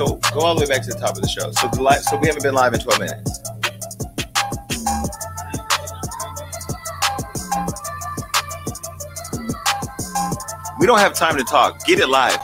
so go all the way back to the top of the show. So the live, so we haven't been live in 12 minutes. We don't have time to talk. Get it live.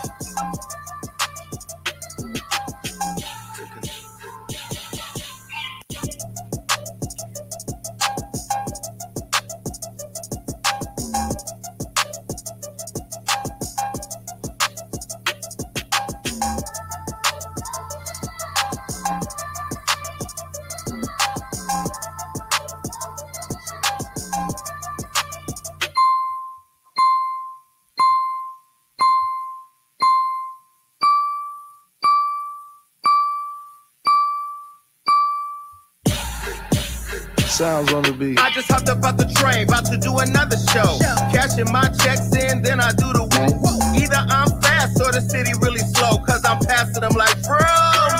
On the. I just hopped up out the train, about to do another show. Cashing my checks in, then I do the woo. Either I'm fast or the city really slow, cause I'm passing them like, bro,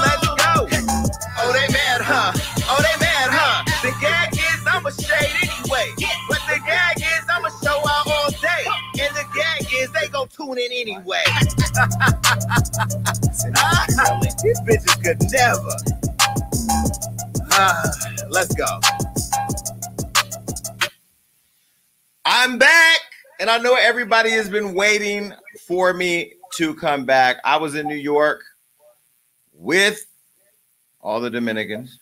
let's go. Oh, they mad, huh? Oh, they mad, huh? The gag is I'm a shade anyway. But the gag is I'm a show out all day. And the gag is they gon' tune in anyway. These bitches could never. Ah, let's go. Everybody has been waiting for me to come back. I was in New York with all the Dominicans,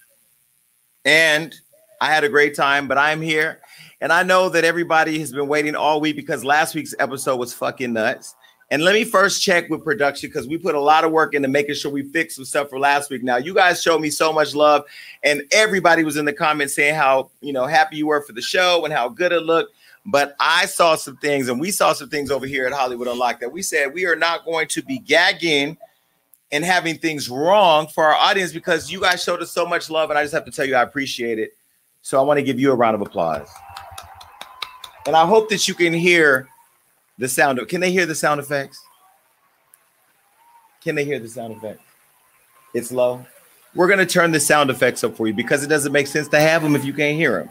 and I had a great time, but I'm here. And I know that everybody has been waiting all week because last week's episode was fucking nuts. And let me first check with production because we put a lot of work into making sure we fix some stuff for last week. Now, you guys showed me so much love, and everybody was in the comments saying how you know happy you were for the show and how good it looked. But I saw some things, and we saw some things over here at Hollywood Unlocked that we said we are not going to be gagging and having things wrong for our audience because you guys showed us so much love, and I just have to tell you I appreciate it. So I want to give you a round of applause. And I hope that you can hear the sound of can they hear the sound effects? Can they hear the sound effects? It's low. We're gonna turn the sound effects up for you because it doesn't make sense to have them if you can't hear them.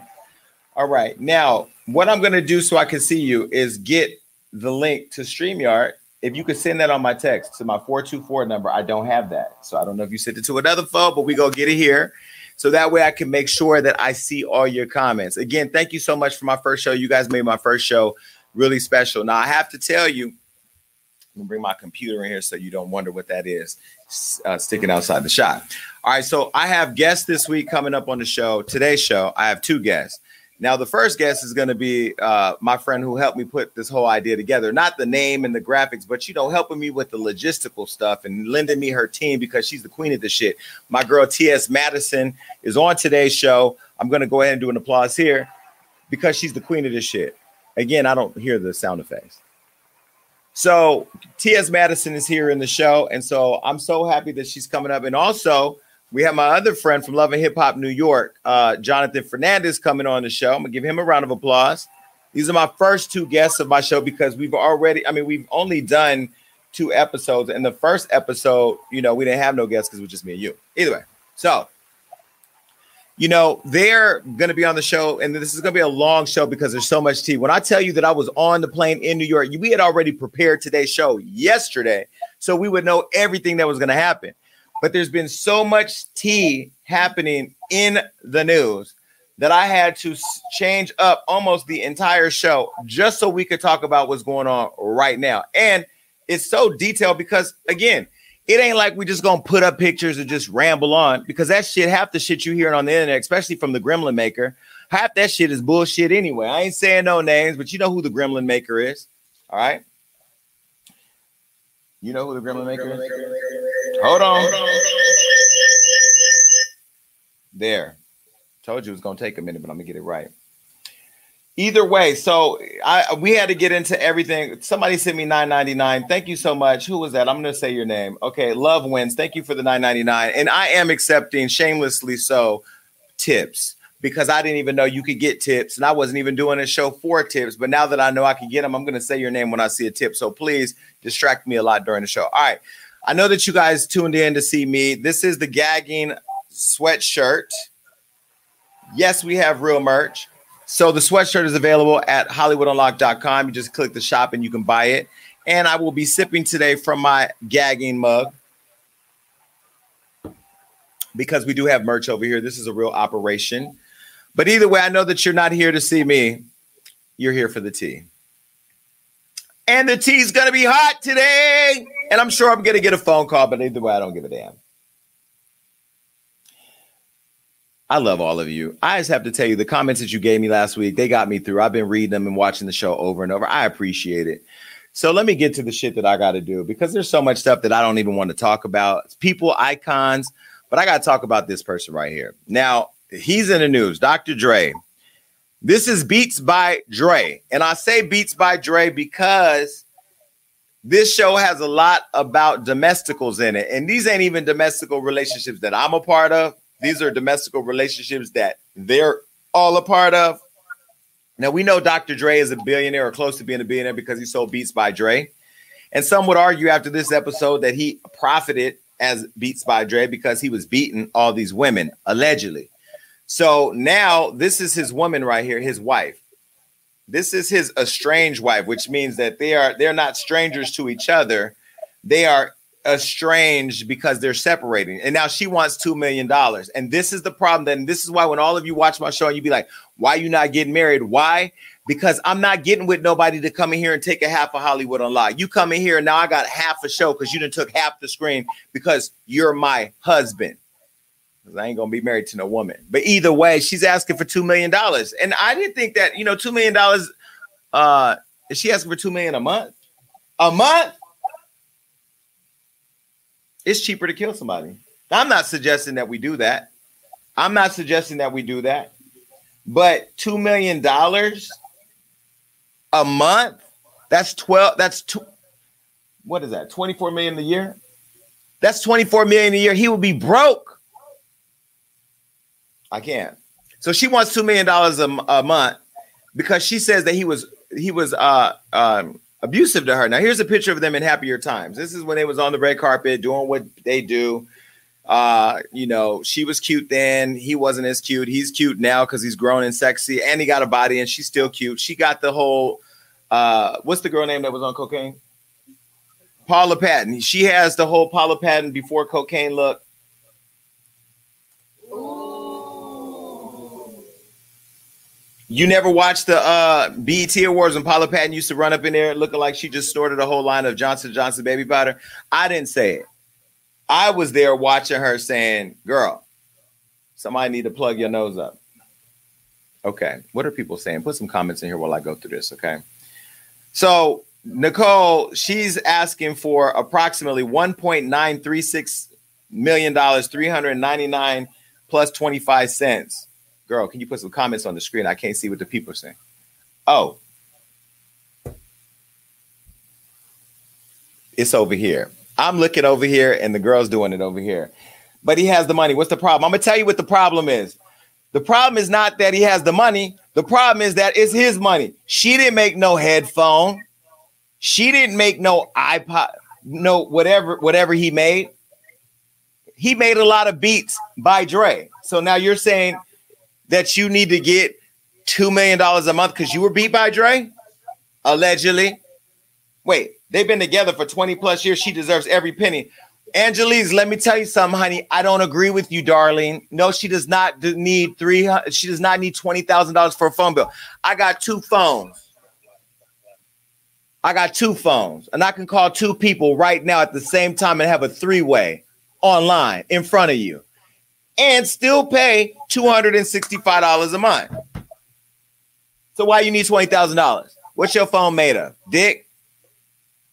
All right. Now, what I'm gonna do so I can see you is get the link to StreamYard. If you could send that on my text to my 424 number, I don't have that. So I don't know if you sent it to another phone, but we go get it here. So that way I can make sure that I see all your comments. Again, thank you so much for my first show. You guys made my first show really special. Now I have to tell you, I'm gonna bring my computer in here so you don't wonder what that is uh, sticking outside the shot. All right, so I have guests this week coming up on the show. Today's show, I have two guests. Now, the first guest is going to be uh, my friend who helped me put this whole idea together. Not the name and the graphics, but you know, helping me with the logistical stuff and lending me her team because she's the queen of the shit. My girl T.S. Madison is on today's show. I'm going to go ahead and do an applause here because she's the queen of this shit. Again, I don't hear the sound effects. So T.S. Madison is here in the show, and so I'm so happy that she's coming up. And also, we have my other friend from Love and Hip Hop New York, uh, Jonathan Fernandez, coming on the show. I'm gonna give him a round of applause. These are my first two guests of my show because we've already, I mean, we've only done two episodes. And the first episode, you know, we didn't have no guests because it was just me and you. Either way, so you know, they're going to be on the show, and this is going to be a long show because there's so much tea. When I tell you that I was on the plane in New York, we had already prepared today's show yesterday, so we would know everything that was going to happen. But there's been so much tea happening in the news that I had to change up almost the entire show just so we could talk about what's going on right now. And it's so detailed because, again, it ain't like we just gonna put up pictures and just ramble on because that shit, half the shit you hearing on the internet, especially from the Gremlin Maker, half that shit is bullshit anyway. I ain't saying no names, but you know who the Gremlin Maker is. All right. You know who the Gremlin Maker is? Hold on. There. Told you it was gonna take a minute, but I'm gonna get it right. Either way, so I we had to get into everything. Somebody sent me 9.99. Thank you so much. Who was that? I'm gonna say your name. Okay, love wins. Thank you for the 9.99. And I am accepting shamelessly so tips because I didn't even know you could get tips, and I wasn't even doing a show for tips. But now that I know I can get them, I'm gonna say your name when I see a tip. So please distract me a lot during the show. All right. I know that you guys tuned in to see me. This is the gagging sweatshirt. Yes, we have real merch. So the sweatshirt is available at hollywoodunlock.com. You just click the shop and you can buy it. And I will be sipping today from my gagging mug. because we do have merch over here. This is a real operation. But either way, I know that you're not here to see me. You're here for the tea. And the tea's going to be hot today. And I'm sure I'm going to get a phone call, but either way, I don't give a damn. I love all of you. I just have to tell you the comments that you gave me last week, they got me through. I've been reading them and watching the show over and over. I appreciate it. So let me get to the shit that I got to do because there's so much stuff that I don't even want to talk about. People, icons, but I got to talk about this person right here. Now, he's in the news, Dr. Dre. This is Beats by Dre. And I say Beats by Dre because this show has a lot about domesticals in it. And these ain't even domestical relationships that I'm a part of. These are domestical relationships that they're all a part of. Now we know Dr. Dre is a billionaire or close to being a billionaire because he sold Beats by Dre. And some would argue after this episode that he profited as Beats by Dre because he was beating all these women, allegedly. So now this is his woman right here, his wife. This is his estranged wife, which means that they are they're not strangers to each other. They are estranged because they're separating. And now she wants $2 million. And this is the problem. Then this is why when all of you watch my show and you be like, why you not getting married? Why? Because I'm not getting with nobody to come in here and take a half of Hollywood Unlocked. You come in here and now I got half a show because you didn't took half the screen because you're my husband. I ain't gonna be married to no woman. But either way, she's asking for two million dollars, and I didn't think that you know two million dollars. Uh, is she asking for two million a month? A month? It's cheaper to kill somebody. I'm not suggesting that we do that. I'm not suggesting that we do that. But two million dollars a month? That's twelve. That's two. What is that? Twenty four million a year. That's twenty four million a year. He would be broke. I can't. So she wants two million dollars a month because she says that he was he was uh um abusive to her. Now here's a picture of them in happier times. This is when they was on the red carpet doing what they do. Uh, you know, she was cute then. He wasn't as cute. He's cute now because he's grown and sexy, and he got a body, and she's still cute. She got the whole uh, what's the girl name that was on cocaine? Paula Patton. She has the whole Paula Patton before cocaine look. You never watched the uh, BET Awards when Paula Patton used to run up in there looking like she just snorted a whole line of Johnson Johnson baby powder? I didn't say it. I was there watching her saying, "Girl, somebody need to plug your nose up." Okay, what are people saying? Put some comments in here while I go through this. Okay, so Nicole, she's asking for approximately one point nine three six million dollars, three hundred ninety nine plus twenty five cents. Girl, can you put some comments on the screen? I can't see what the people are saying. Oh, it's over here. I'm looking over here, and the girl's doing it over here. But he has the money. What's the problem? I'm gonna tell you what the problem is. The problem is not that he has the money. The problem is that it's his money. She didn't make no headphone. She didn't make no iPod, no whatever, whatever he made. He made a lot of beats by Dre. So now you're saying that you need to get two million dollars a month because you were beat by Dre? Allegedly. Wait, they've been together for 20 plus years. She deserves every penny. Angelise, let me tell you something, honey. I don't agree with you, darling. No, she does not need three. She does not need twenty thousand dollars for a phone bill. I got two phones. I got two phones, and I can call two people right now at the same time and have a three-way online in front of you, and still pay two hundred and sixty-five dollars a month. So why you need twenty thousand dollars? What's your phone made of? Dick?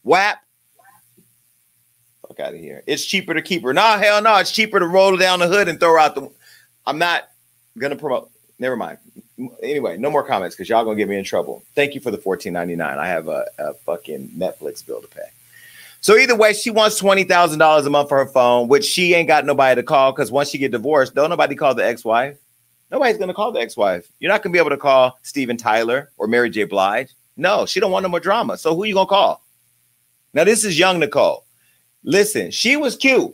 WAP? Fuck out of here. It's cheaper to keep her. No, hell no. It's cheaper to roll down the hood and throw out the. I'm not gonna promote. Never mind. Anyway, no more comments because y'all gonna get me in trouble. Thank you for the 14.99. I have a, a fucking Netflix bill to pay. So either way, she wants twenty thousand dollars a month for her phone, which she ain't got nobody to call because once she get divorced, don't nobody call the ex-wife. Nobody's gonna call the ex-wife. You're not gonna be able to call Steven Tyler or Mary J. Blige. No, she don't want no more drama. So who you gonna call? Now this is young Nicole. Listen, she was cute.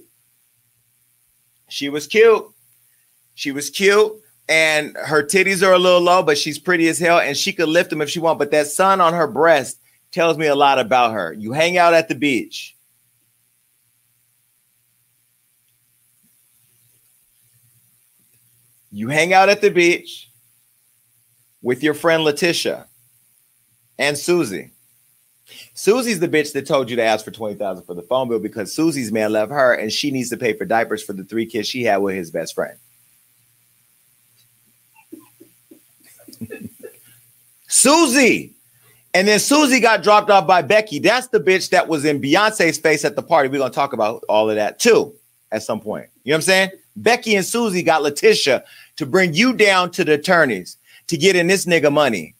She was cute. She was cute. And her titties are a little low, but she's pretty as hell. And she could lift them if she want. But that sun on her breast tells me a lot about her. You hang out at the beach. You hang out at the beach with your friend Letitia and Susie. Susie's the bitch that told you to ask for 20,000 for the phone bill because Susie's man left her and she needs to pay for diapers for the three kids she had with his best friend. Susie. And then Susie got dropped off by Becky. That's the bitch that was in Beyonce's face at the party. We're going to talk about all of that too at some point. You know what I'm saying? Becky and Susie got Letitia to bring you down to the attorneys to get in this nigga money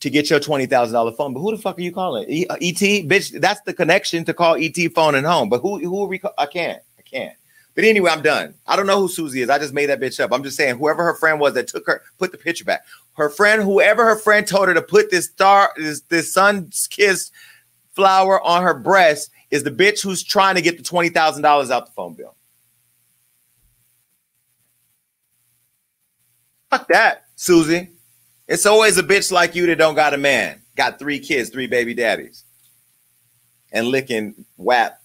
to get your twenty thousand dollar phone. But who the fuck are you calling? E- uh, ET, bitch. That's the connection to call ET phone and home. But who who are we? Call- I can't. I can't. But anyway, I'm done. I don't know who Susie is. I just made that bitch up. I'm just saying, whoever her friend was that took her, put the picture back. Her friend, whoever her friend told her to put this star, this this sun's kissed flower on her breast, is the bitch who's trying to get the twenty thousand dollars out the phone bill. Fuck that, Susie. It's always a bitch like you that don't got a man, got three kids, three baby daddies, and licking WAP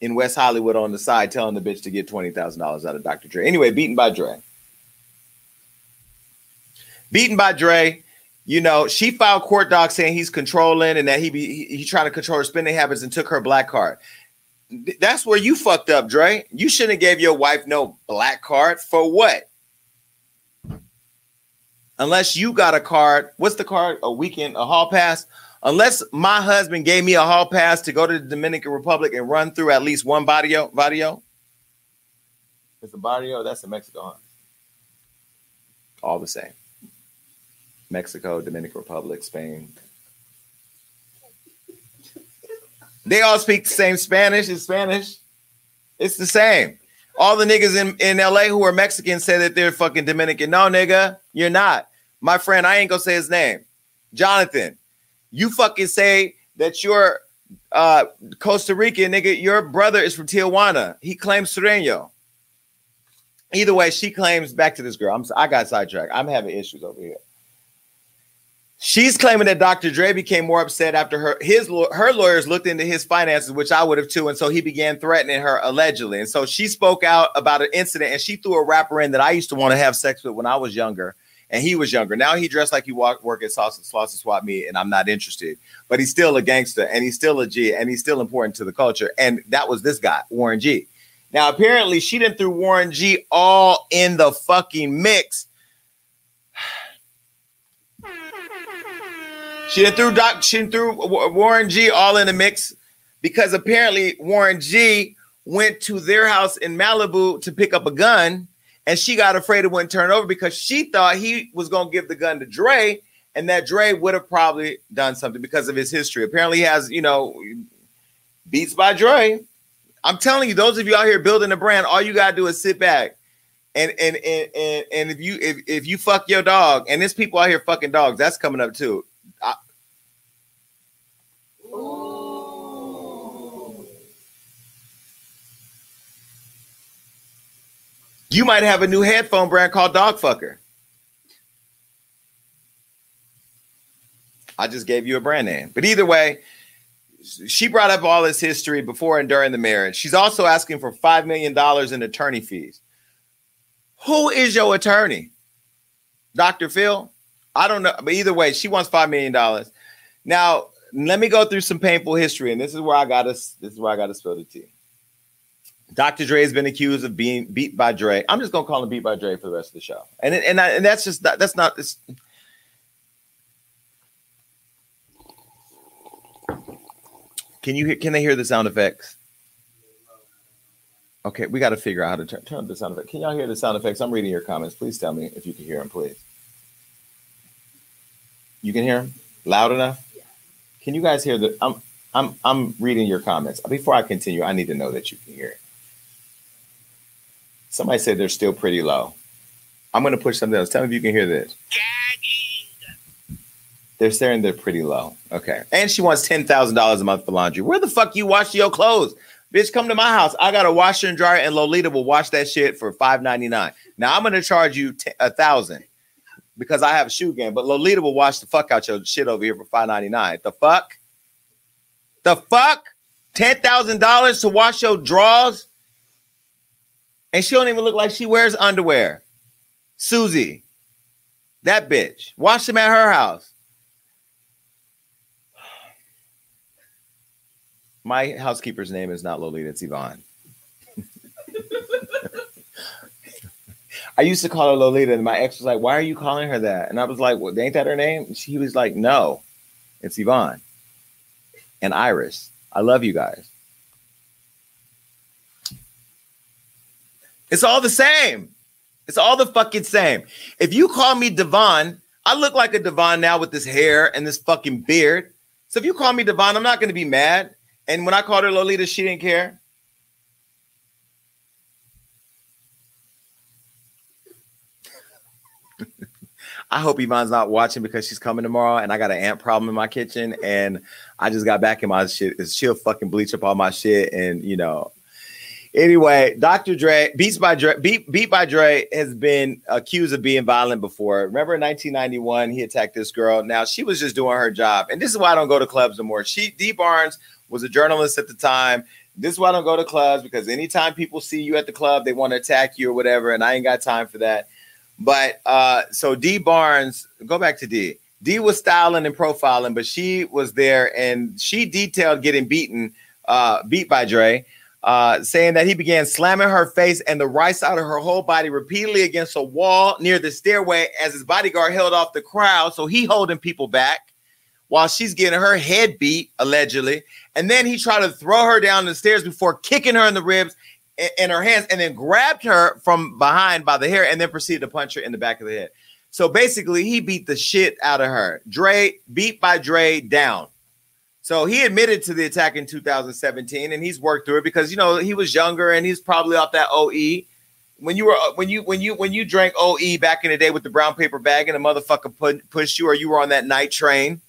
in West Hollywood on the side, telling the bitch to get twenty thousand dollars out of Dr. Dre. Anyway, beaten by Dre. Beaten by Dre. You know, she filed court docs saying he's controlling and that he be he, he trying to control her spending habits and took her black card. That's where you fucked up, Dre. You shouldn't have gave your wife no black card for what? unless you got a card. What's the card? A weekend, a hall pass. Unless my husband gave me a hall pass to go to the Dominican Republic and run through at least one barrio. Barrio. It's a barrio. That's in Mexico. All the same. Mexico, Dominican Republic, Spain. They all speak the same Spanish. It's Spanish. It's the same. All the niggas in, in LA who are Mexican say that they're fucking Dominican. No, nigga, you're not. My friend, I ain't gonna say his name. Jonathan, you fucking say that you're uh Costa Rican, nigga. Your brother is from Tijuana. He claims Sureño. Either way, she claims back to this girl. I'm I got sidetracked. I'm having issues over here. She's claiming that Dr. Dre became more upset after her his her lawyers looked into his finances, which I would have too, and so he began threatening her allegedly. And so she spoke out about an incident, and she threw a rapper in that I used to want to have sex with when I was younger, and he was younger. Now he dressed like he walked work at Sauce Sauce Swap Meet, and I'm not interested. But he's still a gangster, and he's still a G, and he's still important to the culture. And that was this guy, Warren G. Now apparently she didn't threw Warren G all in the fucking mix She threw Doc, she threw Warren G all in the mix because apparently Warren G went to their house in Malibu to pick up a gun, and she got afraid it wouldn't turn over because she thought he was gonna give the gun to Dre, and that Dre would have probably done something because of his history. Apparently, he has you know beats by Dre. I'm telling you, those of you out here building a brand, all you gotta do is sit back. And and and and, and if you if, if you fuck your dog, and there's people out here fucking dogs, that's coming up too. I, You might have a new headphone brand called Dogfucker. I just gave you a brand name. But either way, she brought up all this history before and during the marriage. She's also asking for $5 million in attorney fees. Who is your attorney? Dr. Phil? I don't know. But either way, she wants $5 million. Now, let me go through some painful history. And this is where I got to this is where I got to spill the tea. Dr. Dre has been accused of being beat by Dre. I'm just gonna call him beat by Dre for the rest of the show, and and I, and that's just that's not this. Can you hear? Can they hear the sound effects? Okay, we got to figure out how to turn, turn the sound effect. Can y'all hear the sound effects? I'm reading your comments. Please tell me if you can hear them, please. You can hear them loud enough. Can you guys hear the? I'm I'm I'm reading your comments. Before I continue, I need to know that you can hear it. Somebody said they're still pretty low. I'm going to push something else. Tell me if you can hear this. They're saying they're pretty low. Okay. And she wants $10,000 a month for laundry. Where the fuck you wash your clothes? Bitch, come to my house. I got a washer and dryer, and Lolita will wash that shit for $5.99. Now I'm going to charge you a thousand because I have a shoe game, but Lolita will wash the fuck out your shit over here for $5.99. The fuck? The fuck? $10,000 to wash your drawers? And she don't even look like she wears underwear. Susie, that bitch. Wash them at her house. My housekeeper's name is not Lolita, it's Yvonne. I used to call her Lolita, and my ex was like, "Why are you calling her that?" And I was like, "Well, ain't that her name?" She was like, "No, it's Yvonne and Iris. I love you guys. It's all the same. It's all the fucking same. If you call me Devon, I look like a Devon now with this hair and this fucking beard. So if you call me Devon, I'm not going to be mad. And when I called her Lolita, she didn't care. I hope Yvonne's not watching because she's coming tomorrow and I got an ant problem in my kitchen and I just got back in my shit. She'll fucking bleach up all my shit and you know. Anyway, Dr. Dre, Beats by Dre, Beat, Beat by Dre has been accused of being violent before. Remember in 1991, he attacked this girl. Now she was just doing her job. And this is why I don't go to clubs no. She Dee Barnes was a journalist at the time. This is why I don't go to clubs because anytime people see you at the club, they want to attack you or whatever. And I ain't got time for that. But uh, so Dee Barnes, go back to D. D was styling and profiling, but she was there and she detailed getting beaten, uh, beat by Dre, uh, saying that he began slamming her face and the right side of her whole body repeatedly against a wall near the stairway as his bodyguard held off the crowd. So he holding people back while she's getting her head beat, allegedly. And then he tried to throw her down the stairs before kicking her in the ribs in her hands and then grabbed her from behind by the hair and then proceeded to punch her in the back of the head. So basically, he beat the shit out of her. Dre beat by Dre down. So he admitted to the attack in 2017, and he's worked through it because you know he was younger and he's probably off that OE. When you were when you when you when you drank OE back in the day with the brown paper bag and a motherfucker put, pushed you, or you were on that night train.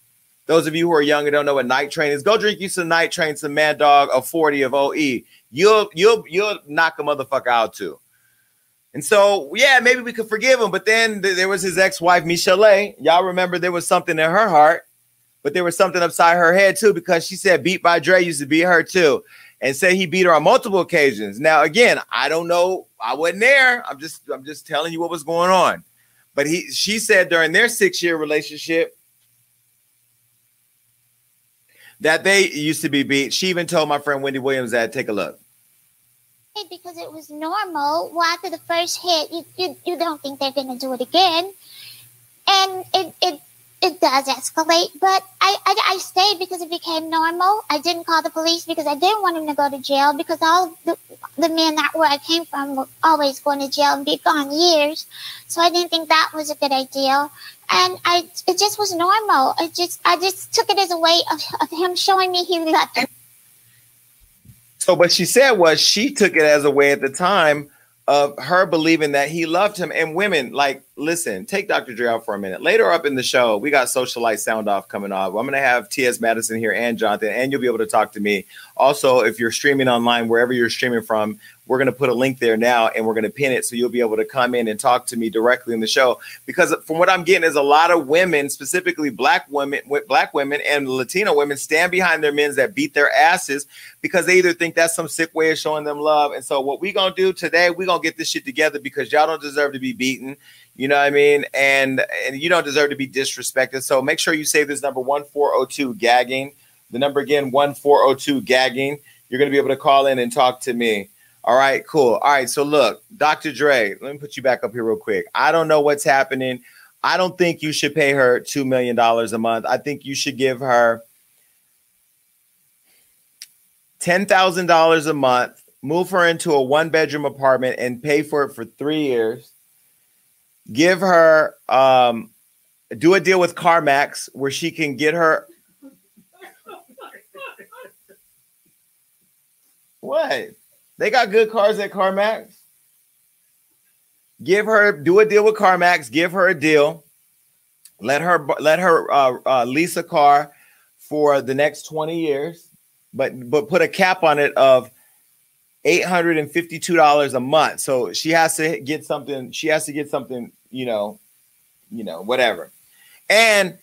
Those of you who are young and don't know what night train is, go drink you some night train, some Mad Dog, a 40 of OE you'll you'll you'll knock a motherfucker out too. And so, yeah, maybe we could forgive him. But then th- there was his ex-wife, Michel'le. Y'all remember there was something in her heart, but there was something upside her head too, because she said beat by Dre used to beat her too, and said he beat her on multiple occasions. Now, again, I don't know. I wasn't there. I'm just I'm just telling you what was going on. But he she said during their six-year relationship that they used to be beat. She even told my friend Wendy Williams that take a look. Because it was normal. Well, after the first hit, you, you, you don't think they're going to do it again. And it, it it does escalate, but I, I, I stayed because it became normal. I didn't call the police because I didn't want him to go to jail because all the, the men that where I came from were always going to jail and be gone years. So I didn't think that was a good idea. And I, it just was normal. I just, I just took it as a way of, of him showing me he loved me. So what she said was she took it as a way at the time of her believing that he loved him. And women, like, listen, take Dr. Dre out for a minute. Later up in the show, we got Socialite Sound Off coming off. I'm going to have T.S. Madison here and Jonathan, and you'll be able to talk to me. Also, if you're streaming online, wherever you're streaming from, we're going to put a link there now and we're going to pin it so you'll be able to come in and talk to me directly in the show. Because from what I'm getting is a lot of women, specifically black women, black women and Latino women, stand behind their men that beat their asses because they either think that's some sick way of showing them love. And so what we gonna do today, we gonna get this shit together because y'all don't deserve to be beaten. You know what I mean? And and you don't deserve to be disrespected. So make sure you save this number 1402 gagging. The number again 1402 gagging. You're going to be able to call in and talk to me. All right, cool. All right, so look, Dr. Dre, let me put you back up here real quick. I don't know what's happening. I don't think you should pay her $2 million a month. I think you should give her $10,000 a month, move her into a one bedroom apartment and pay for it for three years. Give her, um, do a deal with CarMax where she can get her. What? They got good cars at CarMax. Give her, do a deal with CarMax. Give her a deal. Let her let her uh, uh, lease a car for the next twenty years, but but put a cap on it of eight hundred and fifty two dollars a month. So she has to get something. She has to get something. You know, you know, whatever, and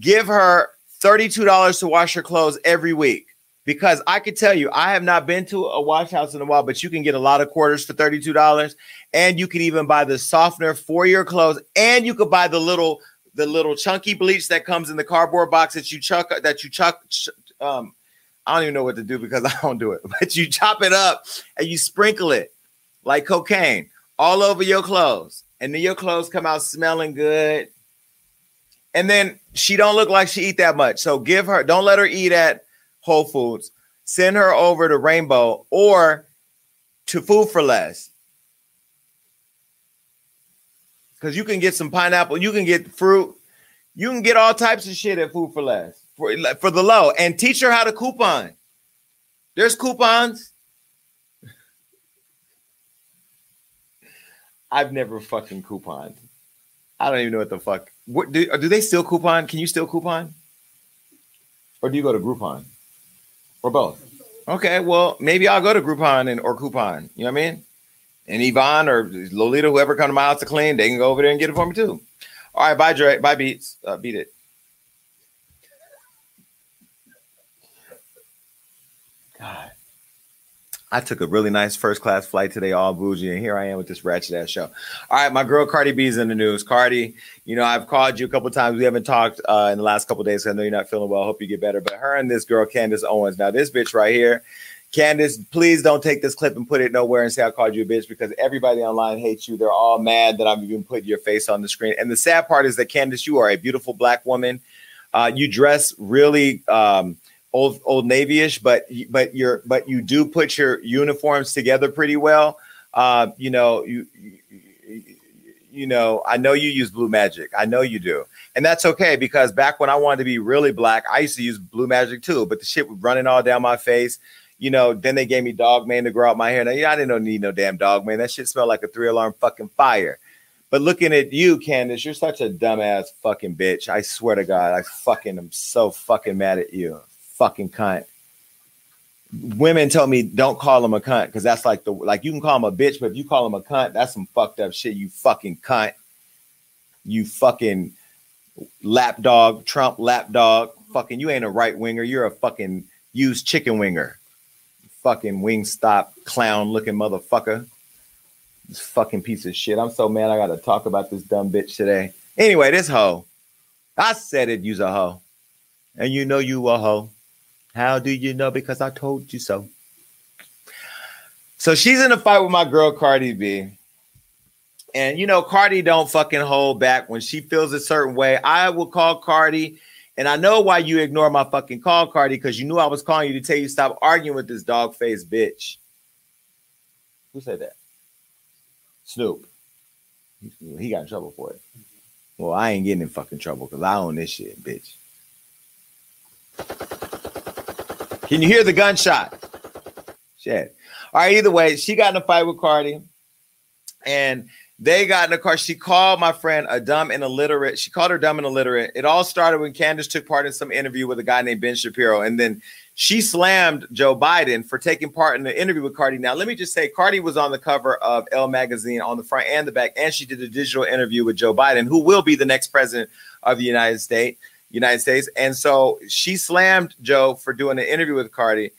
give her thirty two dollars to wash her clothes every week because I can tell you, I have not been to a wash house in a while, but you can get a lot of quarters for $32. And you can even buy the softener for your clothes, and you could buy the little the little chunky bleach that comes in the cardboard box that you chuck that you chuck um I don't even know what to do because I don't do it, but you chop it up and you sprinkle it like cocaine all over your clothes. And then your clothes come out smelling good. And then she don't look like she eat that much. So give her, don't let her eat at Whole Foods. Send her over to Rainbow or to Food for Less. Because you can get some pineapple, you can get fruit, you can get all types of shit at Food for Less for, for the low and teach her how to coupon. There's coupons. I've never fucking couponed. I don't even know what the fuck. What do, do they still coupon? Can you still coupon? Or do you go to Groupon? Or both? Okay, well, maybe I'll go to Groupon and or coupon. You know what I mean? And Yvonne or Lolita, whoever come to my house to clean, they can go over there and get it for me too. All right, bye, Dre. Bye, Beats. Uh, beat it. God. I took a really nice first class flight today, all bougie, and here I am with this ratchet ass show. All right, my girl Cardi B's in the news. Cardi, you know, I've called you a couple times. We haven't talked uh, in the last couple days. I know you're not feeling well. Hope you get better. But her and this girl, Candace Owens. Now, this bitch right here, Candace, please don't take this clip and put it nowhere and say I called you a bitch because everybody online hates you. They're all mad that I'm even putting your face on the screen. And the sad part is that Candace, you are a beautiful black woman. Uh, you dress really. Um, old old navy-ish, but but you're but you do put your uniforms together pretty well. Uh, you know, you, you know, I know you use blue magic. I know you do. And that's okay because back when I wanted to be really black, I used to use blue magic too, but the shit was running all down my face. You know, then they gave me dog man to grow out my hair. Now, yeah, I didn't need no damn dog man. That shit smelled like a three alarm fucking fire. But looking at you, Candace, you're such a dumbass fucking bitch. I swear to God, I fucking am so fucking mad at you fucking cunt. Women tell me don't call him a cunt because that's like the like you can call him a bitch, but if you call him a cunt, that's some fucked up shit. You fucking cunt. You fucking lapdog, Trump lapdog. Fucking you ain't a right winger. You're a fucking used chicken winger. Fucking wing stop clown looking motherfucker. This fucking piece of shit. I'm so mad I gotta talk about this dumb bitch today. Anyway, this hoe. I said it, use a hoe. And you know you a hoe. How do you know? Because I told you so. So she's in a fight with my girl Cardi B. And you know, Cardi don't fucking hold back when she feels a certain way. I will call Cardi, and I know why you ignore my fucking call, Cardi, because you knew I was calling you to tell you stop arguing with this dog faced bitch. Who said that? Snoop. He got in trouble for it. Well, I ain't getting in fucking trouble because I own this shit, bitch. Can you hear the gunshot? Shit. All right, either way, she got in a fight with Cardi and they got in a car. She called my friend a dumb and illiterate. She called her dumb and illiterate. It all started when Candace took part in some interview with a guy named Ben Shapiro. And then she slammed Joe Biden for taking part in the interview with Cardi. Now, let me just say, Cardi was on the cover of Elle magazine on the front and the back, and she did a digital interview with Joe Biden, who will be the next president of the United States. United States. And so she slammed Joe for doing an interview with Cardi.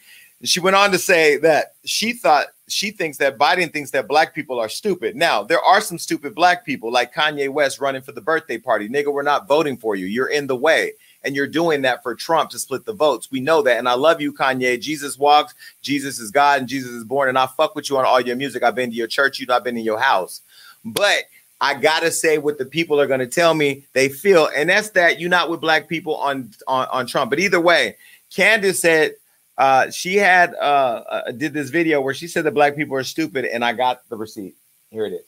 She went on to say that she thought she thinks that Biden thinks that black people are stupid. Now, there are some stupid black people like Kanye West running for the birthday party. Nigga, we're not voting for you. You're in the way. And you're doing that for Trump to split the votes. We know that. And I love you, Kanye. Jesus walks, Jesus is God, and Jesus is born. And I fuck with you on all your music. I've been to your church, you've not been in your house. But I gotta say what the people are gonna tell me they feel, and that's that you're not with black people on on, on Trump. But either way, Candace said uh, she had uh, uh, did this video where she said that black people are stupid, and I got the receipt. Here it is.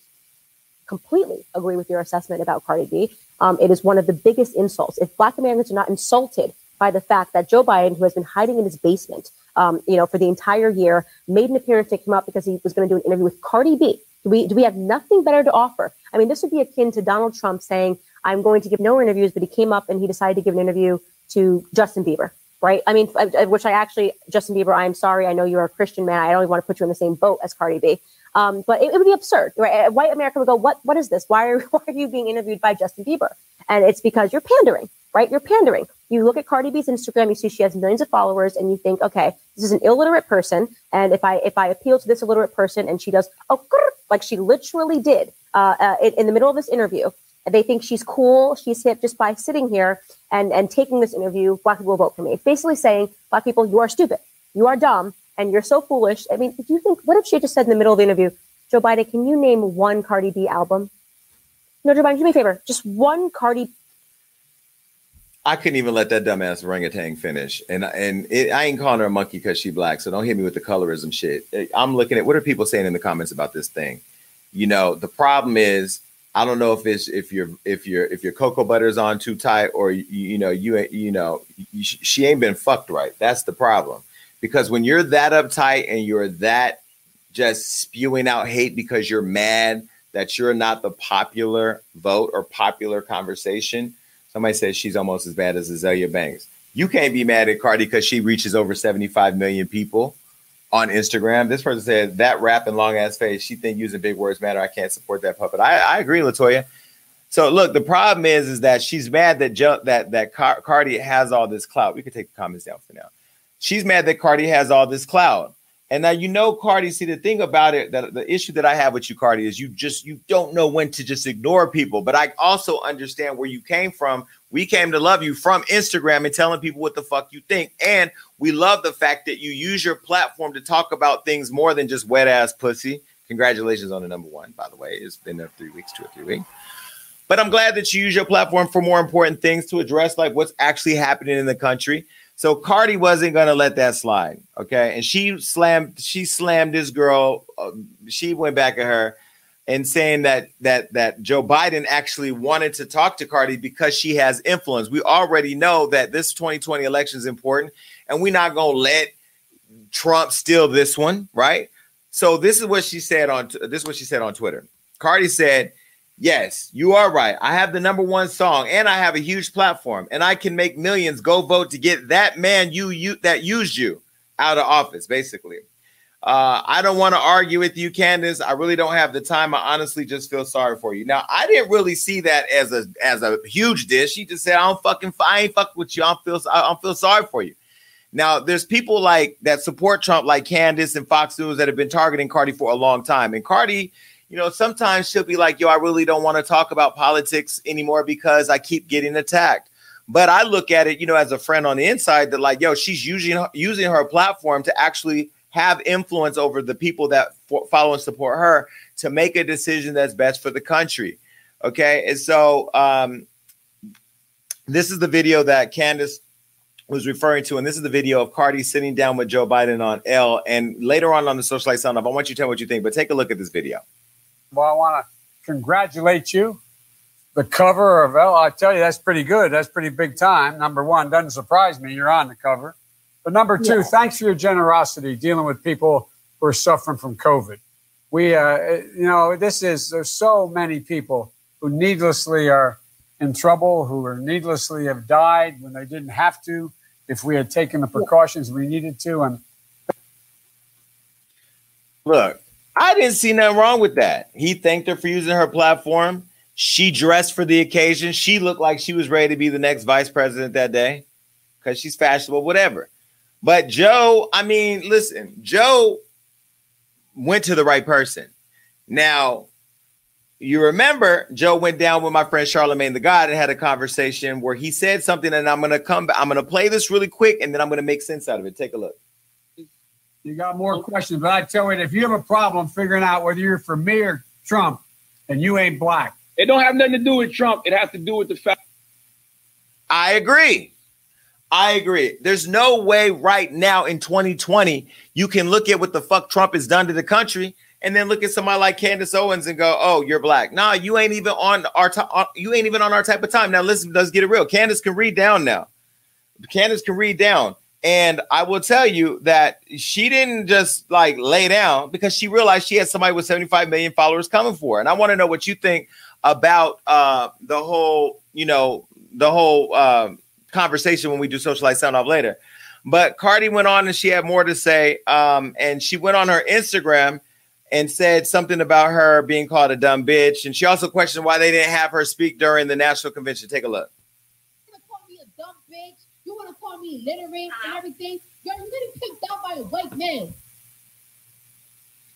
Completely agree with your assessment about Cardi B. Um, it is one of the biggest insults. If Black Americans are not insulted by the fact that Joe Biden, who has been hiding in his basement, um, you know, for the entire year, made an appearance to come out because he was going to do an interview with Cardi B, do we do we have nothing better to offer? I mean, this would be akin to Donald Trump saying, "I'm going to give no interviews," but he came up and he decided to give an interview to Justin Bieber, right? I mean, which I actually, Justin Bieber, I'm sorry, I know you're a Christian man. I don't even want to put you in the same boat as Cardi B. Um, but it, it, would be absurd, right? White America would go, "What? What is this? Why are why are you being interviewed by Justin Bieber?" And it's because you're pandering. right? You're pandering. You look at Cardi B's Instagram, you see she has millions of followers, and you think, okay, this is an illiterate person, and if I if I appeal to this illiterate person, and she does oh like she literally did uh, uh, in, in the middle of this interview, they think she's cool, she's hip just by sitting here and and taking this interview. Black people will vote for me. It's basically saying, black people, you are stupid, you are dumb, and you're so foolish. I mean, do you think? What if she just said in the middle of the interview, Joe Biden, can you name one Cardi B album? No, Joe Biden, do me a favor, just one Cardi I couldn't even let that dumbass orangutan finish, and and it, I ain't calling her a monkey because she black. So don't hit me with the colorism shit. Eh, I'm looking at what are people saying in the comments about this thing. You know, the problem is I don't know if it's if your if your if your cocoa butter is on too tight or you, you know you you know you, she ain't been fucked right. That's the problem. Because when you're that uptight and you're that just spewing out hate because you're mad that you're not the popular vote or popular conversation Somebody says she's almost as bad as Azealia Banks. You can't be mad at Cardi because she reaches over 75 million people on Instagram. This person said that rap and long ass face. She think using big words matter. I can't support that puppet. I, I agree, Latoya. So look, the problem is, is that she's mad that that that Car- Cardi has all this clout. We could take the comments down for now. She's mad that Cardi has all this clout. And now you know, Cardi. See, the thing about it, that the issue that I have with you, Cardi, is you just you don't know when to just ignore people. But I also understand where you came from. We came to love you from Instagram and telling people what the fuck you think. And we love the fact that you use your platform to talk about things more than just wet ass pussy. Congratulations on the number one, by the way. It's been there three weeks, two or three weeks. But I'm glad that you use your platform for more important things to address like what's actually happening in the country. So Cardi wasn't gonna let that slide, okay? And she slammed, she slammed this girl. Uh, she went back at her and saying that that that Joe Biden actually wanted to talk to Cardi because she has influence. We already know that this 2020 election is important, and we're not gonna let Trump steal this one, right? So this is what she said on this is what she said on Twitter. Cardi said Yes, you are right. I have the number one song and I have a huge platform and I can make millions go vote to get that man you you that used you out of office, basically. Uh, I don't want to argue with you, Candace. I really don't have the time. I honestly just feel sorry for you. Now, I didn't really see that as a as a huge dish. She just said, "I don't fucking, I ain't fuck with you. I don't feel, I don't feel sorry for you." Now, there's people like that support Trump, like Candace and Fox News, that have been targeting Cardi for a long time, and Cardi you know, sometimes she'll be like, yo, I really don't want to talk about politics anymore because I keep getting attacked. But I look at it, you know, as a friend on the inside that like, yo, she's using using her platform to actually have influence over the people that follow and support her to make a decision that's best for the country. Okay. And so um, this is the video that Candace was referring to, and this is the video of Cardi sitting down with Joe Biden on Elle. And later on on the Socialite Sound Off, I want you to tell me what you think, but take a look at this video. Well, I want to congratulate you. The cover of Elle, I tell you, that's pretty good. That's pretty big time. Number one, doesn't surprise me. You're on the cover. But number two, yeah. thanks for your generosity dealing with people who are suffering from COVID. We, uh, you know, this is, there's so many people who needlessly are in trouble, who are needlessly have died when they didn't have to, if we had taken the precautions we needed to. And look, I didn't see nothing wrong with that. He thanked her for using her platform. She dressed for the occasion. She looked like she was ready to be the next vice president that day because she's fashionable, whatever. But Joe, I mean, listen, Joe went to the right person. Now, you remember Joe went down with my friend Charlemagne the God and had a conversation where he said something, and I'm gonna come back. I'm gonna play this really quick and then I'm gonna make sense out of it. Take a look. You got more questions, but I tell you, if you have a problem figuring out whether you're for me or Trump, and you ain't black, it don't have nothing to do with Trump. It has to do with the fact. I agree. I agree. There's no way right now in 2020 you can look at what the fuck Trump has done to the country and then look at somebody like Candace Owens and go, "Oh, you're black." Nah, you ain't even on our t- uh, you ain't even on our type of time. Now listen, let's get it real. Candace can read down now. Candace can read down. And I will tell you that she didn't just like lay down because she realized she had somebody with 75 million followers coming for her. And I want to know what you think about uh, the whole, you know, the whole uh, conversation when we do socialite sound off later. But Cardi went on and she had more to say. Um, and she went on her Instagram and said something about her being called a dumb bitch. And she also questioned why they didn't have her speak during the national convention. Take a look call me and everything. You're getting picked out by a white man.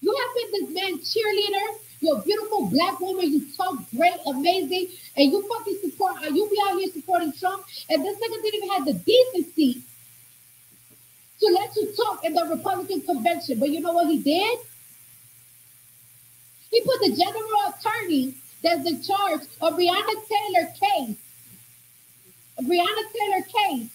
You have been this man's cheerleader. You're a beautiful black woman. You talk great, amazing, and you fucking support. Uh, you be out here supporting Trump, and this nigga didn't even have the decency to let you talk in the Republican convention. But you know what he did? He put the general attorney that's in charge of Breonna Taylor case. Breonna Taylor case.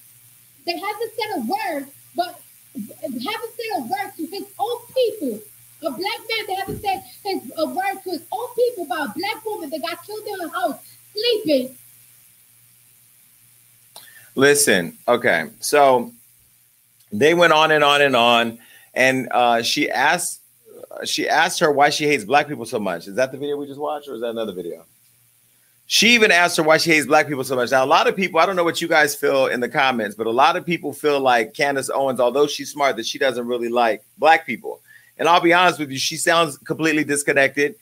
They haven't said a word, but haven't said a word to his own people. A black man that haven't said his, a word to his own people about a black woman that got killed in her house sleeping. Listen, okay, so they went on and on and on, and uh, she asked she asked her why she hates black people so much. Is that the video we just watched, or is that another video? She even asked her why she hates black people so much. Now, a lot of people, I don't know what you guys feel in the comments, but a lot of people feel like Candace Owens, although she's smart, that she doesn't really like black people. And I'll be honest with you, she sounds completely disconnected.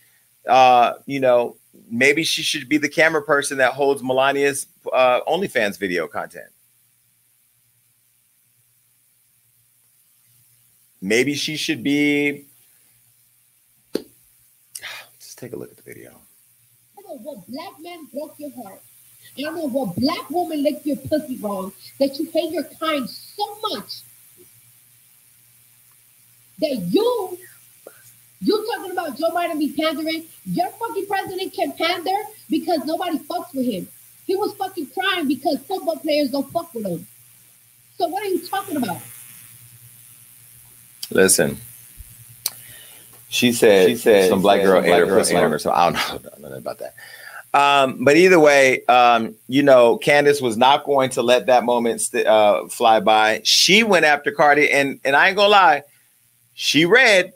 Uh, you know, maybe she should be the camera person that holds Melania's uh, OnlyFans video content. Maybe she should be. Let's take a look at the video. Know what black man broke your heart. I don't know what black woman licked your pussy wrong that you hate your kind so much that you you talking about Joe Biden be pandering? Your fucking president can pander because nobody fucks with him. He was fucking crying because football players don't fuck with him. So what are you talking about? Listen. She said, She said- some black girl some ate black her girl pussy ate on her- her, so I don't know, I don't know about that. Um, but either way, um, you know, Candace was not going to let that moment st- uh, fly by. She went after Cardi, and and I ain't gonna lie, she read,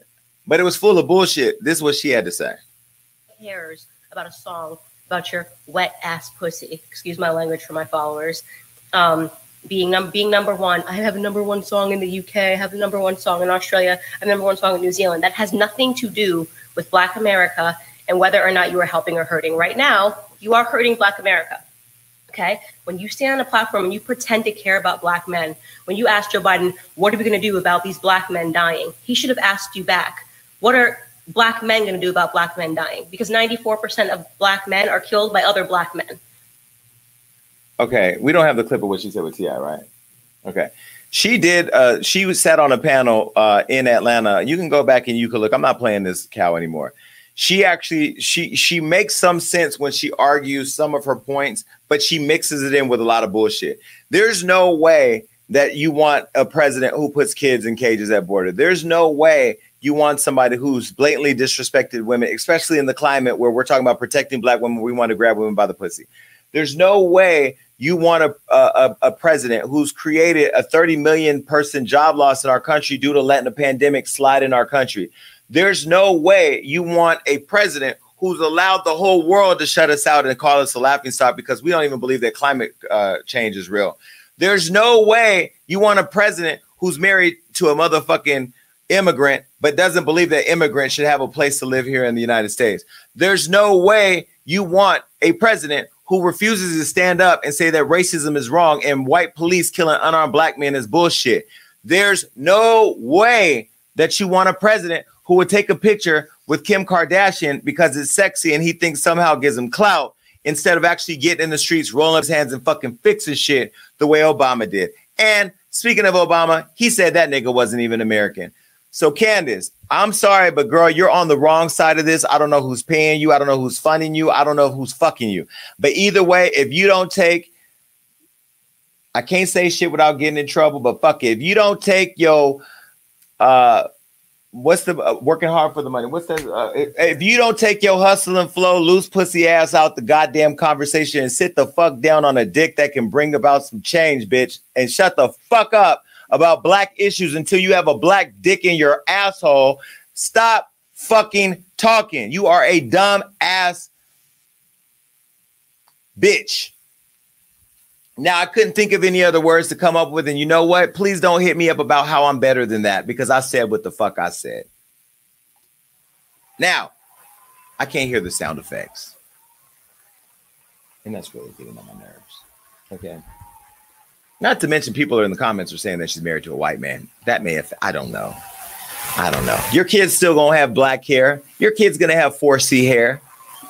but it was full of bullshit. This is what she had to say. cares about a song about your wet ass pussy. Excuse my language for my followers. Um, being num- being number one, I have a number one song in the UK. I have a number one song in Australia. I have a number one song in New Zealand. That has nothing to do with Black America and whether or not you are helping or hurting. Right now, you are hurting Black America. Okay. When you stand on a platform and you pretend to care about black men, when you ask Joe Biden, what are we going to do about these black men dying? He should have asked you back, what are black men going to do about black men dying? Because 94% of black men are killed by other black men. Okay, we don't have the clip of what she said with T.I., right? Okay, she did. Uh, she was sat on a panel uh, in Atlanta. You can go back and you can look. I'm not playing this cow anymore. She actually she she makes some sense when she argues some of her points, but she mixes it in with a lot of bullshit. There's no way that you want a president who puts kids in cages at border. There's no way you want somebody who's blatantly disrespected women, especially in the climate where we're talking about protecting black women. We want to grab women by the pussy. There's no way you want a, a, a president who's created a 30 million person job loss in our country due to letting a pandemic slide in our country. There's no way you want a president who's allowed the whole world to shut us out and call us a laughing stock because we don't even believe that climate uh, change is real. There's no way you want a president who's married to a motherfucking immigrant but doesn't believe that immigrants should have a place to live here in the United States. There's no way you want a president who refuses to stand up and say that racism is wrong and white police killing unarmed black men is bullshit. There's no way that you want a president who would take a picture with Kim Kardashian because it's sexy and he thinks somehow gives him clout instead of actually getting in the streets, rolling up his hands and fucking fixing shit the way Obama did. And speaking of Obama, he said that nigga wasn't even American. So, Candace, I'm sorry, but girl, you're on the wrong side of this. I don't know who's paying you. I don't know who's funding you. I don't know who's fucking you. But either way, if you don't take, I can't say shit without getting in trouble, but fuck it. If you don't take yo, uh, what's the uh, working hard for the money? What's that? Uh, if you don't take your hustle and flow, loose pussy ass out the goddamn conversation and sit the fuck down on a dick that can bring about some change, bitch, and shut the fuck up about black issues until you have a black dick in your asshole. Stop fucking talking. You are a dumb ass bitch. Now, I couldn't think of any other words to come up with. And you know what? Please don't hit me up about how I'm better than that because I said what the fuck I said. Now, I can't hear the sound effects. And that's really getting on my nerves. Okay. Not to mention, people are in the comments are saying that she's married to a white man. That may have, I don't know. I don't know. Your kid's still gonna have black hair. Your kid's gonna have 4C hair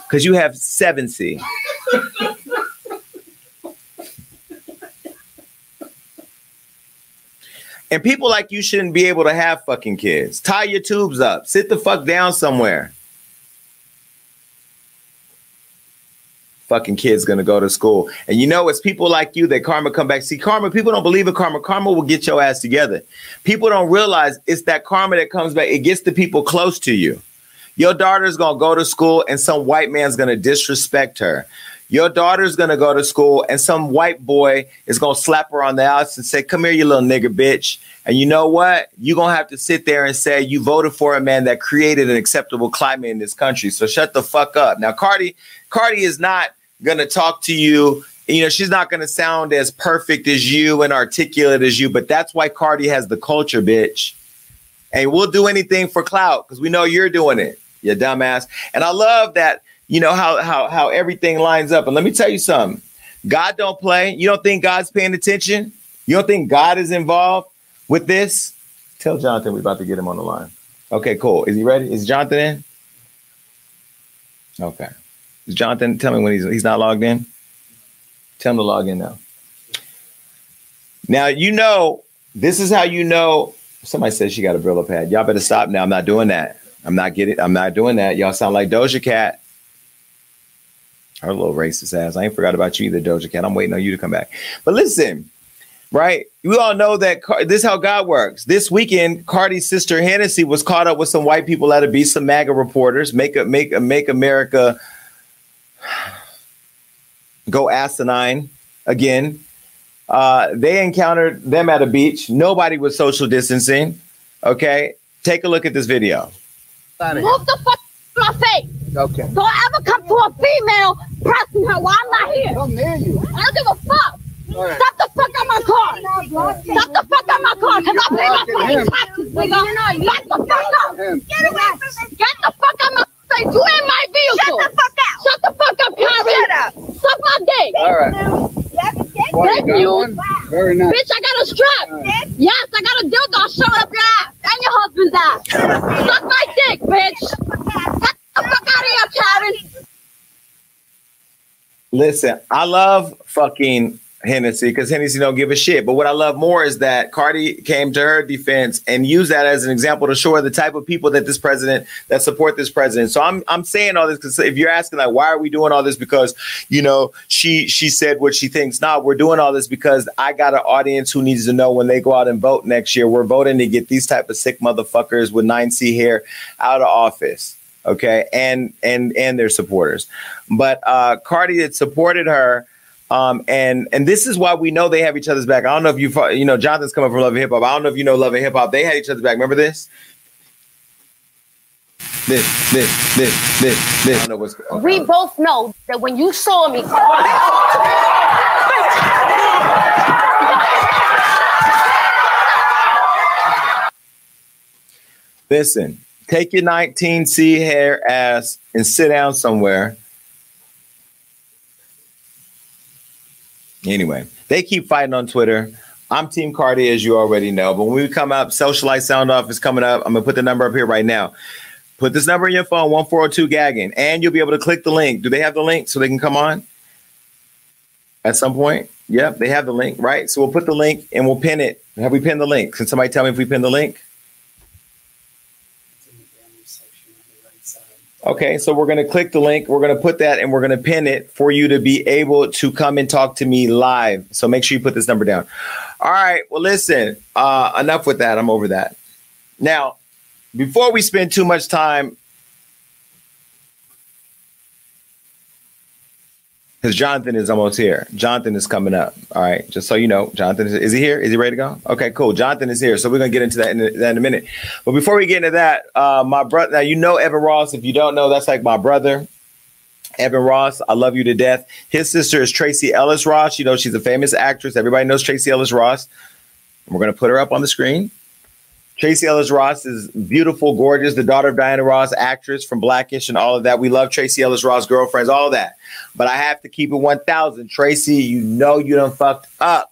because you have 7C. and people like you shouldn't be able to have fucking kids. Tie your tubes up. Sit the fuck down somewhere. Fucking kid's gonna go to school. And you know, it's people like you that karma come back. See, karma, people don't believe in karma. Karma will get your ass together. People don't realize it's that karma that comes back. It gets the people close to you. Your daughter's gonna go to school and some white man's gonna disrespect her. Your daughter's gonna go to school and some white boy is gonna slap her on the ass and say, Come here, you little nigger bitch. And you know what? You're gonna have to sit there and say you voted for a man that created an acceptable climate in this country. So shut the fuck up. Now, Cardi, Cardi is not gonna talk to you. You know, she's not gonna sound as perfect as you and articulate as you, but that's why Cardi has the culture, bitch. And we'll do anything for clout because we know you're doing it, you dumbass. And I love that, you know, how how how everything lines up. And let me tell you something. God don't play. You don't think God's paying attention? You don't think God is involved with this? Tell Jonathan we're about to get him on the line. Okay, cool. Is he ready? Is Jonathan in? Okay. Jonathan, tell me when he's he's not logged in. Tell him to log in now. Now you know this is how you know. Somebody says she got a Brillo pad. Y'all better stop now. I'm not doing that. I'm not getting. I'm not doing that. Y'all sound like Doja Cat. Her little racist ass. I ain't forgot about you either, Doja Cat. I'm waiting on you to come back. But listen, right? We all know that Car- this is how God works. This weekend, Cardi's sister Hennessy was caught up with some white people at a beach, some MAGA reporters. Make a make a make America go asinine again. Uh, they encountered them at a beach. Nobody was social distancing. Okay, take a look at this video. Move the fuck my face. Okay. Don't ever come to a female pressing her while I'm not here. Come near you. I don't give a fuck. All right. Stop the fuck out my car. Stop the fuck out my car, cause I pay my fucking taxes, nigga. Back the fuck up. Get away from me. Get the fuck out my face. You in my vehicle. Shut the fuck out. Shut the fuck up, Karen. Shut up. Suck my dick. All right. Boy, Thank got you. one? Very nice. Bitch, I got a strap. Yes, I got a dildo showing up your ass and your husband's ass. Suck my dick, bitch. Get the fuck out of here, Karen. Listen, I love fucking Hennessy because Hennessy don't give a shit. But what I love more is that Cardi came to her defense and used that as an example to show her the type of people that this president that support this president. So I'm I'm saying all this because if you're asking like why are we doing all this because you know she she said what she thinks. Nah, we're doing all this because I got an audience who needs to know when they go out and vote next year. We're voting to get these type of sick motherfuckers with 9C hair out of office okay and and and their supporters but uh cardi had supported her um and and this is why we know they have each other's back. I don't know if you you know jonathan's coming from love and hip hop i don't know if you know love and hip hop they had each other's back. Remember this? This this this this this. I don't know what's okay. We both know that when you saw me. listen take your 19c hair ass and sit down somewhere Anyway, they keep fighting on Twitter. I'm Team Cardi, as you already know. But when we come up, Socialite Sound Off is coming up. I'm gonna put the number up here right now. Put this number in your phone, 1402 gagging, and you'll be able to click the link. Do they have the link so they can come on at some point? Yep, they have the link, right? So we'll put the link and we'll pin it. Have we pinned the link? Can somebody tell me if we pinned the link? Okay, so we're going to click the link. We're going to put that and we're going to pin it for you to be able to come and talk to me live. So make sure you put this number down. All right. Well, listen, uh, enough with that. I'm over that. Now, before we spend too much time, because Jonathan is almost here. Jonathan is coming up. All right. Just so you know, Jonathan is, is he here? Is he ready to go? Okay, cool. Jonathan is here. So we're gonna get into that in, a- that in a minute. But before we get into that, uh, my brother. Now you know Evan Ross. If you don't know, that's like my brother. Evan Ross, I love you to death. His sister is Tracee Ellis Ross. You know she's a famous actress. Everybody knows Tracee Ellis Ross. We're gonna put her up on the screen. Tracee Ellis Ross is beautiful, gorgeous, the daughter of Diana Ross, actress from Blackish and all of that. We love Tracee Ellis Ross, girlfriends, all that. But I have to keep it 1000. Tracee, you know you done fucked up.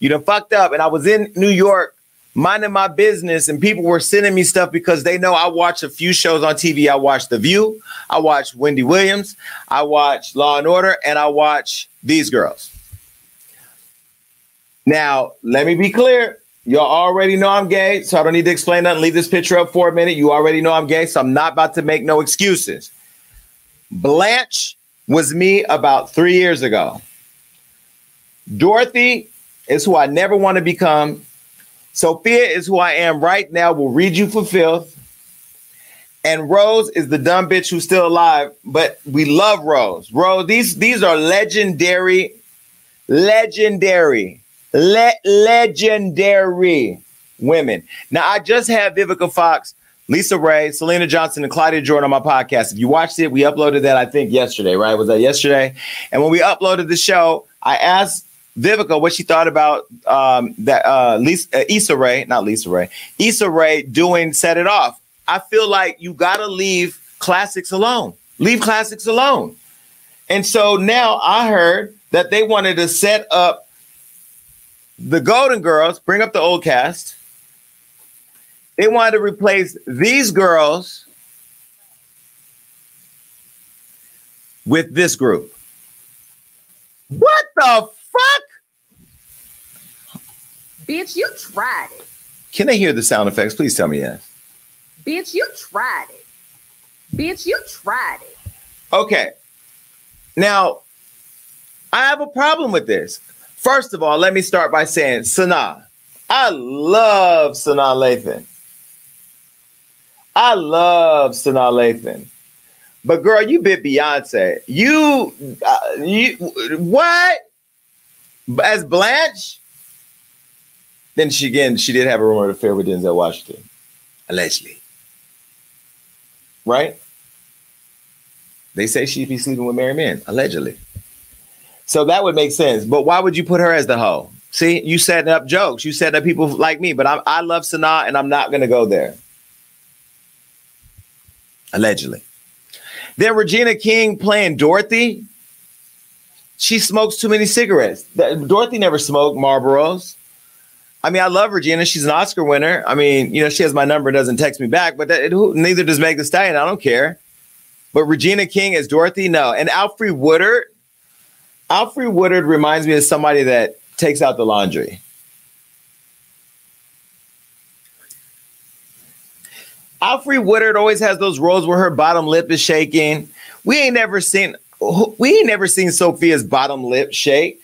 You done fucked up. And I was in New York minding my business, and people were sending me stuff because they know I watch a few shows on TV. I watch The View, I watch Wendy Williams, I watch Law and Order, and I watch These Girls. Now, let me be clear. Y'all already know I'm gay, so I don't need to explain nothing. Leave this picture up for a minute. You already know I'm gay, so I'm not about to make no excuses. Blanche was me about three years ago. Dorothy is who I never want to become. Sophia is who I am right now, will read you for filth. And Rose is the dumb bitch who's still alive, but we love Rose. Rose, these these are legendary, legendary, le- legendary women. Now I just had Vivica Fox, LisaRaye, Selena Johnson, and Claudia Jordan on my podcast. If you watched it, we uploaded that I think yesterday, right? Was that yesterday? And when we uploaded the show, I asked Vivica what she thought about um, that uh, Lisa, uh, Issa not LisaRaye, Issa Rae doing "Set It Off." I feel like you gotta leave classics alone. Leave classics alone. And so now I heard that they wanted to set up the Golden Girls, bring up the old cast. They wanted to replace these girls with this group. What the fuck? Bitch, you tried it. Can they hear the sound effects? Please tell me yes. Bitch, you tried it. Bitch, you tried it. Okay. Now, I have a problem with this. First of all, let me start by saying Sanaa. I love Sanaa Lathan. I love Sanaa Lathan. But girl, you bit Beyonce. You, uh, you, what? As Blanche? Then she again, she did have a rumored affair with Denzel Washington, allegedly. Right? They say she'd be sleeping with married men, allegedly. So that would make sense. But why would you put her as the hoe? See, you setting up jokes. You setting up people like me. But I, I love Sanaa, and I'm not going to go there. Allegedly. Then Regina King playing Dorothy. She smokes too many cigarettes. Dorothy never smoked Marlboros. I mean, I love Regina. She's an Oscar winner. I mean, you know, she has my number, doesn't text me back, but that, who, neither does Meg the Stallion. I don't care. But Regina King as Dorothy, no. And Alfre Woodard, Alfre Woodard reminds me of somebody that takes out the laundry. Alfre Woodard always has those roles where her bottom lip is shaking. We ain't never seen we ain't never seen Sophia's bottom lip shake.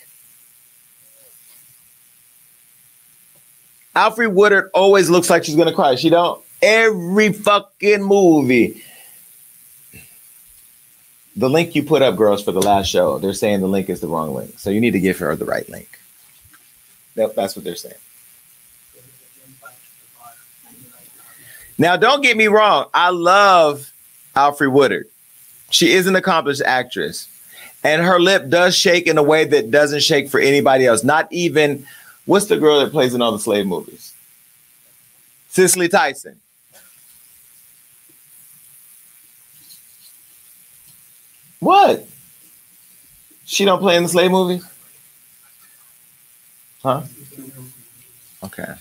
Alfre Woodard always looks like she's gonna cry. She don't. Every fucking movie. The link you put up, girls, for the last show, they're saying the link is the wrong link. So you need to give her the right link. That- that's what they're saying. Now, don't get me wrong. I love Alfre Woodard. She is an accomplished actress. And her lip does shake in a way that doesn't shake for anybody else. Not even, what's the girl that plays in all the slave movies? Cicely Tyson. What? She don't play in the slave movies? Huh? Okay.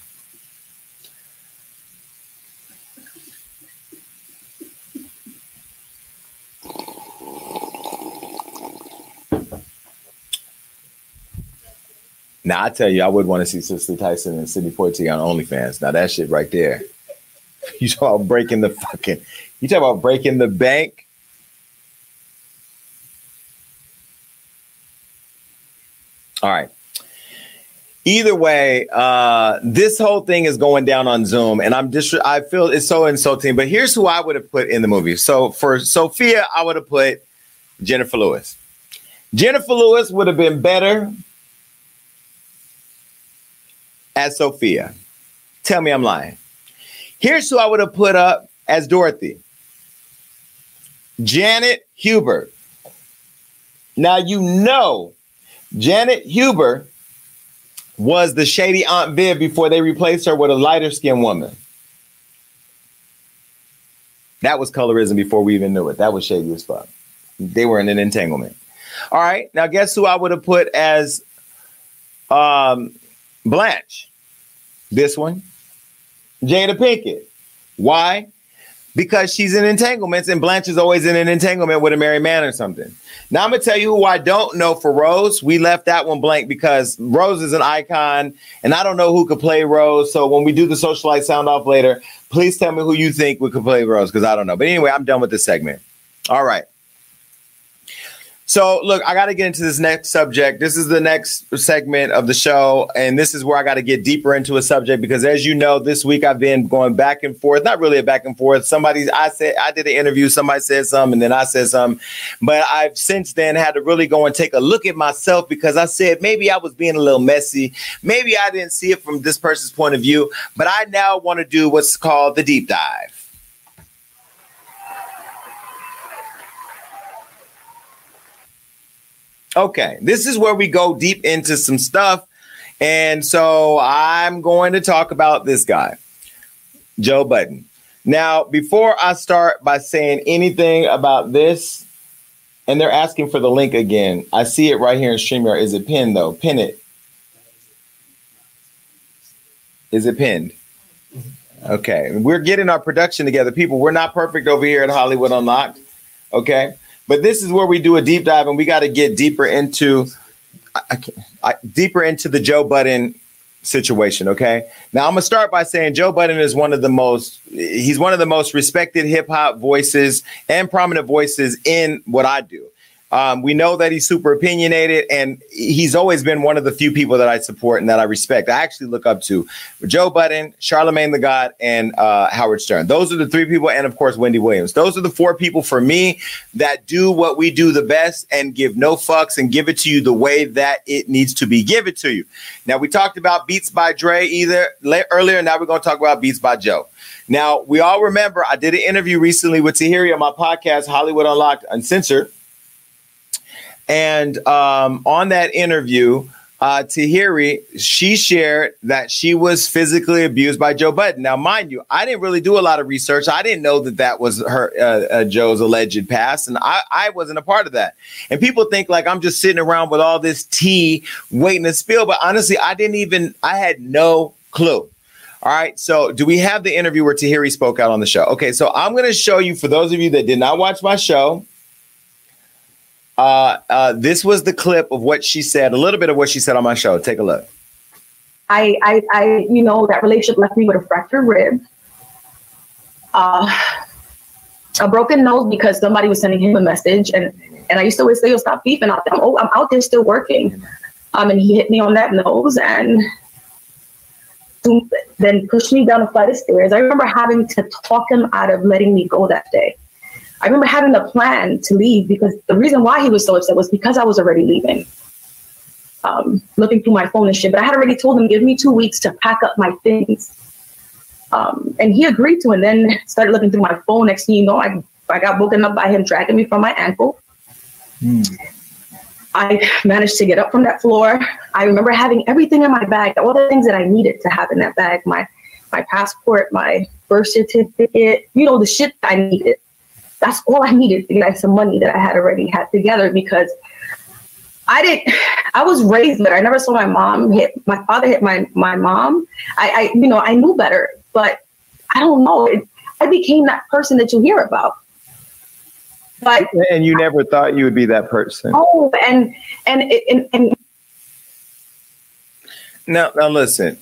Now I tell you, I would want to see Cicely Tyson and Sidney Poitier on OnlyFans. Now that shit right there. You talk about breaking the fucking. You talk about breaking the bank. All right. Either way, uh, this whole thing is going down on Zoom, and I'm just I feel it's so insulting. But here's who I would have put in the movie. So for Sophia, I would have put Jennifer Lewis. Jennifer Lewis would have been better as Sophia. Tell me I'm lying. Here's who I would have put up as Dorothy. Janet Hubert. Now you know Janet Hubert was the shady Aunt Viv before they replaced her with a lighter skinned woman. That was colorism before we even knew it. That was shady as fuck. They were in an entanglement. All right. Now guess who I would have put as um Blanche. This one. Jada Pinkett. Why? Because she's in entanglements, and Blanche is always in an entanglement with a married man or something. Now I'm gonna tell you who I don't know for Rose. We left that one blank because Rose is an icon, and I don't know who could play Rose. So when we do the socialite sound off later, please tell me who you think we could play Rose because I don't know. But anyway, I'm done with this segment. All right. So, look, I got to get into this next subject. This is the next segment of the show. And this is where I got to get deeper into a subject because, as you know, this week I've been going back and forth. Not really a back and forth. Somebody, I said, I did an interview, somebody said something, and then I said something. But I've since then had to really go and take a look at myself because I said maybe I was being a little messy. Maybe I didn't see it from this person's point of view. But I now want to do what's called the deep dive. Okay, this is where we go deep into some stuff. And so I'm going to talk about this guy, Joe Budden. Now, before I start by saying anything about this, and they're asking for the link again. I see it right here in StreamYard. Is it pinned though? Pin it. Is it pinned? Okay. We're getting our production together. People, we're not perfect over here at Hollywood Unlocked. Okay. But this is where we do a deep dive, and we got to get deeper into I, I deeper into the Joe Budden situation. Okay, now I'm gonna start by saying Joe Budden is one of the most he's one of the most respected hip hop voices and prominent voices in what I do. Um, we know that he's super opinionated, and he's always been one of the few people that I support and that I respect. I actually look up to Joe Budden, Charlemagne the God, and uh, Howard Stern. Those are the three people, and of course Wendy Williams. Those are the four people for me that do what we do the best and give no fucks and give it to you the way that it needs to be given to you. Now we talked about Beats by Dre either earlier. Now we're going to talk about Beats by Joe. Now we all remember I did an interview recently with Tahiry on my podcast Hollywood Unlocked Uncensored. And um, on that interview, uh, Tahiry, she shared that she was physically abused by Joe Budden. Now, mind you, I didn't really do a lot of research. I didn't know that that was her uh, uh, Joe's alleged past, and I, I wasn't a part of that. And people think like I'm just sitting around with all this tea waiting to spill, but honestly, I didn't even. I had no clue. All right. So, do we have the interview where Tahiry spoke out on the show? Okay. So, I'm going to show you for those of you that did not watch my show. Uh, uh, this was the clip of what she said, a little bit of what she said on my show. Take a look. I, I, I you know, that relationship left me with a fractured rib, uh, a broken nose because somebody was sending him a message, and and I used to always say, "Oh, stop beefing out there." Oh, I'm out there still working. Um, and he hit me on that nose and then pushed me down a flight of stairs. I remember having to talk him out of letting me go that day. I remember having a plan to leave because the reason why he was so upset was because I was already leaving. Um, looking through my phone and shit, but I had already told him, give me two weeks to pack up my things. Um, and he agreed to, and then started looking through my phone. Next thing you know, I, I got woken up by him dragging me from my ankle. Hmm. I managed to get up from that floor. I remember having everything in my bag, all the things that I needed to have in that bag my my passport, my birth certificate, you know, the shit I needed that's all I needed to get some money that I had already had together because I didn't. I was raised better. I never saw my mom hit my father hit my my mom. I, I you know I knew better, but I don't know. It, I became that person that you hear about. But and you never thought you would be that person. Oh, and and and, and now now listen.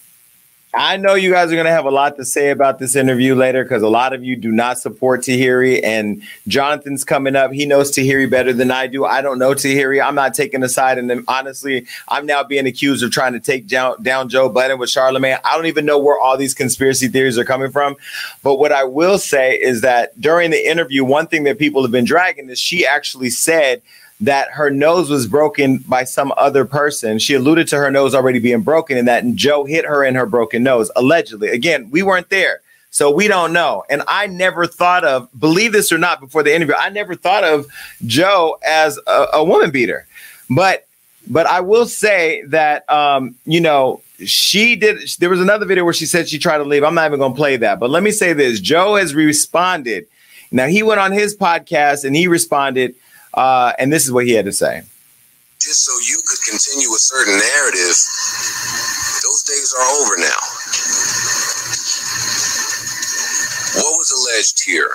I know you guys are going to have a lot to say about this interview later because a lot of you do not support Tahiry, and Jonathan's coming up. He knows Tahiry better than I do. I don't know Tahiry. I'm not taking a side, and honestly, I'm now being accused of trying to take down, down Joe Budden with Charlemagne. I don't even know where all these conspiracy theories are coming from. But what I will say is that during the interview, one thing that people have been dragging is she actually said that her nose was broken by some other person. She alluded to her nose already being broken and that Joe hit her in her broken nose, allegedly. Again, we weren't there. So we don't know. And I never thought of, believe this or not, before the interview, I never thought of Joe as a, a woman beater. But but I will say that um, you know, she did there was another video where she said she tried to leave. I'm not even gonna play that, but let me say this. Joe has responded. Now he went on his podcast and he responded uh, and this is what he had to say. Just so you could continue a certain narrative, those days are over now. What was alleged here?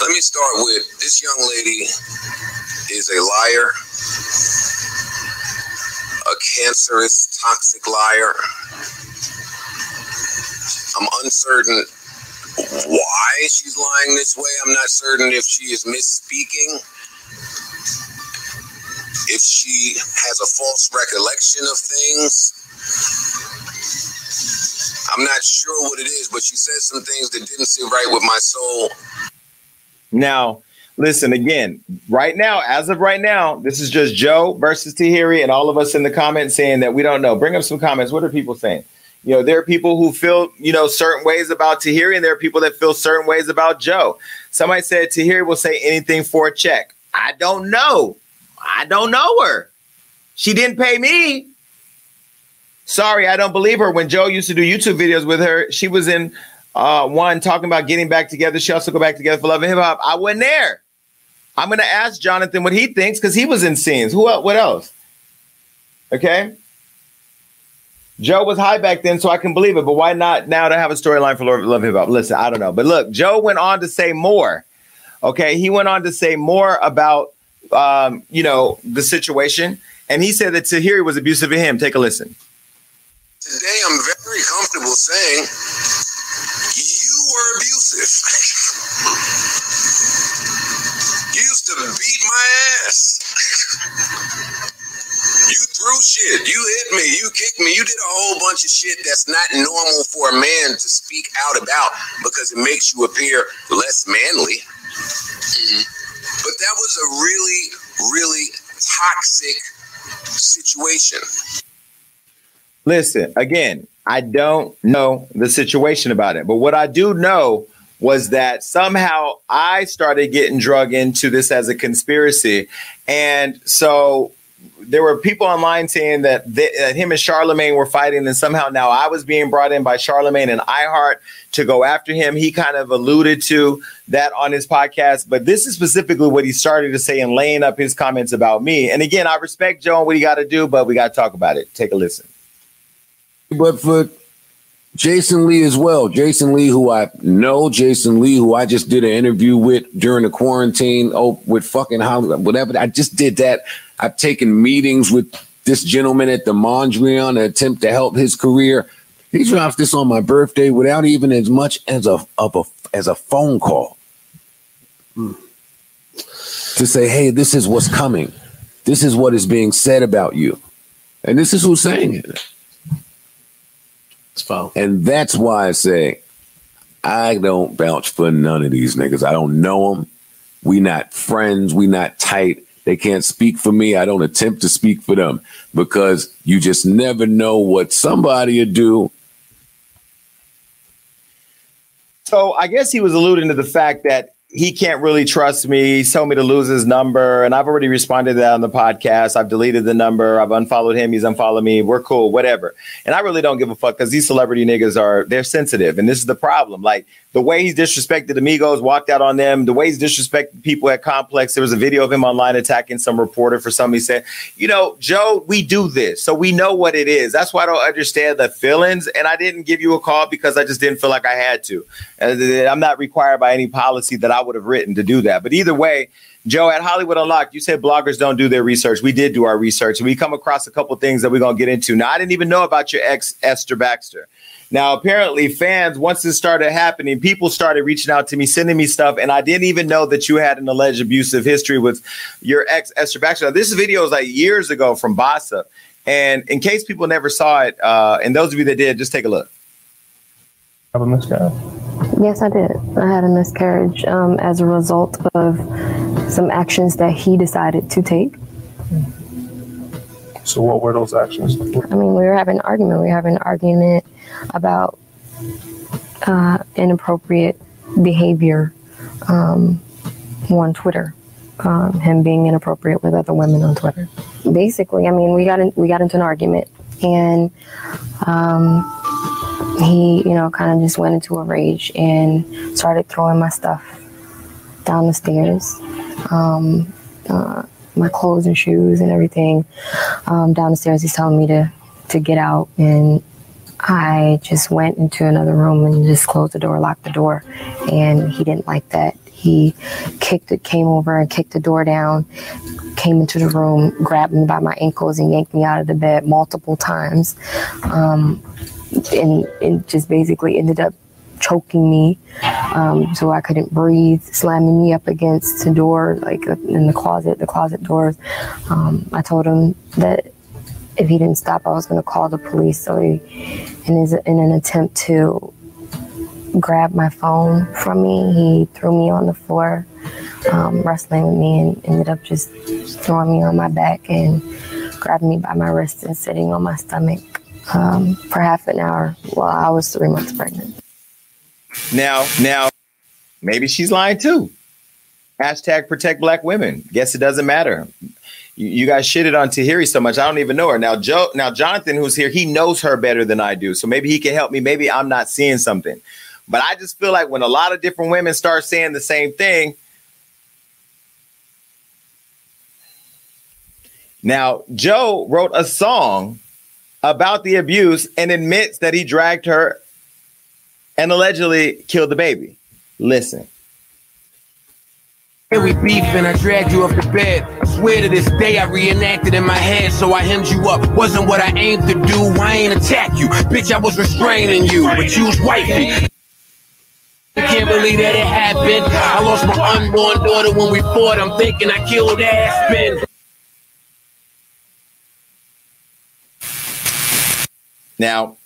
Let me start with this young lady is a liar, a cancerous, toxic liar. I'm uncertain why she's lying this way. I'm not certain if she is misspeaking, if she has a false recollection of things. I'm not sure what it is, but she said some things that didn't sit right with my soul. Now, listen again. Right now, as of right now, this is just Joe versus Tahiry, and all of us in the comments saying that we don't know. Bring up some comments. What are people saying? You know, there are people who feel, you know, certain ways about Tahiry, and there are people that feel certain ways about Joe. Somebody said Tahiry will say anything for a check. I don't know. I don't know her. She didn't pay me. Sorry, I don't believe her. When Joe used to do YouTube videos with her, she was in uh, one talking about getting back together. She also go back together for love and hip hop. I wasn't there. I'm gonna ask Jonathan what he thinks because he was in scenes. Who else? What else? Okay. Joe was high back then, so I can believe it. But why not now to have a storyline for Love, Hip Hop? Listen, I don't know. But look, Joe went on to say more. Okay, he went on to say more about um, you know the situation, and he said that Tahiry was abusive to him. Take a listen. Today, I'm very comfortable saying you were abusive. you used to beat my ass. you threw shit. You hit me. You kicked me. You did a whole bunch of shit that's not normal for a man to speak out about because it makes you appear less manly. But that was a really, really toxic situation. Listen, again, I don't know the situation about it, but what I do know was that somehow I started getting drug into this as a conspiracy. And so there were people online saying that, th- that him and Charlemagne were fighting, and somehow now I was being brought in by Charlemagne and iHeart to go after him. He kind of alluded to that on his podcast, but this is specifically what he started to say and laying up his comments about me. And again, I respect Joe and what he got to do, but we got to talk about it. Take a listen. But for Jason Lee as well, Jason Lee, who I know, Jason Lee, who I just did an interview with during the quarantine, oh, with fucking Hollywood, whatever. I just did that. I've taken meetings with this gentleman at the Mondrian to attempt to help his career. He drops this on my birthday without even as much as a a as a phone call hmm. to say, "Hey, this is what's coming. This is what is being said about you," and this is who's saying it. It's foul. And that's why I say I don't vouch for none of these niggas. I don't know them. We not friends. We not tight. They can't speak for me. I don't attempt to speak for them because you just never know what somebody will do. So I guess he was alluding to the fact that he can't really trust me. He told me to lose his number, and I've already responded to that on the podcast. I've deleted the number. I've unfollowed him. He's unfollowed me. We're cool, whatever. And I really don't give a fuck because these celebrity niggas are they're sensitive, and this is the problem. Like the way he's disrespected amigos, walked out on them. The way he's disrespected people at Complex. There was a video of him online attacking some reporter for something he said. You know, Joe, we do this, so we know what it is. That's why I don't understand the feelings. And I didn't give you a call because I just didn't feel like I had to. And I'm not required by any policy that I would have written to do that. But either way, Joe, at Hollywood Unlocked, you said bloggers don't do their research. We did do our research. and We come across a couple things that we're going to get into. Now, I didn't even know about your ex, Esther Baxter. Now, apparently, fans, once this started happening, people started reaching out to me, sending me stuff, and I didn't even know that you had an alleged abusive history with your ex, Esther Baxter. Now, this video is like years ago from Bossa. And in case people never saw it, uh, and those of you that did, just take a look. Have a miscarriage. Yes, I did. I had a miscarriage um, as a result of some actions that he decided to take. So, what were those actions? I mean, we were having an argument. We were having an argument about uh, inappropriate behavior um, on Twitter. Um, him being inappropriate with other women on Twitter. Basically, I mean, we got in, we got into an argument, and um, he, you know, kind of just went into a rage and started throwing my stuff down the stairs, um, uh, my clothes and shoes and everything um, down the stairs. He's telling me to to get out and I just went into another room and just closed the door, locked the door, and he didn't like that. He kicked it, came over and kicked the door down, came into the room, grabbed me by my ankles and yanked me out of the bed multiple times, um, and, and just basically ended up choking me um, so I couldn't breathe, slamming me up against the door, like in the closet, the closet doors. Um, I told him that if he didn't stop, I was going to call the police. So he, in, his, in an attempt to grab my phone from me, he threw me on the floor, um, wrestling with me, and ended up just throwing me on my back and grabbing me by my wrist and sitting on my stomach um, for half an hour while I was three months pregnant. Now, now, maybe she's lying too. Hashtag protect black women. Guess it doesn't matter. You, you guys shitted on Tahiry so much. I don't even know her. Now, Joe, now Jonathan, who's here, he knows her better than I do. So maybe he can help me. Maybe I'm not seeing something. But I just feel like when a lot of different women start saying the same thing. Now, Joe wrote a song about the abuse and admits that he dragged her and allegedly killed the baby. Listen. And we beef and I dragged you off the bed. I swear to this day I reenacted in my head, so I hemmed you up. Wasn't what I aimed to do. I ain't attack you. Bitch, I was restraining you, but you was wifey. I can't believe that it happened. I lost my unborn daughter when we fought. I'm thinking I killed Aspen. Now,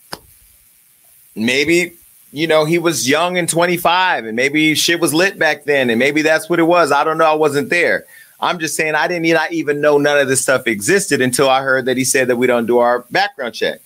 maybe you know he was young and 25, and maybe shit was lit back then, and maybe that's what it was. I don't know. I wasn't there. I'm just saying I didn't even know none of this stuff existed until I heard that he said that we don't do our background check.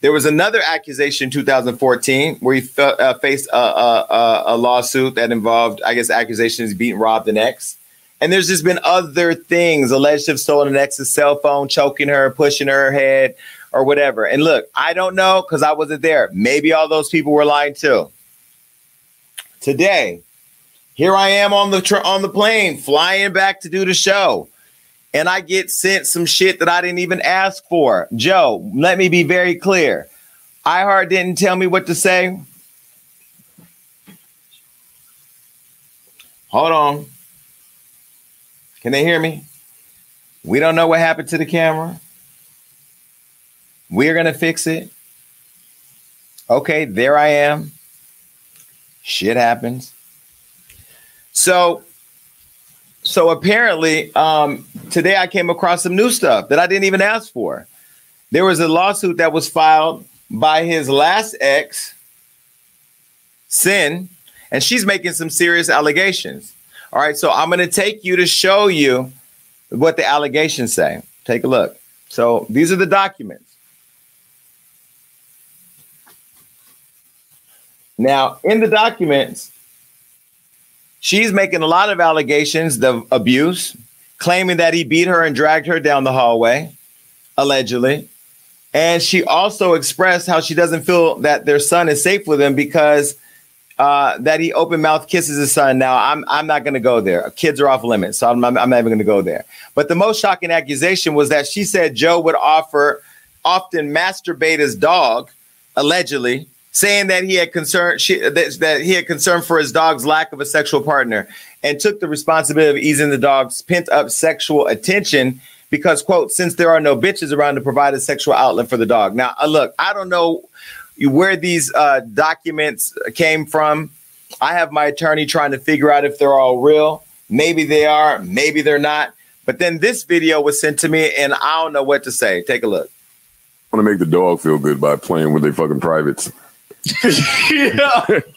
There was another accusation in 2014 where he fe- uh, faced a, a, a, lawsuit that involved, I guess, accusations beating robbed an ex. And there's just been other things alleged to have stolen an ex's cell phone, choking her, pushing her head, or whatever. And look, I don't know because I wasn't there. Maybe all those people were lying too. Today, here I am on the tr- on the plane, flying back to do the show, and I get sent some shit that I didn't even ask for. Joe, let me be very clear. iHeart didn't tell me what to say. Hold on. Can they hear me? We don't know what happened to the camera. We're going to fix it. Okay, there I am. Shit happens. So, so apparently, um, today I came across some new stuff that I didn't even ask for. There was a lawsuit that was filed by his last ex, Cyn, and she's making some serious allegations. All right, so I'm going to take you to show you what the allegations say. Take a look. So these are the documents. Now, in the documents, she's making a lot of allegations of abuse, claiming that he beat her and dragged her down the hallway, allegedly. And she also expressed how she doesn't feel that their son is safe with him because uh, that he open mouth kisses his son. Now, I'm I'm not going to go there. Kids are off limits, so I'm, I'm, I'm not even going to go there. But the most shocking accusation was that she said Joe would offer often masturbate his dog, allegedly, saying that he had concern she, that, that he had concern for his dog's lack of a sexual partner, and took the responsibility of easing the dog's pent up sexual attention because quote since there are no bitches around to provide a sexual outlet for the dog. Now, uh, look, I don't know where these uh, documents came from. I have my attorney trying to figure out if they're all real. Maybe they are, maybe they're not. But then this video was sent to me, and I don't know what to say. Take a look. I want to make the dog feel good by playing with their fucking privates. Yeah.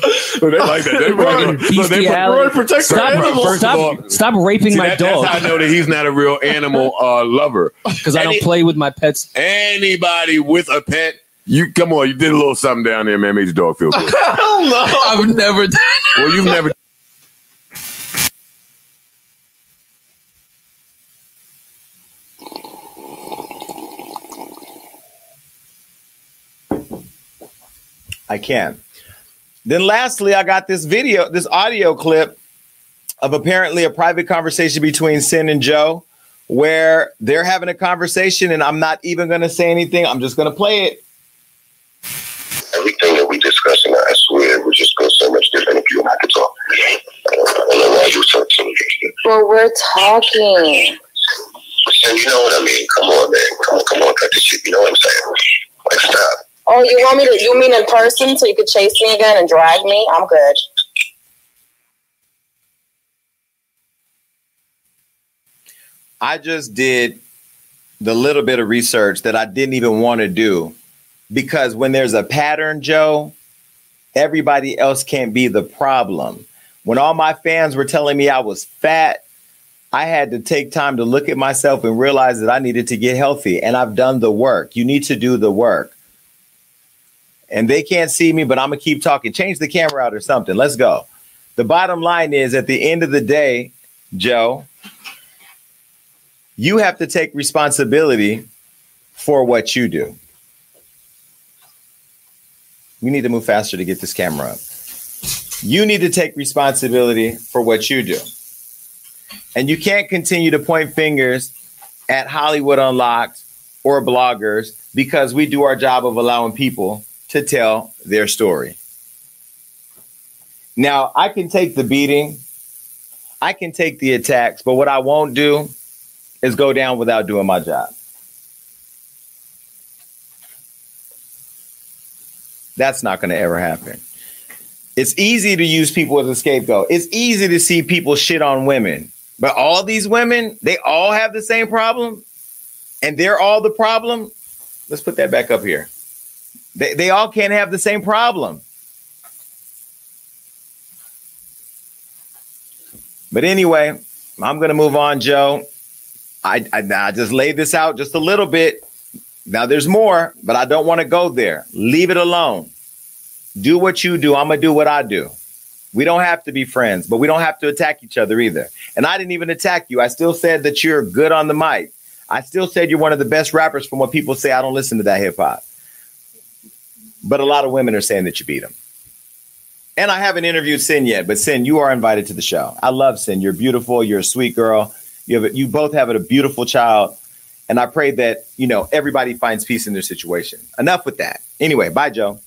So they like that. They want to Bestiality. they protect Stop- their animals. first of all- stop raping my that- dog. That's how I know that he's not a real animal uh, lover. Because I don't play with my pets. Anybody with a pet, you come on, you did a little something down there, man, made your dog feel good. Hell no. I've never done well, you've never. I can. Then lastly, I got this video, this audio clip of apparently a private conversation between Cyn and Joe where they're having a conversation and I'm not even going to say anything. I'm just going to play it. everything that we discuss, and I swear it would just go so much different if you and I could talk. I don't, I don't know why you talk so much. Well, we're talking. So you know what I mean? Come on, man. Come on, come on, cut this shit. You know what I'm saying? Like, stop. Oh, you want me to? You mean in person so you could chase me again and drag me? I'm good. I just did the little bit of research that I didn't even want to do because when there's a pattern, Joe, everybody else can't be the problem. When all my fans were telling me I was fat, I had to take time to look at myself and realize that I needed to get healthy. And I've done the work. You need to do the work. And they can't see me, but I'm to keep talking. Change the camera out or something. Let's go. The bottom line is at the end of the day, Joe, you have to take responsibility for what you do. We need to move faster to get this camera up. You need to take responsibility for what you do. And you can't continue to point fingers at Hollywood Unlocked or bloggers because we do our job of allowing people to tell their story. Now, I can take the beating, I can take the attacks, but what I won't do is go down without doing my job. That's not going to ever happen. It's easy to use people as a scapegoat. It's easy to see people shit on women, but all these women, they all have the same problem and they're all the problem. Let's put that back up here. They, they all can't have the same problem. But anyway, I'm going to move on, Joe. I, I, I just laid this out just a little bit. Now there's more, but I don't want to go there. Leave it alone. Do what you do. I'm going to do what I do. We don't have to be friends, but we don't have to attack each other either. And I didn't even attack you. I still said that you're good on the mic. I still said you're one of the best rappers from what people say. I don't listen to that hip hop. But a lot of women are saying that you beat them. And I haven't interviewed Cyn yet, but Cyn, you are invited to the show. I love Cyn. You're beautiful. You're a sweet girl. You have a, you both have a beautiful child, and I pray that you know everybody finds peace in their situation. Enough with that. Anyway, bye, Joe.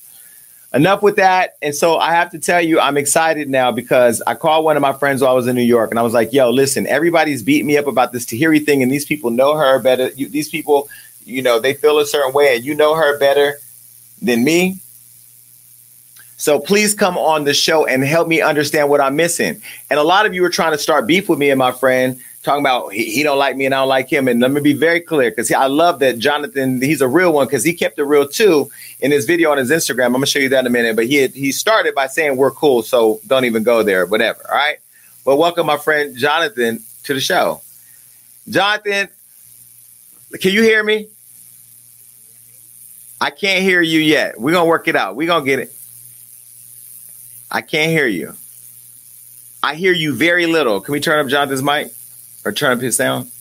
Enough with that. And so I have to tell you, I'm excited now because I called one of my friends while I was in New York, and I was like, "Yo, listen, everybody's beating me up about this Tahiry thing, and these people know her better. You, these people, you know, they feel a certain way, and you know her better than me." So please come on the show and help me understand what I'm missing. And a lot of you are trying to start beef with me and my friend, talking about he, he don't like me and I don't like him. And let me be very clear because I love that Jonathan, he's a real one because he kept it real too in his video on his Instagram. I'm gonna show you that in a minute. But he had, he started by saying we're cool, so don't even go there, whatever. All right. But welcome my friend Jonathan to the show. Jonathan, can you hear me? I can't hear you yet. We're gonna work it out. We're gonna get it. I can't hear you. I hear you very little. Can we turn up Jonathan's mic or turn up his sound?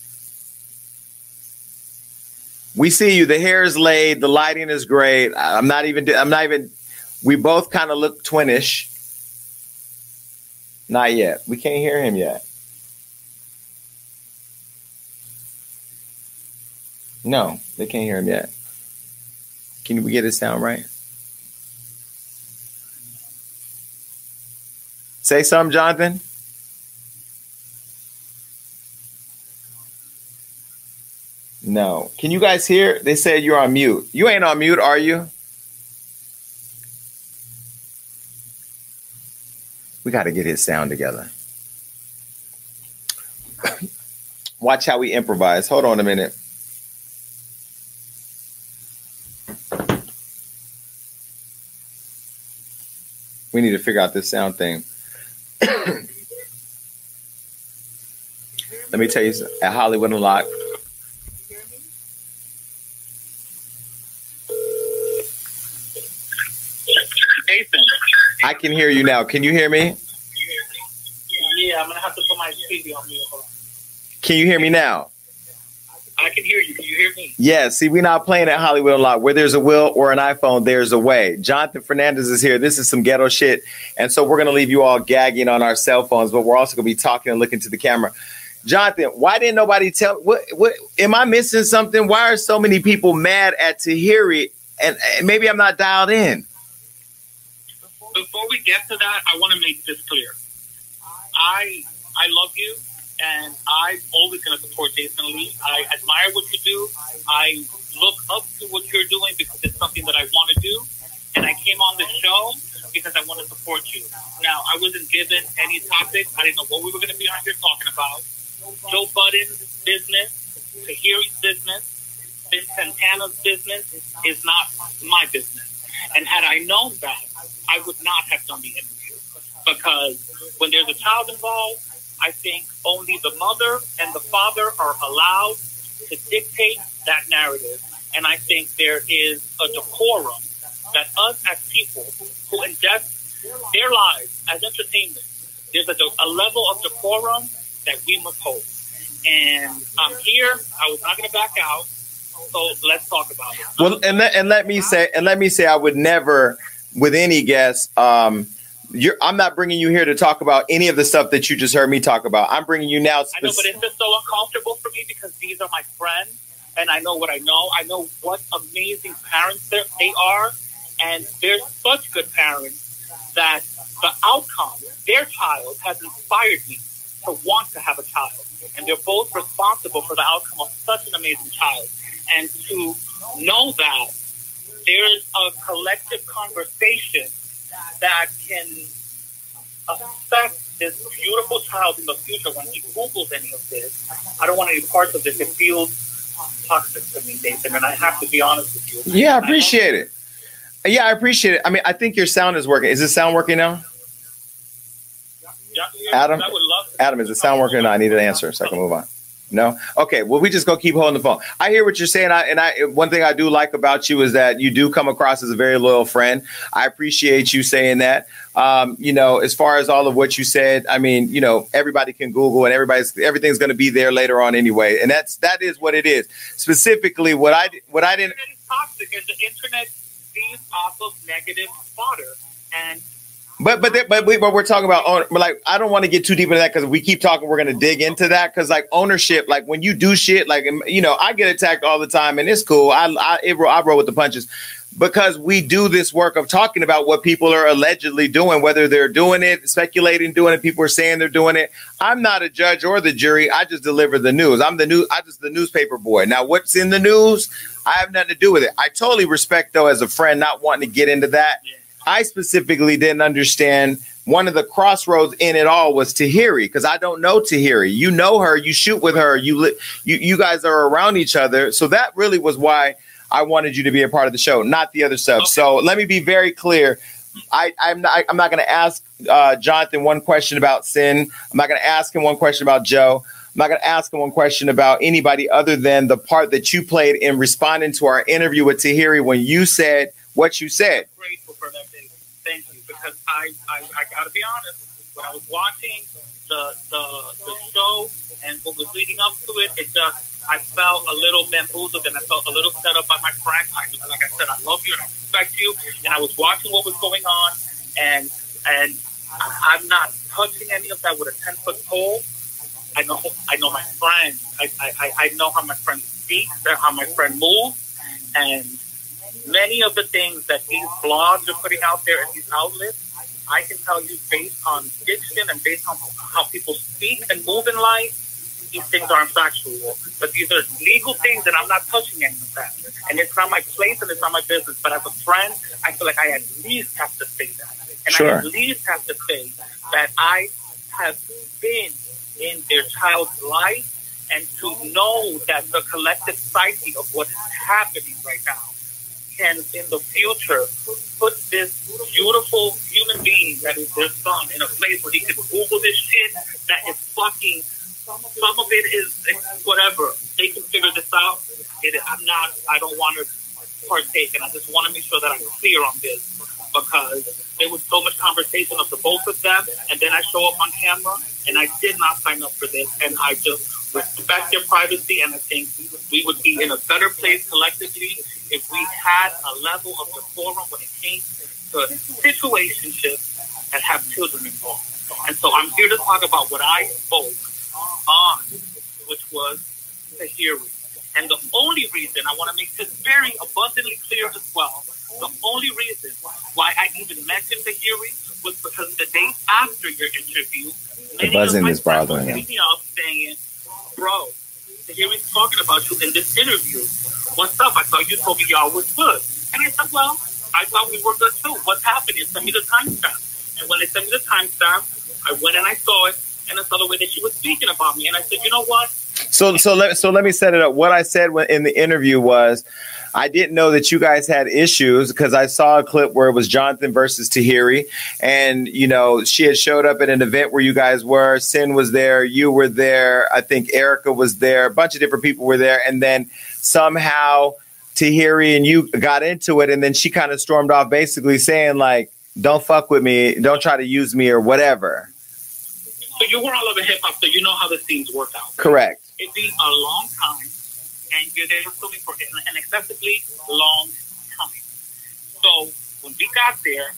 We see you. The hair is laid. The lighting is great. I'm not even. I'm not even. We both kind of look twinish. Not yet. We can't hear him yet. No, they can't hear him yet. Can we get his sound right? Say something, Jonathan. No. Can you guys hear? They said you're on mute. You ain't on mute, are you? We got to get his sound together. Watch how we improvise. Hold on a minute. We need to figure out this sound thing. Let me tell you at Hollywood Unlocked. Nathan. I can hear you now. Can you hear me? Yeah, I'm gonna have to put my TV on mute. Can you hear me now? I can hear you. Can hear me? Yeah, see, we're not playing at Hollywood a lot. Where there's a will or an iPhone, there's a way. Jonathan Fernandez is here. This is some ghetto shit. And so we're going to leave you all gagging on our cell phones, but we're also going to be talking and looking to the camera. Jonathan, why didn't nobody tell? What? What? Am I missing something? Why are so many people mad at Tahiry? And, and maybe I'm not dialed in. before we get to that, I want to make this clear. I I love you, and I'm always going to support Jason Lee. I admire what you do. I look up to what you're doing because it's something that I want to do. And I came on the show because I want to support you. Now, I wasn't given any topic. I didn't know what we were going to be on here talking about. Joe Budden's business, Tahiry's business, Cyn Santana's business is not my business. And had I known that, I would not have done the interview because when there's a child involved, I think only the mother and the father are allowed to dictate that narrative. And I think there is a decorum that us as people who invest their lives as entertainment, there's a, a level of decorum that we must hold. And I'm here. I was not going to back out. So let's talk about it. Well, and let, and let me say, and let me say, I would never, with any guest, um, I'm not bringing you here to talk about any of the stuff that you just heard me talk about. I'm bringing you now. I know, but it's just so uncomfortable for me because these are my friends, and I know what I know. I know what amazing parents they are, and they're such good parents that the outcome, their child, has inspired me to want to have a child, and they're both responsible for the outcome of such an amazing child, and to know that there's a collective conversation that can affect this beautiful child in the future when he Googles any of this. I don't want any parts of this. It feels toxic to me, Nathan, and I have to be honest with you. yeah, I appreciate it. Yeah, I appreciate it. I mean, I think your sound is working. Is the sound working now? Yeah, yeah, Adam? I would love Adam, is the sound working or not? I need an answer so I can move on. No? Okay. Well, we just go keep holding the phone. I hear what you're saying. I, and I, one thing I do like about you is that you do come across as a very loyal friend. I appreciate you saying that. Um, you know, as far as all of what you said, I mean, you know, everybody can Google and everybody's, everything's going to be there later on anyway. And that's, that is what it is. Specifically, what I, what I didn't, toxic, and the internet feeds off of negative fodder. And But but there- but we, but we're talking about but like I don't want to get too deep into that because we keep talking. We're gonna dig into that because like ownership, like when you do shit, like you know, I get attacked all the time and it's cool. I I, it, I roll with the punches because we do this work of talking about what people are allegedly doing, whether they're doing it, speculating, doing it. People are saying they're doing it. I'm not a judge or the jury. I just deliver the news. I'm the new. I just the newspaper boy. Now, what's in the news? I have nothing to do with it. I totally respect though, as a friend, not wanting to get into that. I specifically didn't understand one of the crossroads in it all was Tahiry because I don't know Tahiry. You know her, you shoot with her, you li- you you guys are around each other. So that really was why I wanted you to be a part of the show, not the other stuff. So let me be very clear. I, I'm not I'm not going to ask uh, Jonathan one question about Cyn. I'm not going to ask him one question about Joe. I'm not going to ask him one question about anybody other than the part that you played in responding to our interview with Tahiry when you said what you said. grateful for that day. Thank you, because I, I, I got to be honest. When I was watching the, the the show and what was leading up to it, it just I felt a little bamboozled and I felt a little set up by my friend. I, like I said, I love you and I respect you. And I was watching what was going on, and and I, I'm not touching any of that with a ten foot pole. I know I know my friend. I, I, I- know how my friend speaks, how my friend moves, and many of the things that these blogs are putting out there and these outlets, I can tell you based on diction and based on how people speak and move in life, these things aren't factual. But these are legal things and I'm not touching any of that. And it's not my place and it's not my business. But as a friend, I feel like I at least have to say that. And I at least have to say that I have been in their child's life and to know that the collective psyche of what is happening right now can in the future put this beautiful human being that is their son in a place where he can Google this shit that is fucking some of it is whatever. They can figure this out. It, I'm not I don't want to partake and I just want to make sure that I'm clear on this because there was so much conversation of the both of them and then I show up on camera and I did not sign up for this and I just respect their privacy and I think we would be in a better place collectively if we had a level of decorum when it came to situationships that have children involved. And so I'm here to talk about what I spoke on, which was Tahiry. And the only reason I want to make this very abundantly clear as well, The only reason why I even mentioned Tahiry was because the day after your interview, The buzzing is bothering him. hit me up saying, "Bro, Tahiry's talking about you in this interview. What's up? I thought you told me y'all was good." And I said, "Well, I thought we were good too. What's happening? Send me the timestamp." And when they sent me the timestamp, I went and I saw it, and I saw the way that she was speaking about me, and I said, "You know what? So so let so let me set it up. What I said in the interview was, I didn't know that you guys had issues because I saw a clip where it was Jonathan versus Tahiry, and you know she had showed up at an event where you guys were. Cyn was there, you were there. I think Erica was there. A bunch of different people were there, and then somehow Tahiry and you got into it, and then she kind of stormed off, basically saying like, "Don't fuck with me, don't try to use me or whatever." You were all over hip hop, so you know how the scenes work out. Correct. It's been a long time, and you're there filming for an an excessively long time. So when we got there,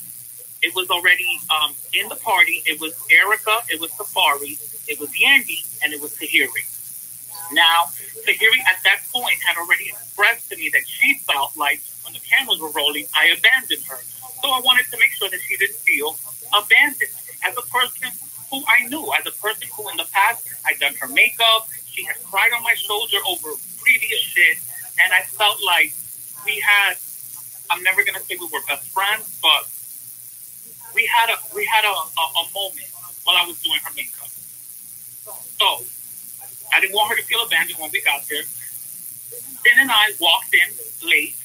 it was already um, in the party. It was Erica, it was Safaree, it was Yandy, and it was Tahiry. Now, Tahiry at that point had already expressed to me that she felt like when the cameras were rolling, I abandoned her. So I wanted to make sure that she didn't feel abandoned. As a person who I knew, as a person who in the past I'd done her makeup, she had cried on my shoulder over previous shit, and I felt like we had. I'm never gonna say we were best friends, but we had a we had a, a, a moment while I was doing her makeup. So I didn't want her to feel abandoned when we got there. Finn and I walked in late,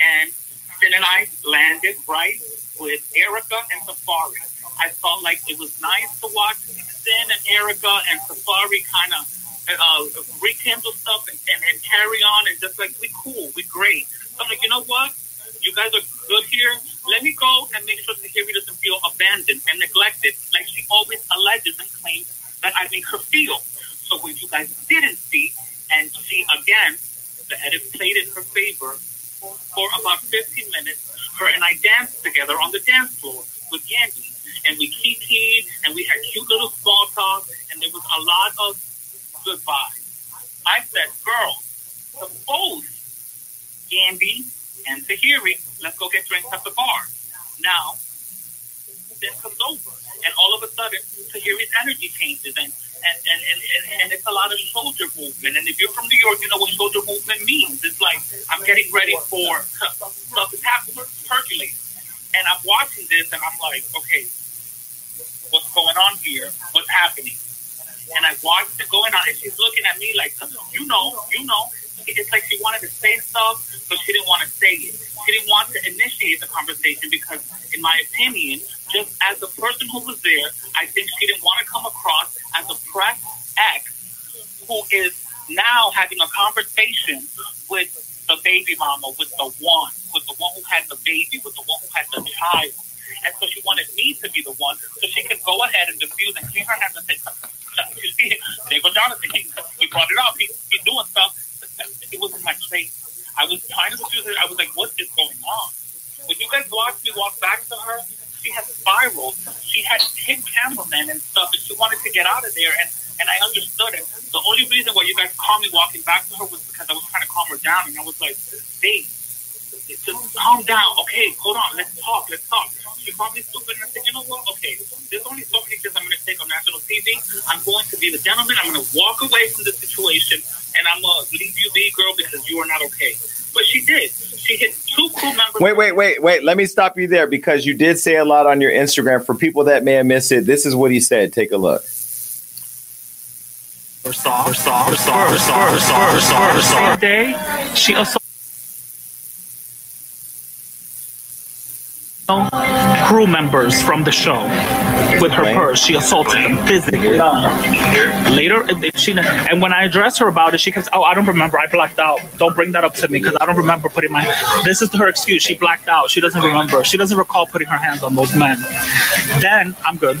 and Finn and I landed right with Erica and Safaree. I felt like it was nice to watch Finn and Erica and Safaree kind of uh, rekindle stuff and, and, and carry on and just like we cool, we great. So I'm like, you know what? You guys are good here. Let me go and make sure Tahiry doesn't feel abandoned and neglected, like she always alleges and claims that I make her feel. So when you guys didn't see, and she again, the edit played in her favor for about 15 minutes. Her and I danced together on the dance floor with Yandy, and we kikied, and we had cute little small talk, and there was a lot of goodbye. I said, girl, to both Yandy and Tahiry, let's go get drinks at the bar. Now, then comes over, and all of a sudden, Tahiry's energy changes, and and, and, and, and, it's a lot of shoulder movement. And if you're from New York, you know what shoulder movement means. It's like I'm getting ready for spectacular Hercules. And I'm watching this and I'm like, okay, what's going on here? What's happening? And I watched it going on and she's looking at me like, you know, you know. It's like she wanted to say stuff, but she didn't want to say it. She didn't want to initiate the conversation because, in my opinion, just as the person who was there, I think she didn't want to come across as a press ex who is now having a conversation with the baby mama, with the one, with the one who had the baby, with the one who had the child. And so she wanted me to be the one so she could go ahead and diffuse and clean her hands and say, you there goes Jonathan. He, he brought it up. He, he's doing stuff. It was in my face. I was trying to diffuse it. I was like, what is going on? When you guys watched me walk back to her, she had spiraled. She had hit cameramen and stuff, and she wanted to get out of there. And, and I understood it. The only reason why you guys called me walking back to her was because I was trying to calm her down. And I was like, babe, just calm down. Okay, hold on. Let's talk. Let's talk. She called me stupid, and I said, you know what? Okay, there's only so many things I'm going to take on national TV. I'm be the gentleman. I'm going to walk away from the situation, and I'm going to leave you be, girl, because you are not okay. But she did. She hit two crew members. Wait, wait, wait, wait. Let me stop you there because you did say a lot on your Instagram. For people that may have missed it, this is what he said. Take a look. Day, she also crew members from the show with her purse. She assaulted them physically. Later, she and when I addressed her about it, she goes, "Oh, I don't remember. I blacked out. Don't bring that up to me because I don't remember putting my." This is her excuse. She blacked out. She doesn't remember. She doesn't recall putting her hands on those men. Then I'm good.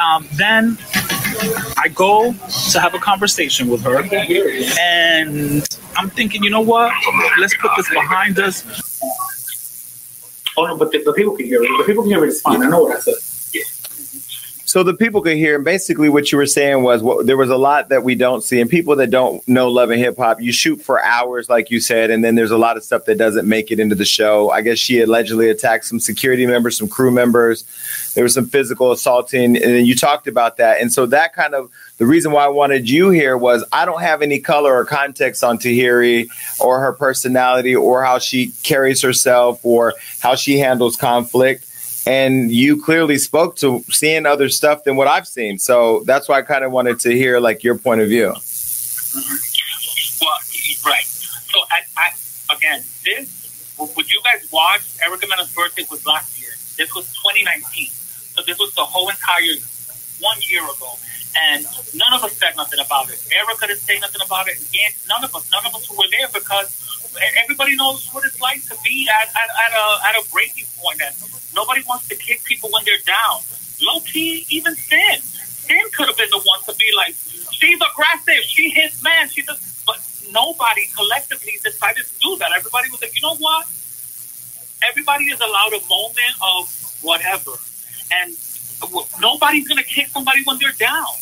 Um, then I go to have a conversation with her, and I'm thinking, you know what? Let's put this behind us. Oh no, but the, the people can hear it. The people can hear it. It's fine. I know what I said. So the people could hear, and basically what you were saying was what, there was a lot that we don't see, and people that don't know love and hip hop, you shoot for hours, like you said, and then there's a lot of stuff that doesn't make it into the show. I guess she allegedly attacked some security members, some crew members. There was some physical assaulting, and then you talked about that, and so that kind of the reason why I wanted you here was I don't have any color or context on Tahiry or her personality or how she carries herself or how she handles conflict and you clearly spoke to seeing other stuff than what I've seen. So that's why I kind of wanted to hear like your point of view. Well, right. So I, I again, this would you guys watch Erica Mena's birthday was last year. This was 2019. So this was the whole entire one year ago. And none of us said nothing about it. Erica didn't say nothing about it. And none of us, none of us who were there because everybody knows what it's like to be at, at, at a at a breaking point. And nobody wants to kick people when they're down. Low key, even Cyn. Cyn could have been the one to be like, she's aggressive, she hits man, she does but nobody collectively decided to do that. Everybody was like, you know what? Everybody is allowed a moment of whatever. And nobody's gonna kick somebody when they're down.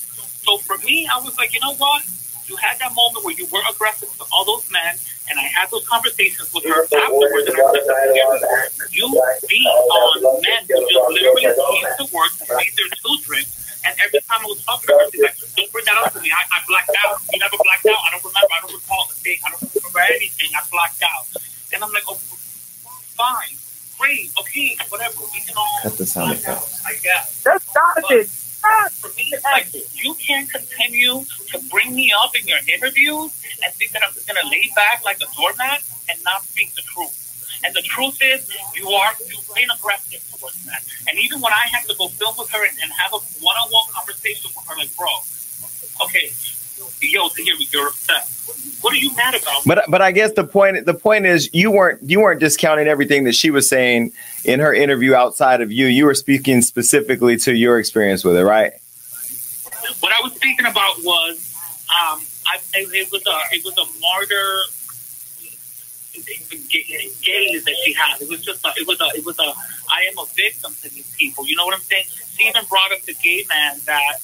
So for me, I was like, you know what? You had that moment where you were aggressive to all those men, and I had those conversations with her afterwards, and I said, you beat on men who just literally came to work to feed their children, and every time I was talking to her, she's like, don't bring that up to me. I, I blacked out. You never blacked out. I don't remember. I don't recall the thing. I don't remember anything. I blacked out. And I'm like, oh, fine, great, okay, whatever. We can all Cut the sound effects. I guess. That's For me, it's like you can't continue to bring me up in your interviews and think that I'm just gonna lay back like a doormat and not speak the truth. And the truth is, you are you've been aggressive towards that. And even when I have to go film with her and, and have a one-on-one conversation with her, like, bro, okay, yo, here we you're upset. What are you mad about? But but I guess the point the point is you weren't you weren't discounting everything that she was saying in her interview outside of you. You were speaking specifically to your experience with it, right? What I was speaking about was, um, I, it, was a it was a martyr ga- gaze that she had. It was just a, it was a it was a I am a victim to these people. You know what I'm saying? She even brought up the gay man that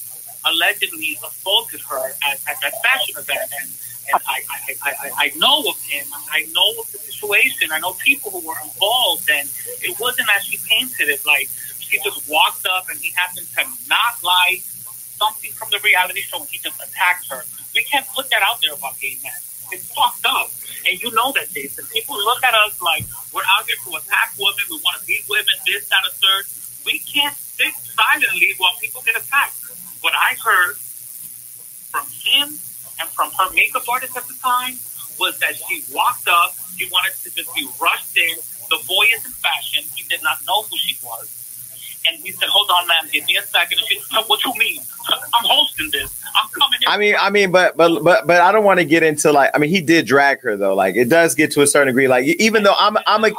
allegedly assaulted her at, at that fashion event, and and I, I, I, I know of him. I know of the situation. I know people who were involved, and it wasn't as she painted it. Like she just walked up, and he happened to not like something from the reality show, and he just attacked her. We can't put that out there about gay men. It's fucked up, and you know that, Jason. People look at us like we're out here to attack women. We want to beat women. This, that, a third. We can't sit silently while people get attacked. What I heard from him and from her makeup artist at the time was that she walked up, she wanted to just be rushed in. The boy is in fashion. He did not know who she was. And he said, Hold on, ma'am, give me a second. And she said, What you mean? I'm hosting this. I'm coming. I mean, I mean, but but but but I don't want to get into like. I mean, he did drag her though. Like, it does get to a certain degree. Like, even though I'm I'm a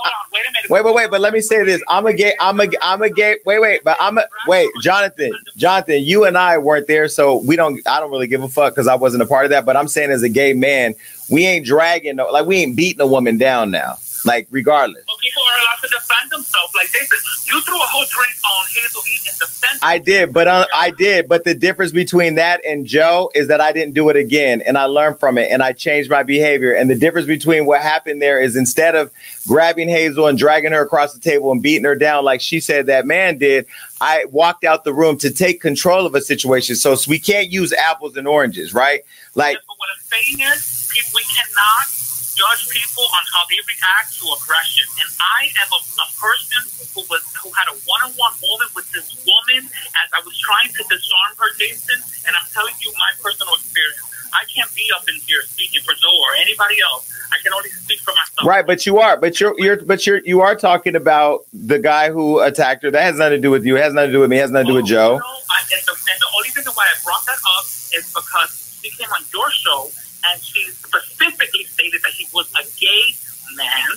wait wait wait, but let me say this. I'm a gay. I'm a I'm a gay. Wait wait, but I'm a wait, Jonathan. Jonathan, you and I weren't there, so we don't. I don't really give a fuck because I wasn't a part of that. But I'm saying as a gay man, we ain't dragging. Like, we ain't beating a woman down now. Like, regardless. People are allowed to defend themselves. Like they said, you threw a whole drink on Hazel defense. I did, but uh, I did. But the difference between that and Joe is that I didn't do it again, and I learned from it, and I changed my behavior. And the difference between what happened there is instead of grabbing Hazel and dragging her across the table and beating her down like she said that man did, I walked out the room to take control of a situation. So, so we can't use apples and oranges, right? Like, What I'm saying is, we cannot judge people on how they react to aggression. And I am a, a person who was who had a one-on-one moment with this woman as I was trying to disarm her, Jason. And I'm telling you my personal experience. I can't be up in here speaking for Joe or anybody else. I can only speak for myself. right, but you are, but you're, you're, but you're, you are talking about the guy who attacked her. That has nothing to do with you. It has nothing to do with me. It has nothing to do with oh, Joe. I, and, the, and the only reason why I brought that up is because she came on your show and she specifically stated that he was a gay man,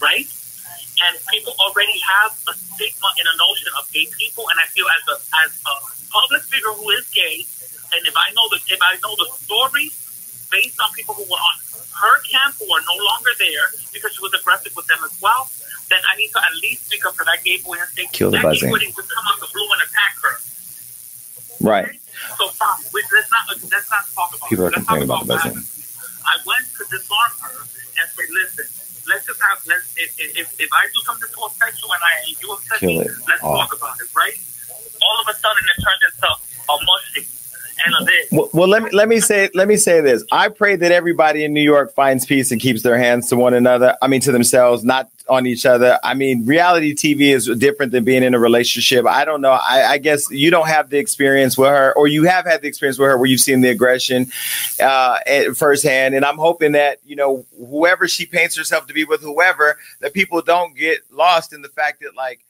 right? And people already have a stigma and a notion of gay people, and I feel as a as a public figure who is gay, and if I know the if I know the story based on people who were on her camp who are no longer there because she was aggressive with them as well, then I need to at least speak up for that gay boy and say Kill the that buzzing. gay boy just come out the blue and attack her. Right. So stop. Let's not let's not talk about. People are it. Let's talk complaining about the what buzzing. I went to disarm her and say, listen, let's just have let's if if, if I do something to affect you and I you Kill me, let's off. talk about it, right? All of a sudden, it turned into a mushy Well, well, let me let me say let me say this. I pray that everybody in New York finds peace and keeps their hands to one another. I mean, to themselves, not on each other. I mean, reality TV is different than being in a relationship. I don't know. I, I guess you don't have the experience with her, or you have had the experience with her where you've seen the aggression uh, firsthand. And I'm hoping that you know whoever she paints herself to be with, whoever, that people don't get lost in the fact that like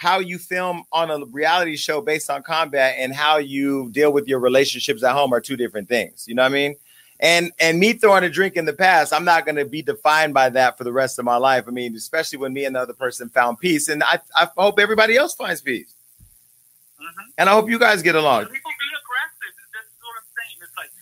how you film on a reality show based on combat and how you deal with your relationships at home are two different things. You know what I mean? And and me throwing a drink in the past, I'm not going to be defined by that for the rest of my life. I mean, especially when me and the other person found peace, and I I hope everybody else finds peace. Mm-hmm. And I hope you guys get along. People be aggressive. That's what I'm saying. It's like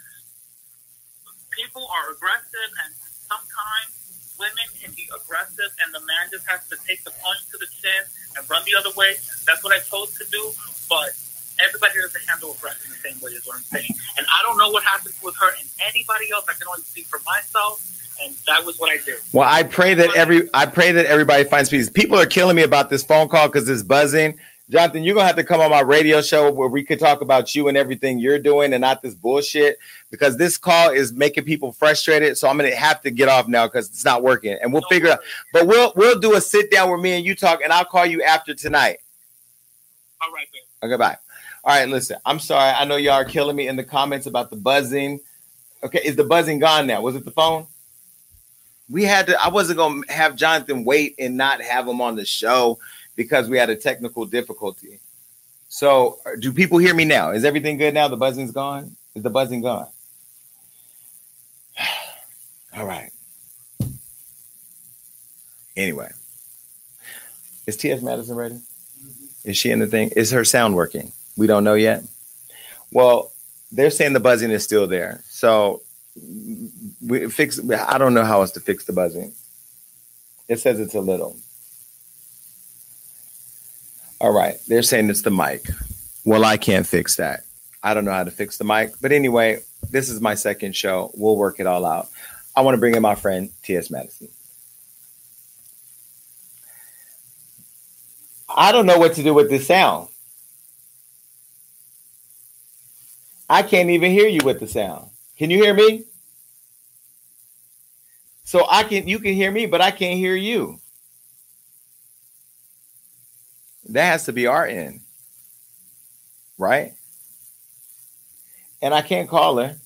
people are aggressive, and sometimes women can be aggressive, and the man just has to take the punch to the chin and run the other way. That's what I chose to do, but everybody doesn't handle aggression the same way. Is what I'm saying. And I don't know what happens with her and anybody else. I can only speak for myself, and that was what I did. Well, I pray that every I pray that everybody finds peace. People are killing me about this phone call because it's buzzing. Jonathan, you're gonna have to come on my radio show where we could talk about you and everything you're doing and not this bullshit because this call is making people frustrated. So I'm gonna have to get off now because it's not working. And we'll figure out, but we'll we'll do a sit down where me and you talk, and I'll call you after tonight. All right, babe. Okay, bye. All right, listen. I'm sorry. I know y'all are killing me in the comments about the buzzing. Okay, is the buzzing gone now? Was it the phone? We had to. I wasn't gonna have Jonathan wait and not have him on the show because we had a technical difficulty. So, do people hear me now? Is everything good now? The buzzing's gone. Is the buzzing gone? All right. Anyway, is T.S. Madison ready? Mm-hmm. Is she in the thing? Is her sound working? We don't know yet. Well, they're saying the buzzing is still there. So we fix. I don't know how else to fix the buzzing. It says it's a little. All right, they're saying it's the mic. Well, I can't fix that. I don't know how to fix the mic. But anyway, this is my second show. We'll work it all out. I want to bring in my friend T.S. Madison. I don't know what to do with this sound. I can't even hear you with the sound. Can you hear me? So I can you can hear me, but I can't hear you. That has to be our end. Right? And I can't call her.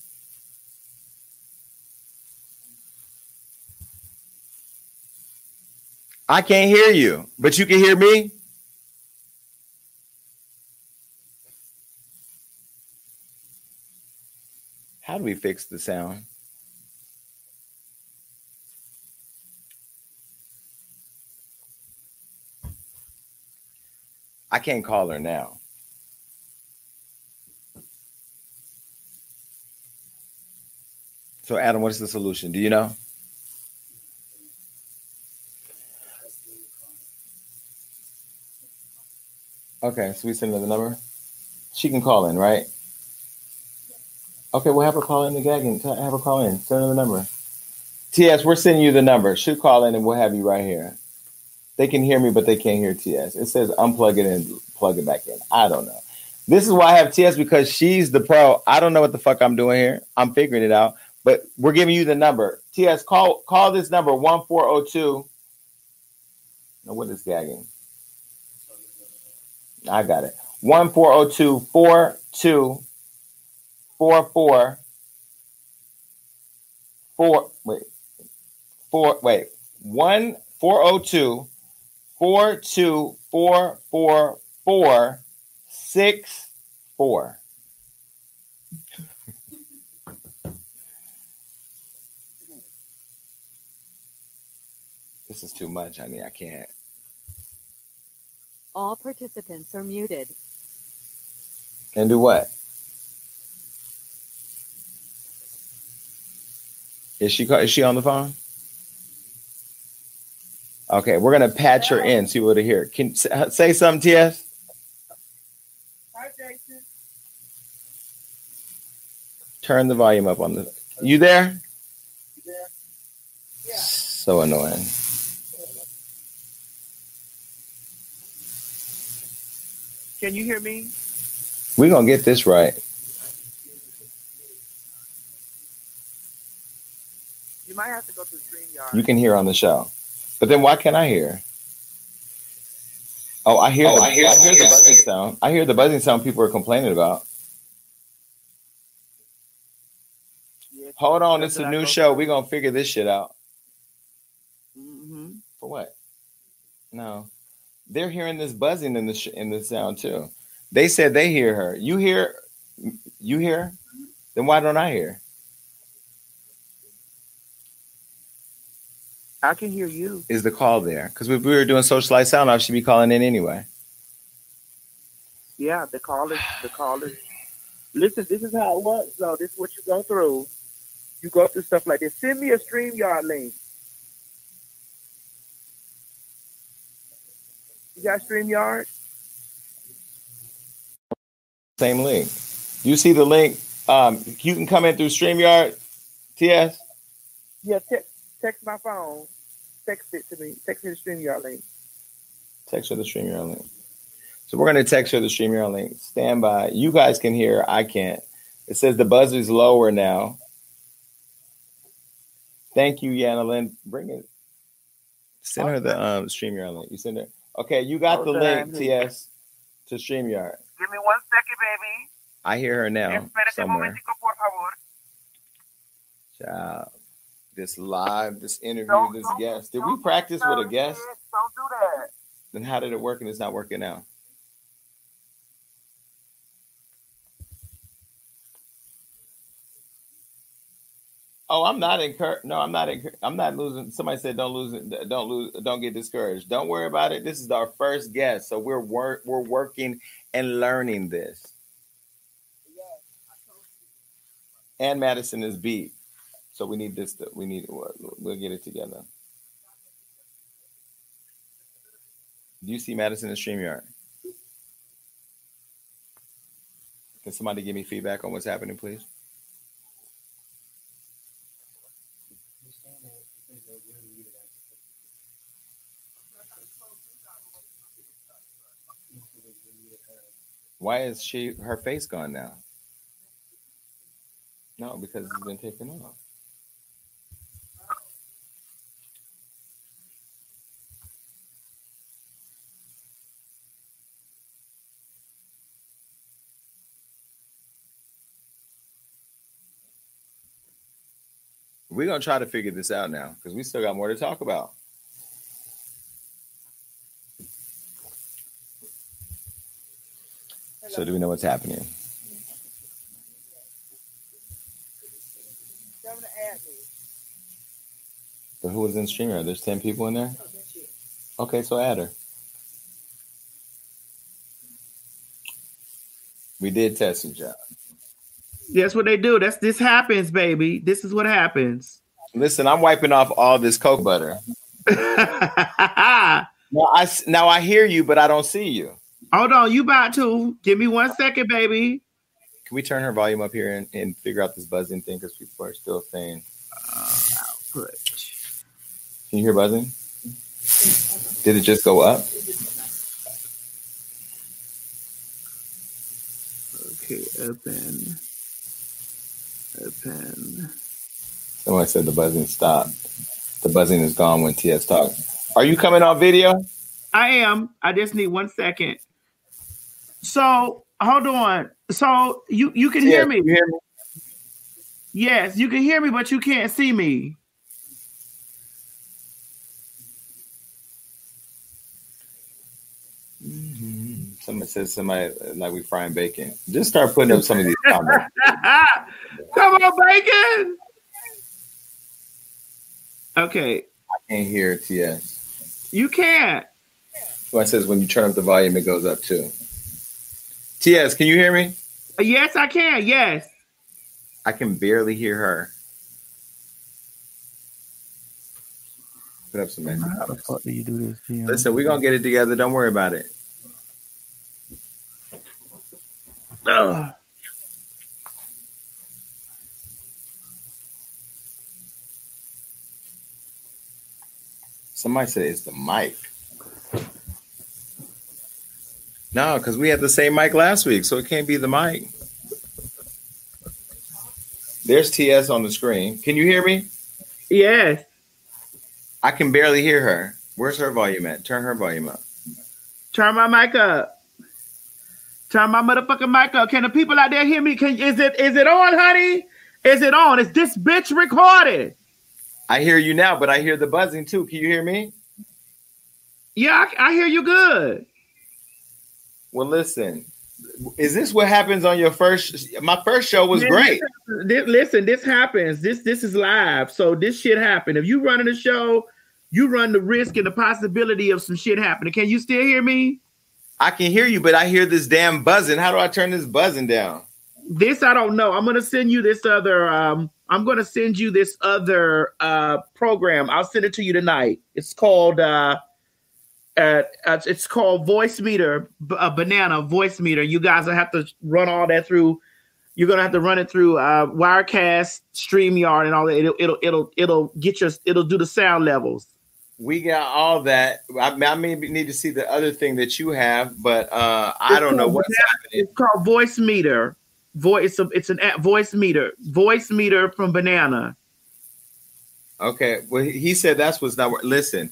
I can't hear you, but you can hear me. How do we fix the sound? I can't call her now. So, Adam, what's the solution? Do you know? Okay, so we send her the number. She can call in, right? Okay, we'll have her call in the gag and have her call in. Send her the number. TS, we're sending you the number. She'll call in and we'll have you right here. They can hear me, but they can't hear TS. It says unplug it and plug it back in. I don't know. This is why I have TS because she's the pro. I don't know what the fuck I'm doing here. I'm figuring it out. But we're giving you the number. TS, call call this number 1402. No, what is gagging? I got it. 1402 42 44 4 wait 4 wait 1 402 42 444 6 4 This is too much, honey. I can't. All participants are muted. And do what? Is she is she on the phone? Okay, we're gonna patch her in. See what to hear. Can uh, say something, TS? Hi, Jason. Turn the volume up on the. You there? Yeah. So annoying. Can you hear me? We're gonna get this right. You might have to go to StreamYard. You can hear on the show. But then why can't I hear? Oh, I hear, Oh, the, I I hear- hear, the buzzing sound. I hear the buzzing sound people are complaining about. Hold on, it's a new show. We're gonna figure this shit out. Mm-hmm. For what? No. They're hearing this buzzing in the sh- in the sound too. They said they hear her. You hear you hear? Then why don't I hear? I can hear you. Is the call there? Because if we were doing socialized sound off, she'd be calling in anyway. Yeah, the callers, the callers. Listen, this is how it works. So this is what you go through. You go through stuff like this. Send me a StreamYard link. You got StreamYard? Same link. You see the link? Um, you can come in through StreamYard, TS. Yeah, te- text my phone. Text it to me. Text me the StreamYard link. Text her the StreamYard link. So we're going to text her the StreamYard link. Stand by. You guys can hear. I can't. It says the buzzer is lower now. Thank you, Yana Lynn. Bring it. Send her the um, StreamYard link. You send her. Okay, you got the link, TS, to StreamYard. Give me one second, baby. I hear her now somewhere. momentico, por favor. Child. This live, this interview, this guest. Did we practice with a guest? Don't do that. Then how did it work and it's not working now? Oh, I'm not encouraged. No, I'm not. Encour- I'm not losing. Somebody said, "Don't lose it. Don't lose. Don't get discouraged. Don't worry about it. This is our first guest, so we're work. We're working and learning this." And Madison is beat, so we need this. To, we need. We'll get it together. Do you see Madison in StreamYard? Can somebody give me feedback on what's happening, please? Why is she her face gone now? No, because it's been taken off. We're gonna try to figure this out now because we still got more to talk about. So do we know what's happening? Tell to add me. But who was in StreamYard? There's 10 people in there? Oh, okay, so add her. We did test it, job. That's what they do. That's this happens, baby. This is what happens. Listen, I'm wiping off all this Coke butter. now, I, s- now I hear you, but I don't see you. Hold on, you about to give me one second, baby. Can we turn her volume up here and, and figure out this buzzing thing? Because people are still saying. output. Can you hear buzzing? Did it just go up? Okay, open. Open. Someone said the buzzing stopped. The buzzing is gone when TS talked. Are you coming on video? I am. I just need one second. So hold on. So you you can hear me. hear me? Yes, you can hear me, but you can't see me. Mm-hmm. Someone says somebody like we frying bacon. Just start putting up some of these comments. Come on, bacon. Okay, I can't hear TS. you can't. Someone says when you turn up the volume, it goes up too. TS, can you hear me? Yes, I can. Yes. I can barely hear her. Put up some. How the fuck do you do this, GM? Listen, we're gonna get it together. Don't worry about it. Ugh. Somebody said it's the mic. No, because we had the same mic last week, so it can't be the mic. There's TS on the screen. Can you hear me? Yes. I can barely hear her. Where's her volume at? Turn her volume up. Turn my mic up. Turn my motherfucking mic up. Can the people out there hear me? Can is it is it on, honey? Is it on? Is this bitch recorded? I hear you now, but I hear the buzzing too. Can you hear me? Yeah, I, I hear you good. Well, listen. Is this what happens on your first? My first show was Man, great. this- this- listen, this happens. This this is live, so this shit happen. If you running a show, you run the risk and the possibility of some shit happening. Can you still hear me? I can hear you, but I hear this damn buzzing. How do I turn this buzzing down? This I don't know. I'm gonna send you this other. Um, I'm gonna send you this other uh program. I'll send it to you tonight. It's called uh, uh, uh it's called Voicemeeter, a banana voice meter. You guys will have to run all that through. You're gonna have to run it through uh Wirecast, Streamyard, and all that. It'll it'll it'll it'll get your it'll do the sound levels. We got all that. I, I may need to see the other thing that you have, but uh, I don't know what's happening. It's called Voicemeeter. Voice. It's, a, it's an app, Voicemeeter. Voice Meter from Banana. Okay. Well, he said that's what's not. Listen,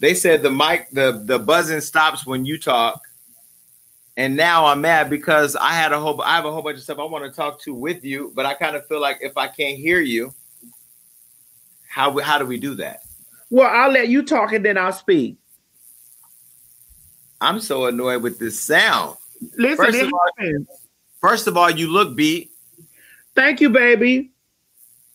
they said the mic, the the buzzing stops when you talk, and now I'm mad because I had a whole, I have a whole bunch of stuff I want to talk to with you, but I kind of feel like if I can't hear you, how how do we do that? Well, I'll let you talk and then I'll speak. I'm so annoyed with this sound. Listen, First of all- First of all, you look beat. Thank you, baby.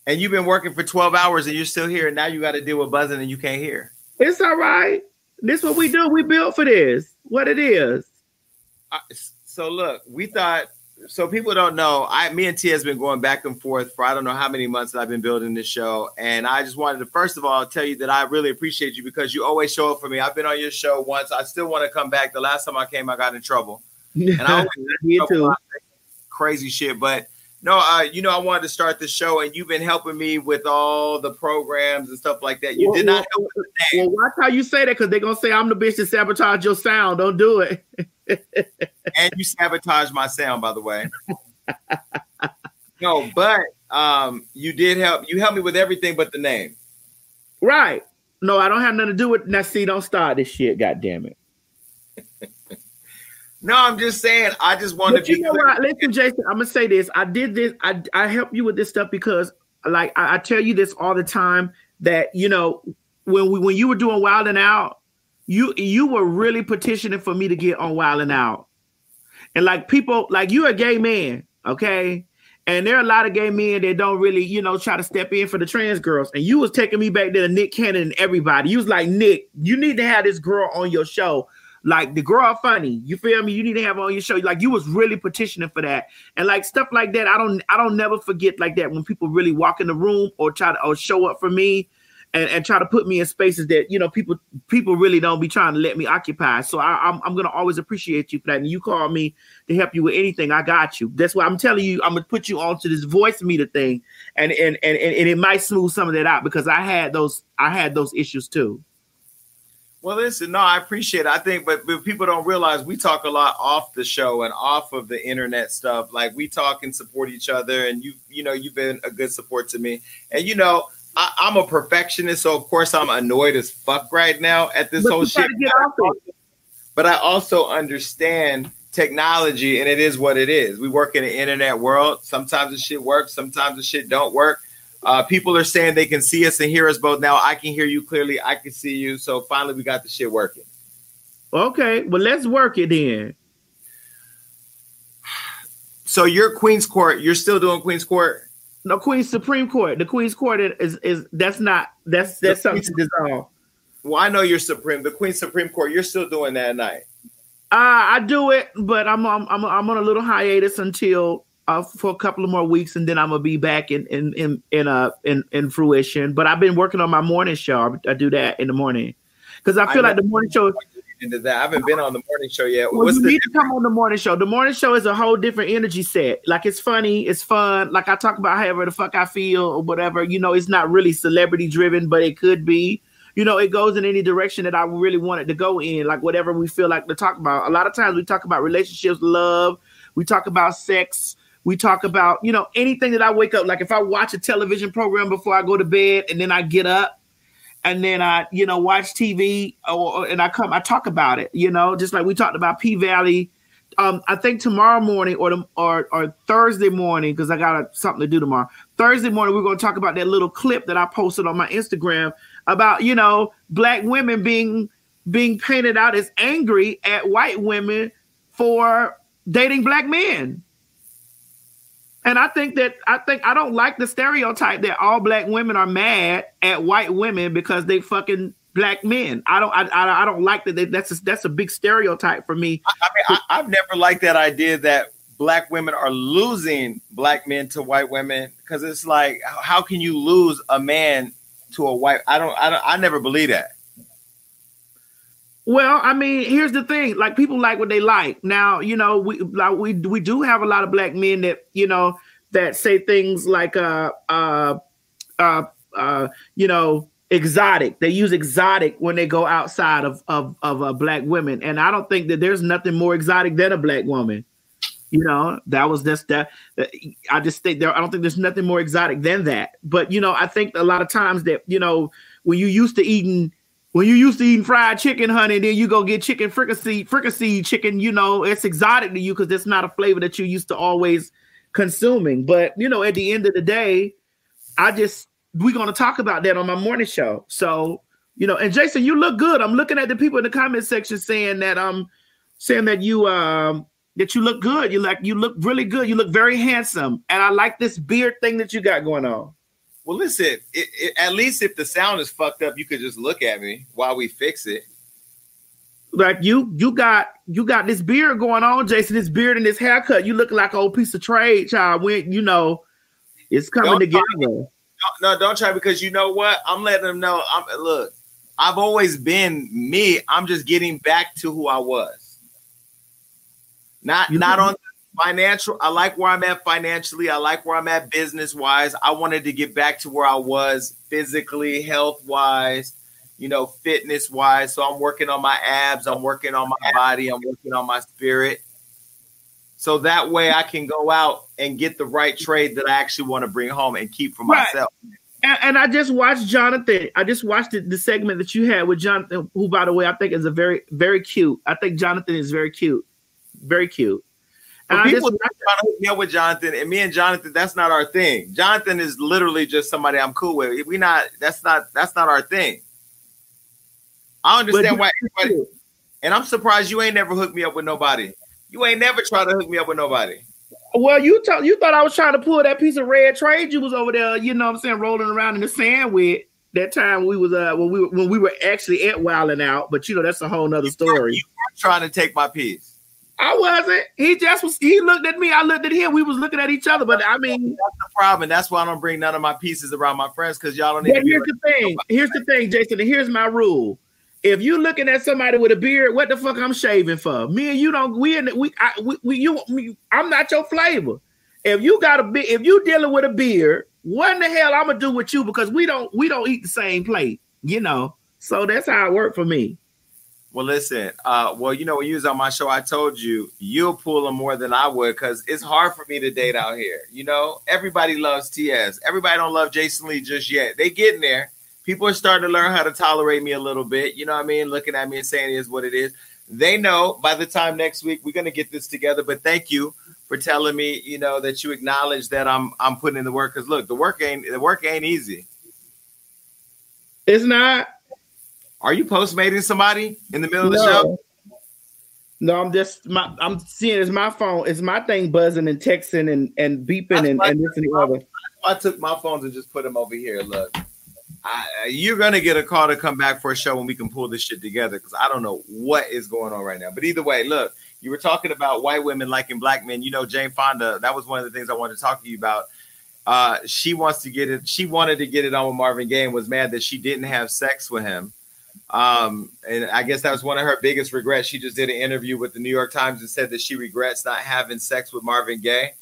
And you've been working for 12 hours and you're still here, and now you got to deal with buzzing and you can't hear. It's all right. This what we do. We built for this. What it is. Uh, so look, we thought so people don't know. I me and T has been going back and forth for I don't know how many months that I've been building this show. And I just wanted to first of all tell you that I really appreciate you because you always show up for me. I've been on your show once. I still want to come back. The last time I came, I got in trouble. And I always Me too. crazy shit. But no, uh, you know, I wanted to start the show, and you've been helping me with all the programs and stuff like that. You did not help with the Well, watch how you say that because they're gonna say I'm the bitch that sabotaged your sound. Don't do it. and you sabotage my sound, by the way. no, but um, you did help. You helped me with everything but the name. Right. No, I don't have nothing to do with now. See, don't start this shit. God damn it. No, I'm just saying. I just wanted But to you know what? Listen, Jason, I'm gonna say this. I did this. I I help you with this stuff because, like, I, I tell you this all the time that you know when we when you were doing Wild and Out, you you were really petitioning for me to get on Wild and Out, and like people like you're a gay man, okay. And there are a lot of gay men that don't really, you know, try to step in for the trans girls. And you was taking me back there to Nick Cannon and everybody. You was like, Nick, you need to have this girl on your show. Like the girl funny. You feel me? You need to have on your show. Like you was really petitioning for that. And like stuff like that. I don't I don't never forget like that when people really walk in the room or try to or show up for me and, and try to put me in spaces that you know people people really don't be trying to let me occupy. So I, I'm I'm gonna always appreciate you for that. And you call me to help you with anything, I got you. That's why I'm telling you, I'm gonna put you onto this voice meter thing, and and and and, and it might smooth some of that out because I had those I had those issues too. Well, listen, no, I appreciate it. I think, but, but people don't realize we talk a lot off the show and off of the internet stuff. Like we talk and support each other, and you, you know, you've been a good support to me. And you know, I, I'm a perfectionist, so of course I'm annoyed as fuck right now at this But whole shit. gotta get off it. But I also understand technology, and it is what it is. We work in the internet world. Sometimes the shit works, sometimes the shit don't work. Uh, people are saying they can see us and hear us both now. I can hear you clearly. I can see you. So finally, we got the shit working. Okay, well let's work it then. So you're Queen's Court. You're still doing Queen's Court. No, Queen's Supreme Court. The Queen's Court is is that's not that's that's something to dissolve. Well, I know you're Supreme. The Queen's Supreme Court. You're still doing that at night. Uh, I do it, but I'm I'm I'm, I'm on a little hiatus until uh, for a couple of more weeks, and then I'm gonna be back in in in in uh in, in fruition. But I've been working on my morning show. I do that in the morning because I feel I like the morning show. Into that, I haven't been on the morning show yet. Well, What's you the need to come on the morning show. The morning show is a whole different energy set. Like it's funny, it's fun. Like I talk about however the fuck I feel or whatever. You know, it's not really celebrity driven, but it could be. you know, it goes in any direction that I really want it to go in, like whatever we feel like to talk about. A lot of times we talk about relationships, love, we talk about sex, we talk about, you know, anything that I wake up, like if I watch a television program before I go to bed and then I get up and then I, you know, watch TV or, or- and I come, I talk about it, you know, just like we talked about P Valley. Um, I think tomorrow morning or or or Thursday morning because I got a, something to do tomorrow. Thursday morning we're going to talk about that little clip that I posted on my Instagram about you know black women being being painted out as angry at white women for dating black men. And I think that I think I don't like the stereotype that all black women are mad at white women because they fucking black men. I don't I, I, I don't like that. They, that's a, that's a big stereotype for me. I mean, I, I've never liked that idea that black women are losing black men to white women because it's like, how- how can you lose a man to a white? I don't, I don't, I never believe that. Well, I mean, here's the thing: like people like what they like. Now, you know, we like we we do have a lot of black men that you know that say things like uh uh uh uh you know exotic. They use exotic when they go outside of of of uh, black women, and I don't think that there's nothing more exotic than a black woman. You know, that was just that. I just think there. I don't think there's nothing more exotic than that. But you know, I think a lot of times that you know when you used to eating when you used to eating fried chicken, honey, then you go get chicken fricassee, fricassee chicken. You know, it's exotic to you because it's not a flavor that you used to always consuming. But you know, at the end of the day, I just we're gonna talk about that on my morning show. So you know, and Jason, you look good. I'm looking at the people in the comment section saying that um saying that you um that you look good. You like you look really good. You look very handsome, and I like this beard thing that you got going on. Well, listen, it, it, at least if the sound is fucked up, you could just look at me while we fix it. Like you, you got you got this beard going on, Jason. This beard and this haircut. You look like an old piece of trade, child. When you know it's coming Don't together. No, no, don't try because you know what? I'm letting them know. I'm look. I've always been me. I'm just getting back to who I was. Not not on financial. I like where I'm at financially. I like where I'm at business wise. I wanted to get back to where I was physically, health wise, you know, fitness wise. So I'm working on my abs. I'm working on my body. I'm working on my spirit. So that way I can go out and get the right trade that I actually want to bring home and keep for Right. myself. And, and I just watched Jonathan. I just watched the, the segment that you had with Jonathan, who, by the way, I think is a very, very cute. I think Jonathan is very cute, very cute. But people trying to hook me up with Jonathan, and me and Jonathan, that's not our thing. Jonathan is literally just somebody I'm cool with. We not that's not that's not our thing. I understand why everybody, and I'm surprised you ain't never hooked me up with nobody. You ain't never tried to hook me up with nobody. well, you thought you thought I was trying to pull that piece of red trade you was over there, you know what I'm saying, rolling around in the sand with that time we was uh when we were when we were actually at Wilding Out, but you know that's a whole nother story. trying to take my piece. I wasn't. He just was. He looked at me. I looked at him. We was looking at each other. But I mean, that's the problem. That's why I don't bring none of my pieces around my friends because y'all don't But even. be here's like- the thing. Here's the thing, Jason. And here's my rule. If you looking at somebody with a beard, what the fuck I'm shaving for? Me and you don't. We in the, we, I, we we you. Me, I'm not your flavor. If you got a be, if you dealing with a beard, what in the hell I'm gonna do with you? Because we don't we don't eat the same plate. You know. So that's how it worked for me. Well, listen. Uh, well, you know, when you was on my show, I told you you'll pull them more than I would because it's hard for me to date out here. You know, everybody loves TS. Everybody don't love Jason Lee just yet. They getting there. People are starting to learn how to tolerate me a little bit. You know what I mean? Looking at me and saying it is what it is. They know by the time next week we're gonna get this together. But thank you for telling me, you know, that you acknowledge that I'm I'm putting in the work. Because look, the work ain't the work ain't easy. It's not. Are you postmating somebody in the middle of the show? No, I'm just my. I'm seeing it's my phone. It's my thing buzzing and texting and and beeping and, and this and the other. I took my phones and just put them over here. Look, I, you're gonna get a call to come back for a show when we can pull this shit together because I don't know what is going on right now. But either way, look, you were talking about white women liking black men. You know, Jane Fonda. That was one of the things I wanted to talk to you about. Uh, she wants to get it. She wanted to get it on with Marvin Gaye and was mad that she didn't have sex with him. Um, and I guess that was one of her biggest regrets. She just did an interview with the New York Times and said that she regrets not having sex with Marvin Gaye.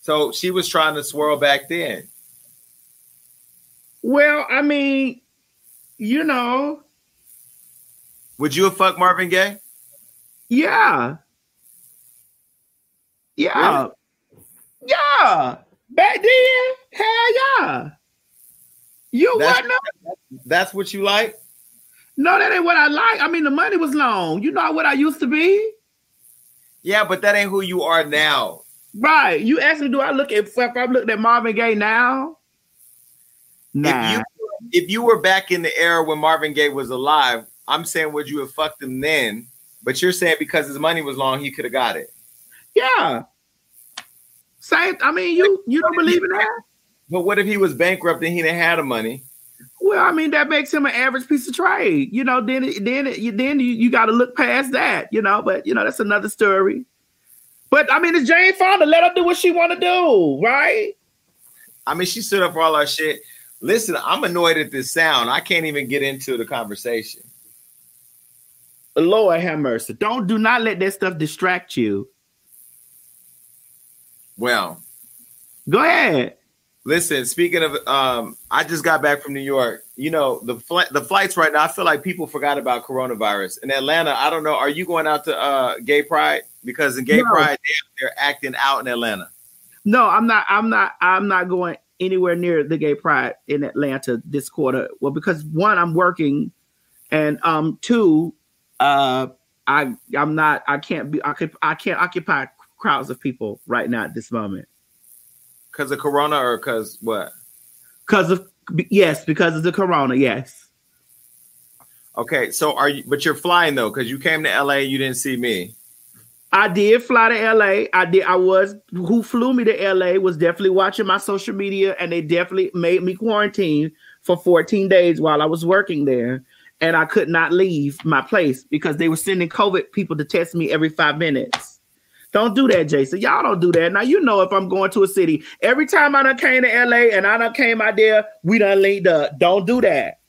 So she was trying to swirl back then. Well, I mean, you know, Would you have fucked Marvin Gaye? yeah, yeah, yeah. Back then, hell yeah. You That's, wasn't. that's what you like? No, that ain't what I like. I mean, the money was long. You know what I used to be. Yeah, but that ain't who you are now. Right. You asked me, do I look at if I'm looking at Marvin Gaye now? Nah. If you if you were back in the era when Marvin Gaye was alive, I'm saying would you have fucked him then? But you're saying because his money was long, he could have got it. Yeah. Same. I mean, you you don't believe in that? But what if he was bankrupt and he didn't have the money? Well, I mean, that makes him an average piece of trade. You know, then then you then you, you got to look past that. You know, but you know that's another story. But I mean, it's Jane Fonda. Let her do what she want to do, right? I mean, she stood up for all our shit. Listen, I'm annoyed at this sound. I can't even get into the conversation. Lord have mercy. Don't do not let that stuff distract you. Well, go ahead. Listen, speaking of, um, I just got back from New York. You know, the flight, the flights right now. I feel like people forgot about coronavirus in Atlanta. I don't know. Are you going out to uh, Gay Pride? Because in Gay No. Pride, they, they're acting out in Atlanta. No, I'm not. I'm not. I'm not going anywhere near the gay pride in Atlanta this quarter. Well, because one, I'm working, and um, two, uh, I I'm not. I can't be. I can. I can't occupy crowds of people right now at this moment Because of Corona or because what? because of yes, because of the corona. Yes. Okay, so are you? But you're flying though, because you came to LA. You didn't see me. I did fly to LA. I did. I was who flew me to LA was definitely watching my social media, and they definitely made me quarantine for 14 days while I was working there, and I could not leave my place because they were sending COVID people to test me every five minutes. Don't do that, Jason. Y'all don't do that. Now you know if I'm going to a city, every time I done came to LA and I done came out there, we done linked up. Don't do that.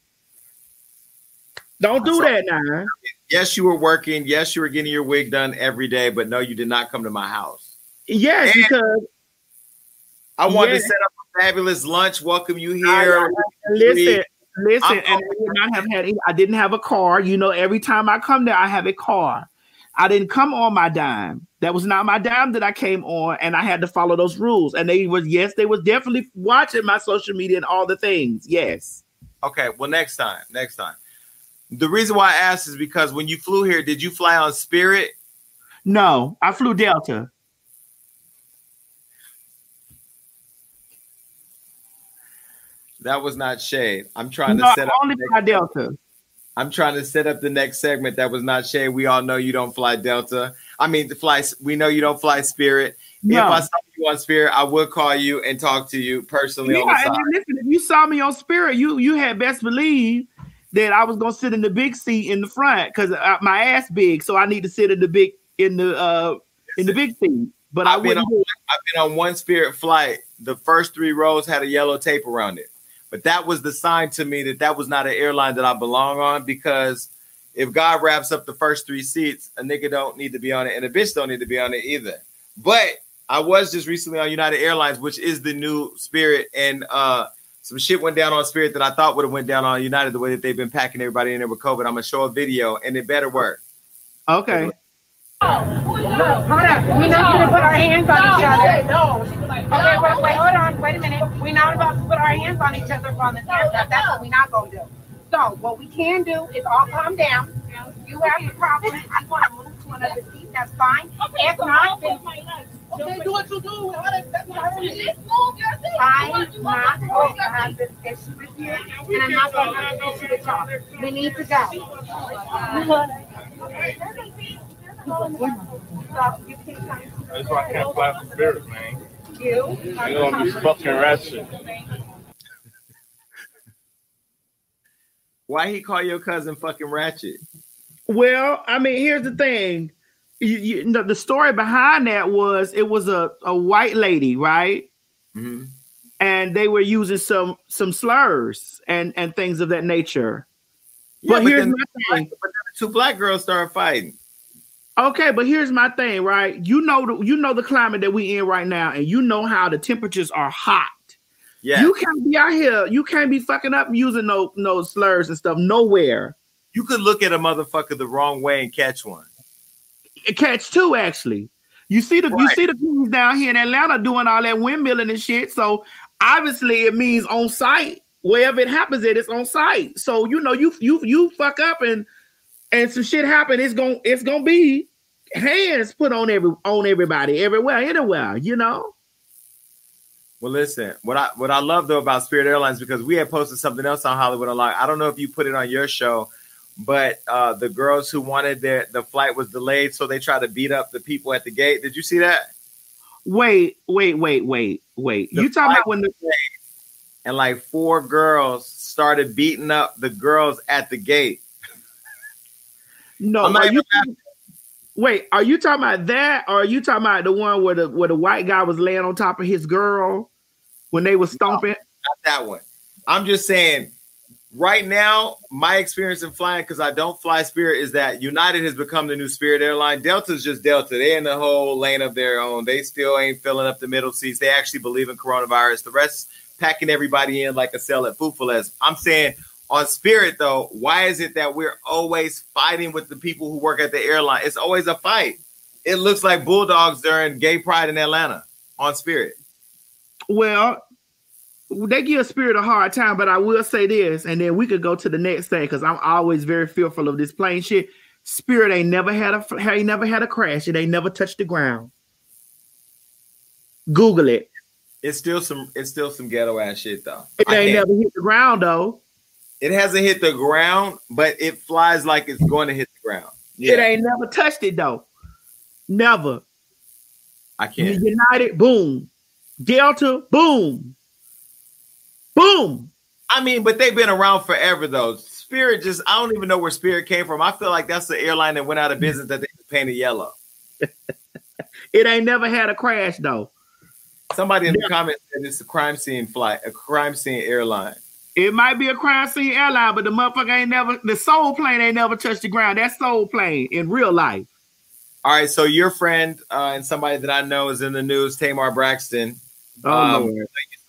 Don't do that now. Yes, you were working. Yes, you were getting your wig done every day. But no, you did not come to my house. Yes, And because I wanted to set up a fabulous lunch. Welcome you here. Listen, listen, I'm- and I would not have had. I didn't have a car. You know, every time I come there, I have a car. I didn't come on my dime. That was not my dime that I came on, and I had to follow those rules. And they was yes, they was definitely watching my social media and all the things. Yes. Okay, well, next time, next time. The reason why I asked is because when you flew here, did you fly on Spirit? No, I flew Delta. That was not shade. I'm trying No, to set up. only next- Delta. I'm trying to set up the next segment. That was not Shay. We all know you don't fly Delta. I mean, the fly. We know you don't fly Spirit. No. If I saw you on Spirit, I would call you and talk to you personally Yeah, and listen, if you saw me on Spirit, you you had best believe that I was gonna sit in the big seat in the front because my ass big, so I need to sit in the big in the uh in the big seat. But I I've been, on. I've been on one Spirit flight. The first three rows had a yellow tape around it, but that was the sign to me that that was not an airline that I belong on because if God wraps up the first three seats, a nigga don't need to be on it, and a bitch don't need to be on it either. But I was just recently on United Airlines, which is the new Spirit, and uh, some shit went down on Spirit that I thought would have went down on United the way that they've been packing everybody in there with COVID. I'm gonna show a video, and it better work. Okay. Hold on. We're not gonna put our hands on each other. No. Okay, wait, wait, hold on. Wait a minute. We're not about to put our hands on each other on the. That's what we're not gonna do. So what we can do is all calm down. You have the problem. You want to move to another seat. That's fine. If not, then Okay, do what you do. I Just move your seat. I'm not going to have this issue with you, and I'm not going to have this issue with y'all. We need to go. That's why I can't fly for Spirit, man. You? You're gonna be fucking ratchet. Why he call your cousin fucking ratchet? Well, I mean, here's the thing. You, you know, the story behind that was it was a, a white lady, right? Mm-hmm. And they were using some some slurs and and things of that nature. Yeah, but but here's then- my thing. But then the two black girls started fighting. Okay, but here's my thing, right? You know, the, you know the climate that we in right now, and you know how the temperatures are hot. Yeah. You can't be out here. You can't be fucking up using no no slurs and stuff nowhere. You could look at a motherfucker the wrong way and catch one. Catch two actually. You see the you see the queens down here in Atlanta doing all that windmilling and shit. So obviously it means on site. Wherever it happens, it's on site. So you know you you you fuck up and and some shit happen. It's gonna it's gonna be hands put on every on everybody everywhere anywhere. You know. Well, listen, what I what I love though about Spirit Airlines because we had posted something else on Hollywood Unlocked. I don't know if you put it on your show, but uh, the girls who wanted their the flight was delayed, so they tried to beat up the people at the gate. Did you see that? Wait, wait, wait, wait, wait. The you talking about when the and like four girls started beating up the girls at the gate. No? Are you, wait, are you talking about that, or are you talking about the one where the where the white guy was laying on top of his girl when they was stomping? Not that one. I'm just saying. Right now, my experience in flying, because I don't fly Spirit, is that United has become the new Spirit airline. Delta's just Delta. They're in the whole lane of their own. They still ain't filling up the middle seats. They actually believe in coronavirus. The rest packing everybody in like a cell at Fufales. I'm saying on Spirit, though, why is it that we're always fighting with the people who work at the airline? It's always a fight. It looks like bulldogs during Gay Pride in Atlanta on Spirit. Well, they give Spirit a hard time, but I will say this, and then we could go to the next thing because I'm always very fearful of this plane shit. Spirit ain't never had a ain't never had a crash. It ain't never touched the ground. Google it. It's still some. It's still some ghetto ass shit though. It ain't never hit the ground though. It hasn't hit the ground, but it flies like it's going to hit the ground. It ain't never touched it though. Never. I can't. United, boom. Delta, boom. Boom. I mean, but they've been around forever though. Spirit just I don't even know where Spirit came from. I feel like that's the airline that went out of mm-hmm. business that they painted yellow. It ain't never had a crash though. Somebody in the comments said it's a crime scene flight, a crime scene airline. It might be a crime scene airline, but the motherfucker ain't never the soul plane ain't never touched the ground. That's soul plane in real life. All right, so your friend uh, and somebody that I know is in the news, Tamar Braxton. Oh, Um, Lord. you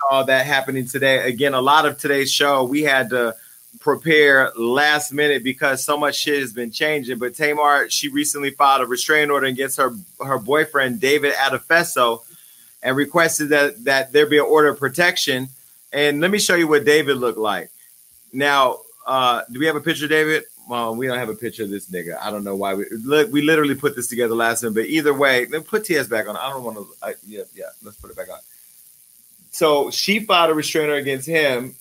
saw that happening today. Again, a lot of today's show we had to prepare last minute because so much shit has been changing. But Tamar, she recently filed a restraining order against her her boyfriend David Adefeso and requested that that there be an order of protection. And let me show you what David looked like. Now, uh, do we have a picture, David? Well, we don't have a picture of this nigga. I don't know why we look. We literally put this together last minute, but either way, then put TS back on. I don't want to. Yeah, yeah. Let's put it back on. So she filed a restrainer against him,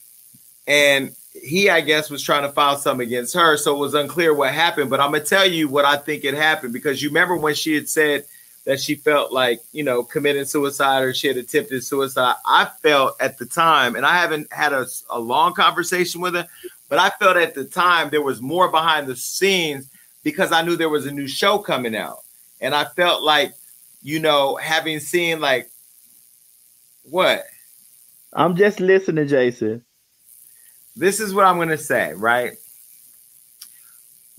and he, I guess, was trying to file something against her. So it was unclear what happened. But I'm gonna tell you what I think it happened because you remember when she had said that she felt like you know committing suicide or she had attempted suicide. I felt at the time, and I haven't had a, a long conversation with her, but I felt at the time there was more behind the scenes because I knew there was a new show coming out, and I felt like you know having seen like what I'm just listening, Jason. this is what I'm gonna say, right?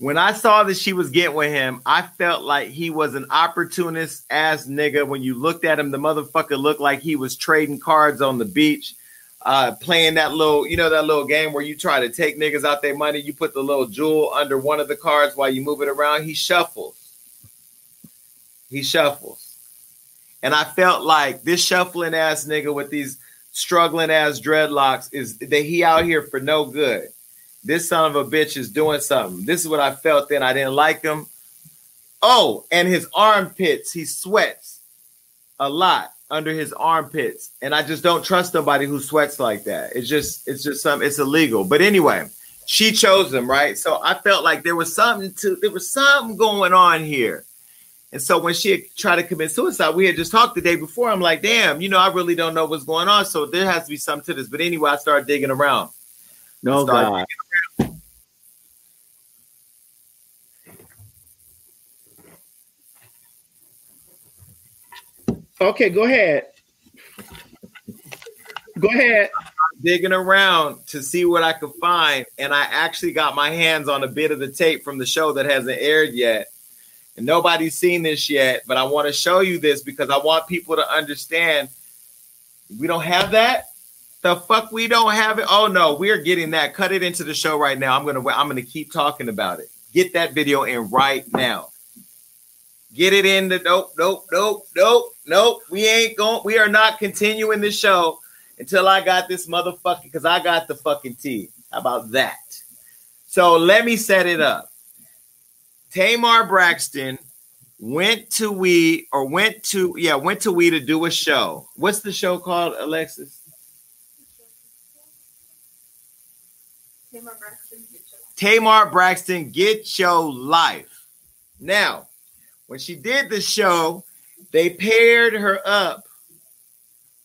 When I saw that she was getting with him, I felt like he was an opportunist ass nigga. When you looked at him, the motherfucker looked like he was trading cards on the beach, uh, playing that little, you know, that little game where you try to take niggas out their money. You put the little jewel under one of the cards while you move it around. He shuffles. He shuffles. And I felt like this shuffling ass nigga with these struggling ass dreadlocks is that he out here for no good. This son of a bitch is doing something. This is what I felt then. I didn't like him. Oh, and his armpits, he sweats a lot under his armpits. And I just don't trust somebody who sweats like that. It's just, it's just some, it's illegal. But anyway, she chose him, right? So I felt like there was something to, there was something going on here. And so when she had tried to commit suicide, we had just talked the day before. I'm like, damn, you know, I really don't know what's going on. So there has to be something to this. But anyway, I started digging around. No God. Okay, go ahead. Go ahead. digging around to see what I could find, and I actually got my hands on a bit of the tape from the show that hasn't aired yet. And nobody's seen this yet, but I want to show you this because I want people to understand we don't have that. The fuck we don't have it. Oh no, we're getting that. Cut it into the show right now. I'm gonna I'm gonna keep talking about it. Get that video in right now. Get it in the nope, nope, nope, nope, nope. We ain't going, we are not continuing the show until I got this motherfucking because I got the fucking tea. How about that? So let me set it up. Tamar Braxton went to we or went to yeah went to we to do a show. What's the show called, Alexis? Tamar Braxton, get your life. Now, when she did the show, they paired her up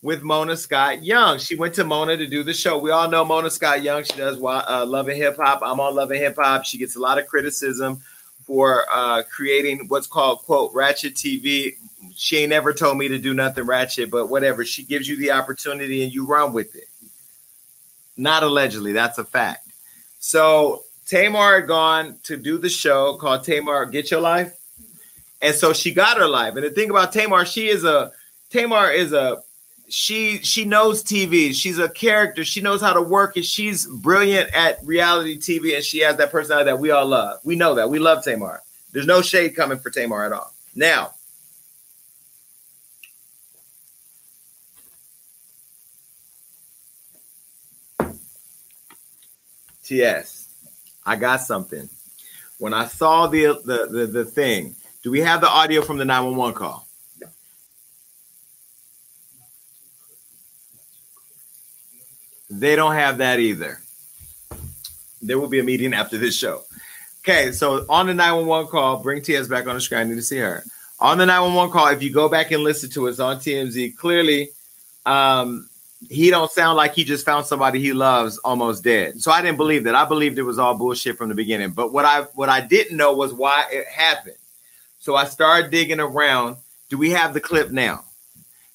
with Mona Scott Young. She went to Mona to do the show. We all know Mona Scott Young. She does uh, Love and Hip Hop. I'm on Love and Hip Hop. She gets a lot of criticism for uh, creating what's called quote ratchet TV. She ain't never told me to do nothing ratchet, but whatever. She gives you the opportunity and you run with it. Not allegedly, that's a fact. So Tamar had gone to do the show called Tamar Get Your Life. And so she got her life. And the thing about Tamar, she is a Tamar is a she she knows TV. She's a character. She knows how to work it. She's brilliant at reality TV, and she has that personality that we all love. We know that. We love Tamar. There's no shade coming for Tamar at all. Now, TS, I got something. When I saw the the the, the thing, do we have the audio from the 911 call? They don't have that either. There will be a meeting after this show. Okay, so on the 911 call, bring TS back on the screen. I need to see her. On the 911 call, if you go back and listen to it's on TMZ. Clearly, um, he don't sound like he just found somebody he loves almost dead. So I didn't believe that. I believed it was all bullshit from the beginning. But what I what I didn't know was why it happened. So I started digging around. Do we have the clip now?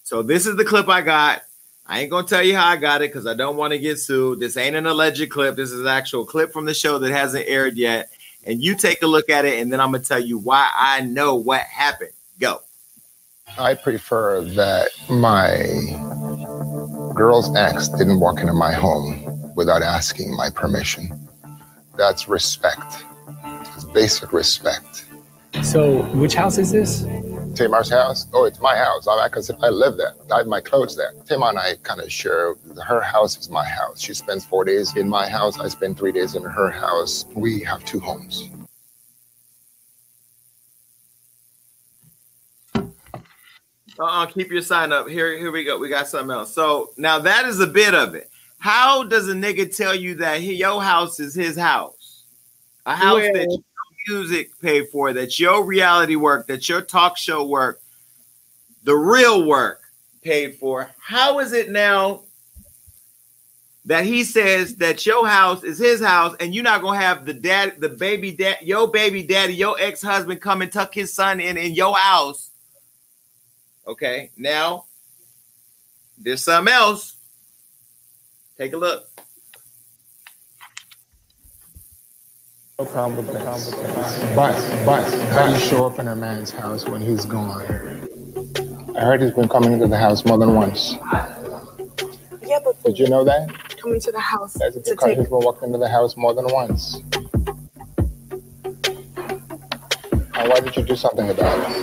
So this is the clip I got. I ain't gonna tell you how I got it because I don't want to get sued. This ain't an alleged clip. This is an actual clip from the show that hasn't aired yet. And you take a look at it, and then I'm gonna tell you why I know what happened. Go. I prefer that my girl's ex didn't walk into my home without asking my permission. That's respect. It's basic respect. So, which house is this? Tamar's house? Oh, it's my house. I because I live there. I have my clothes there. Tamar and I kind of share. Her house is my house. She spends four days in my house. I spend three days in her house. We have two homes. Uh-uh, keep your sign up. Here, here we go. We got something else. So now that is a bit of it. How does a nigga tell you that he, your house is his house? A house Well- that your music paid for, that your reality work, that your talk show work, the real work paid for. How is it now that he says that your house is his house and you're not gonna have the dad, the baby dad, your baby daddy, your ex-husband come and tuck his son in in your house? Okay, now there's something else. Take a look. No problem with that. But, but, how do you show up in a man's house when he's gone? I heard he's been coming into the house more than once. Yeah, but Did you know that? coming to the house That's because take. he's been walking into the house more than once. And why did you do something about it?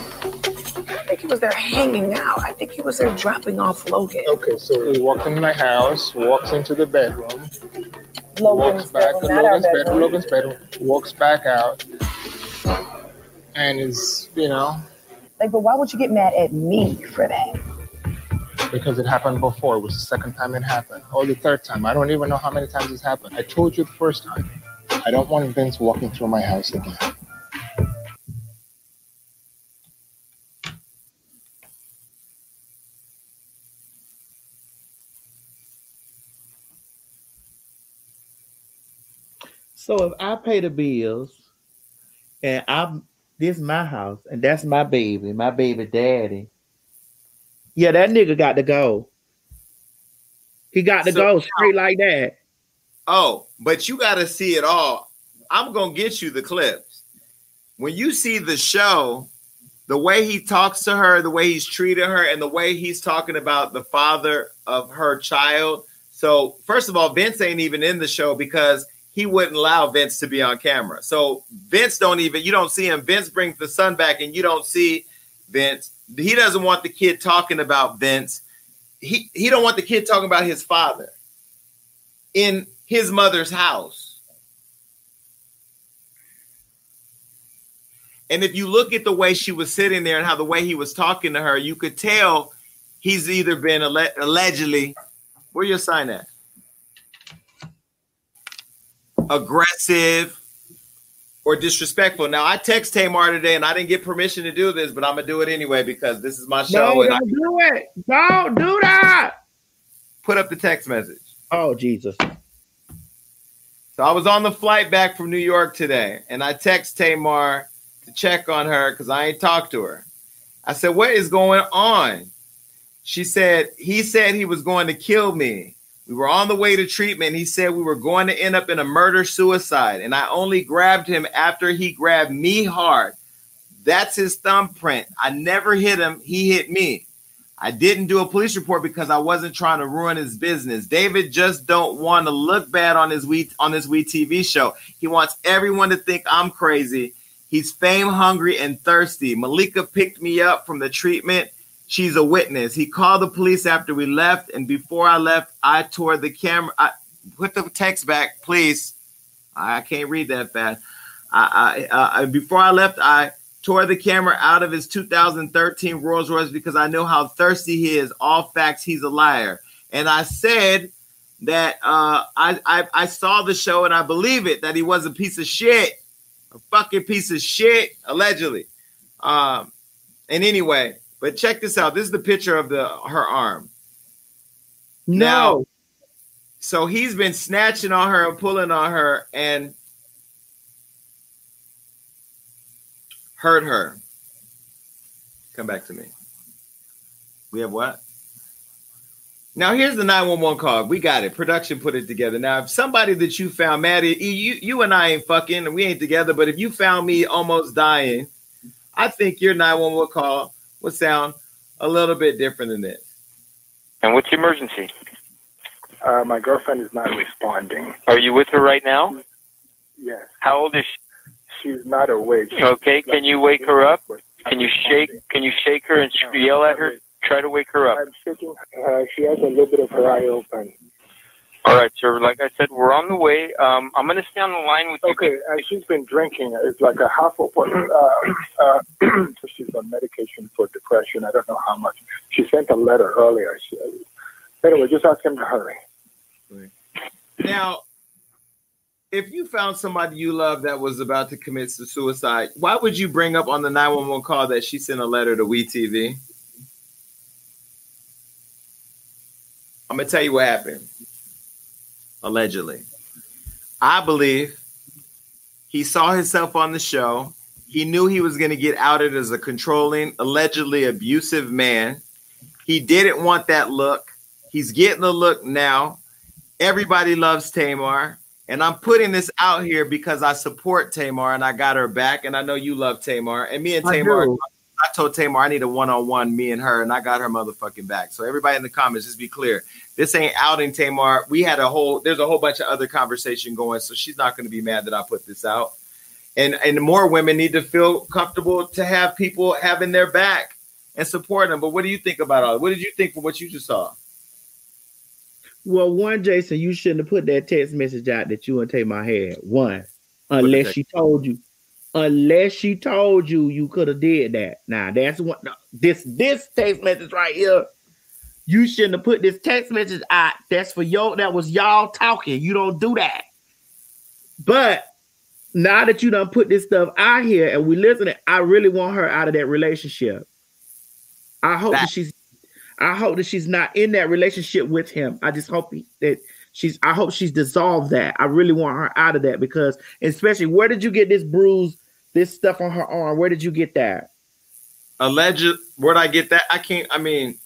I think he was there hanging out. I think he was there dropping off Logan. Okay, so he walked into my house, walks into the bedroom, walks back to bedroom, not our Logan's bedroom, bedroom. Logan's bedroom, walks back out, and is, you know, Like, but why would you get mad at me for that? because it happened before. It was the second time it happened, or the third time. I don't even know how many times it's happened. I told you the first time. I don't want Vince walking through my house again. So if I pay the bills and I'm this my house and that's my baby, my baby daddy. Yeah, that nigga got to go. He got to So- go straight like that. Oh, but you got to see it all. I'm going to get you the clips. When you see the show, the way he talks to her, the way he's treated her, and the way he's talking about the father of her child, So first of all, Vince ain't even in the show because he wouldn't allow Vince to be on camera. So Vince don't even you don't see him. Vince brings the son back, and you don't see Vince. He doesn't want the kid talking about Vince. He he don't want the kid talking about his father in his mother's house. And if you look at the way she was sitting there and how the way he was talking to her, you could tell he's either been alle- allegedly, where your sign at? Aggressive or disrespectful. Now I text Tamar today and I didn't get permission to do this, but I'm gonna do it anyway because this is my show. No, and I don't do it. Don't do that. put up the text message. Oh Jesus. So I was on the flight back from New York today, and I text Tamar to check on her because I ain't talked to her. I said, "What is going on?" She said, "He said he was going to kill me. We were on the way to treatment. He said we were going to end up in a murder suicide, and I only grabbed him after he grabbed me hard. That's his thumbprint. I never hit him. He hit me." I didn't do a police report because I wasn't trying to ruin his business. David just don't want to look bad on his we on this we TV show. He wants everyone to think I'm crazy. He's fame hungry and thirsty. Malika picked me up from the treatment. She's a witness. He called the police after we left, and before I left, I tore the camera. I put the text back, please. I can't read that fast. I, I uh, before I left, I tore the camera out of his 2013 Rolls Royce because I know how thirsty he is. All facts, he's a liar. And I said that uh, I, I I saw the show and I believe it that he was a piece of shit, a fucking piece of shit, allegedly. Um, and anyway, but check this out. This is the picture of the her arm. No. So he's been snatching on her and pulling on her and hurt her. Come back to me. We have what? Now here's the 911 call. We got it. Production put it together. Now, if somebody that you found, Maddie, you you and I ain't fucking, and we ain't together. But if you found me almost dying, I think your 911 call would sound a little bit different than this. And what's the emergency? Uh, my girlfriend is not responding. Are you with her right now? Yes, How old is she? she's not awake. Okay, can you wake her up? Can you shake? Can you shake her and yell at her? Try to wake her up. I'm shaking. Uh, she has a little bit of her eye open. All right, sir. Like I said, we're on the way. Um, I'm gonna stay on the line with you. Okay, and she's been drinking. It's like a half a what. Uh, uh, so she's on medication for depression. I don't know how much. She sent a letter earlier. She, anyway, just ask him to hurry. Now, if you found somebody you love that was about to commit su- suicide, why would you bring up on the 911 call that she sent a letter to WeTV? I'm gonna tell you what happened. Allegedly, I believe he saw himself on the show. He knew he was going to get outed as a controlling, allegedly abusive man. He didn't want that look. He's getting the look now. Everybody loves Tamar. And I'm putting this out here because I support Tamar and I got her back. And I know you love Tamar. And me and Tamar, do. I told Tamar I need a one-on-one, me and her, and I got her motherfucking back. So everybody in the comments, just be clear. This ain't outing Tamar. We had a whole there's a whole bunch of other conversation going, so she's not going to be mad that I put this out. And and more women need to feel comfortable to have people having their back and support them. But what do you think about all? What did you think from what you just saw? Well, one, Jason, you shouldn't have put that text message out that you and Tamar had. One, unless she told you. Unless she told you, you could have did that. Now that's what this this text message right here. You shouldn't have put this text message out. That's for yo. That was y'all talking. You don't do that. But now that you done put this stuff out here and we listening, I really want her out of that relationship. I hope that, she's I hope that she's not in that relationship with him. I just hope he, that she's I hope she's dissolved that. I really want her out of that because especially where did you get this bruise, this stuff on her arm? Where did you get that? Alleged where'd I get that? I can't I mean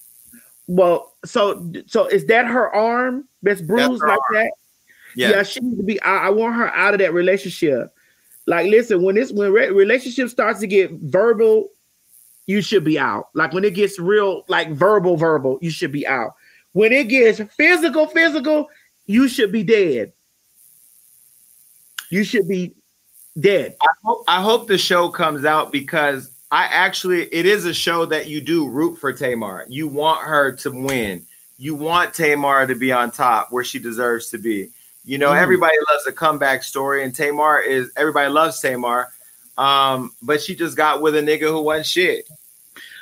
Well, so so is that her arm that's bruised her like arm. that? Yeah. Yeah, she needs to be. I, I want her out of that relationship. Like, listen, when this when re- relationship starts to get verbal, you should be out. Like when it gets real, like verbal, verbal, you should be out. When it gets physical, physical, you should be dead. You should be dead. I hope, I hope the show comes out because I actually it is a show that you do root for Tamar. You want her to win. You want Tamar to be on top where she deserves to be. You know, Mm. everybody loves a comeback story, and Tamar is everybody loves Tamar. Um, but she just got with a nigga who wasn't shit.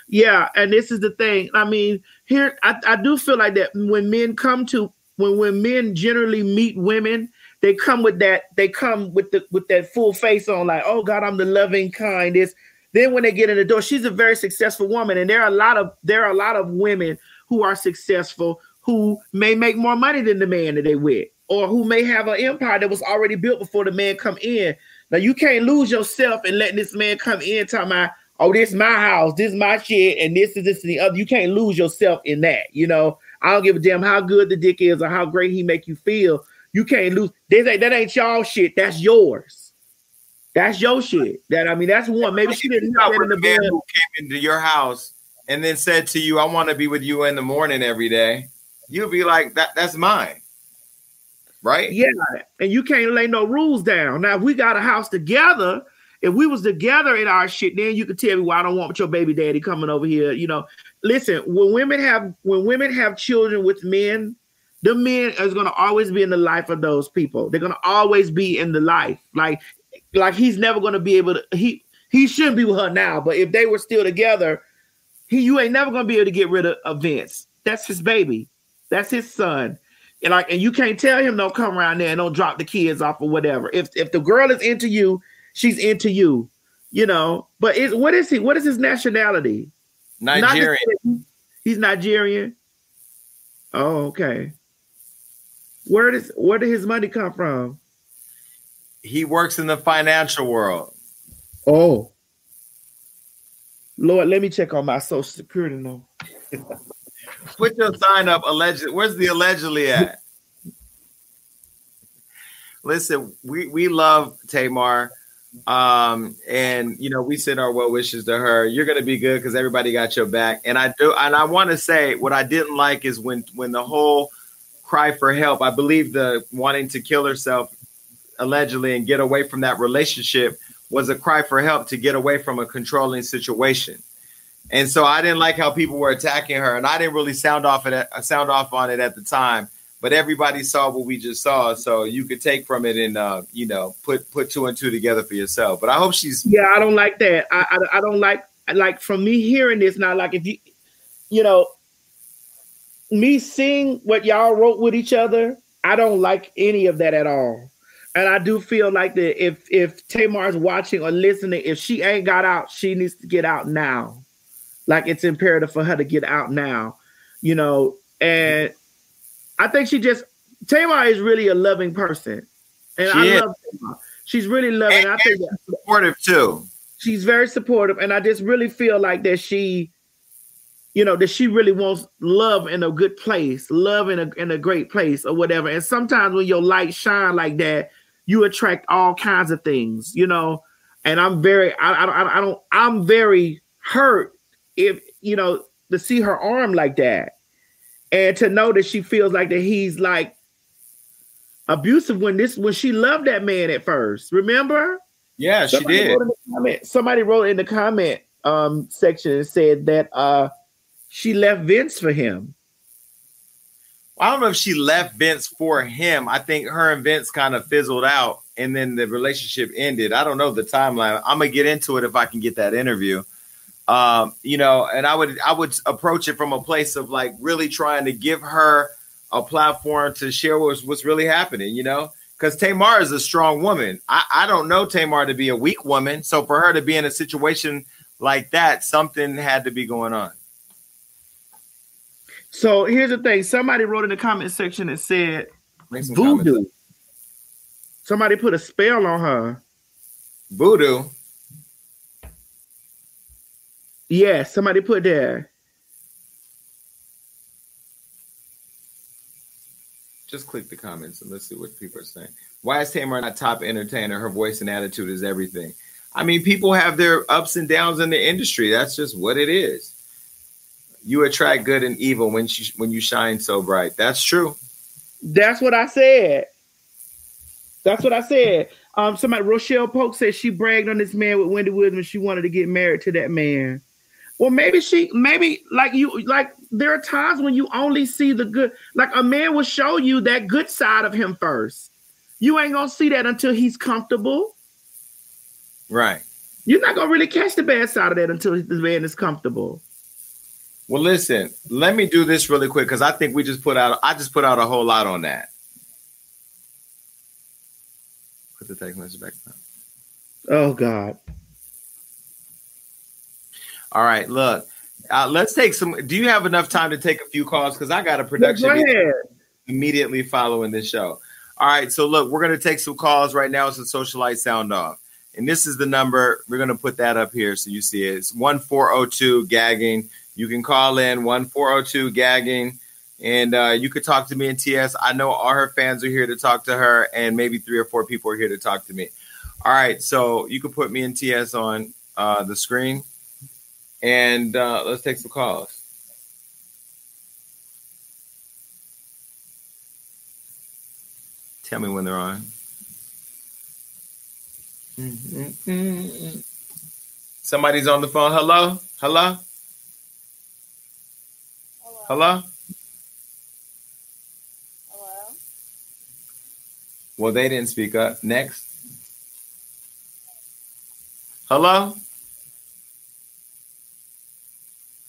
Yeah, and this is the thing. I mean, here I, I do feel like that when men come to when when men generally meet women, they come with that they come with the with that full face on, like, oh God, I'm the loving kind. This then when they get in the door, she's a very successful woman, and there are a lot of there are a lot of women who are successful who may make more money than the man that they with, or who may have an empire that was already built before the man come in. Now you can't lose yourself and letting this man come in talking about, oh, this my house, this my shit, and this is this and the other. You can't lose yourself in that. You know, I don't give a damn how good the dick is or how great he make you feel. You can't lose. This ain't that ain't y'all shit. That's yours. That's your shit. That I mean, that's one. Maybe she didn't know that in the man bed. who came into your house and then said to you, "I want to be with you in the morning every day." You'd be like, "That that's mine." Right? Yeah, and you can't lay no rules down. Now, if we got a house together, if we was together in our shit, then you could tell me why I don't want your baby daddy coming over here. You know, listen, when women have when women have children with men, the men is gonna always be in the life of those people. They're gonna always be in the life. Like, like he's never gonna be able to. He he shouldn't be with her now, but if they were still together, he you ain't never gonna be able to get rid of, of Vince. That's his baby. That's his son. And like, and you can't tell him don't come around there and don't drop the kids off or whatever. If if the girl is into you, she's into you, you know. But is what is he? What is his nationality? Nigerian. he- He's Nigerian. Oh, okay. Where does where did his money come from? He works in the financial world. Oh. Lord, let me check on my social security number. Put your sign up. Alleged. Where's the allegedly at? Listen, we we love Tamar, um, and you know we send our well wishes to her. You're gonna be good because everybody got your back. And I do, and I want to say what I didn't like is when when the whole cry for help. I believe the wanting to kill herself allegedly and get away from that relationship was a cry for help to get away from a controlling situation. And so I didn't like how people were attacking her, and I didn't really sound off it, sound off on it at the time. But everybody saw what we just saw, so you could take from it and uh, you know put put two and two together for yourself. But I hope she's Yeah, I don't like that. I, I I don't like like from me hearing this now. Like if you you know me seeing what y'all wrote with each other, I don't like any of that at all. And I do feel like that if if Tamar's watching or listening, if she ain't got out, she needs to get out now. Like it's imperative for her to get out now, you know. And I think she just Tamar is really a loving person, and She I is. love Tamar. She's really loving. I think that supportive too. she's very supportive, and I just really feel like that she, you know, that she really wants love in a good place, love in a in a great place, or whatever. And sometimes when your light shine like that, you attract all kinds of things, you know. And I'm very, I, I, I- don't, I'm very hurt if you know to see her arm like that, and to know that she feels like that he's like abusive when this when she loved that man at first. Remember? Yeah, she Somebody did. wrote in the comment- somebody wrote in the comment um, section and said that uh, she left Vince for him. I don't know if she left Vince for him. I think her and Vince kind of fizzled out and then the relationship ended. I don't know the timeline. I'm gonna get into it if I can get that interview. Um, you know, and I would I would approach it from a place of like really trying to give her a platform to share what's what's really happening, you know? Because Tamar is a strong woman. I, I don't know Tamar to be a weak woman. So for her to be in a situation like that, something had to be going on. So here's the thing: somebody wrote in the comment section and said Make some voodoo. Somebody put a spell on her. Voodoo. Yeah, somebody put there. Just click the comments and let's see what people are saying. Why is Tamar not top entertainer? Her voice and attitude is everything. I mean, people have their ups and downs in the industry. That's just what it is. You attract good and evil when she, when you shine so bright. That's true. That's what I said. That's what I said. Um, somebody Rochelle Polk said she bragged on this man with Wendy Williams. She wanted to get married to that man. Well, maybe she, maybe like you, like there are times when you only see the good. Like a man will show you that good side of him first. You ain't gonna see that until he's comfortable. Right. You're not gonna really catch the bad side of that until the man is comfortable. Well, listen, let me do this really quick because I think we just put out I just put out a whole lot on that. Put the text message back down. Oh God. All right, look. Uh, let's take some. Do you have enough time to take a few calls? Because I got a production Go immediately following this show. All right, so look, we're gonna take some calls right now. It's a socialite sound off, and this is the number. We're gonna put that up here so you see it. It's one four zero two gagging. You can call in one four zero two gagging, and uh, you could talk to me in TS. I know all her fans are here to talk to her, and maybe three or four people are here to talk to me. All right, so you can put me and TS on uh, the screen, and uh, let's take some calls. Tell me when they're on. Somebody's on the phone. Hello? Hello? Hello? Hello? Well, they didn't speak up. Next. Hello?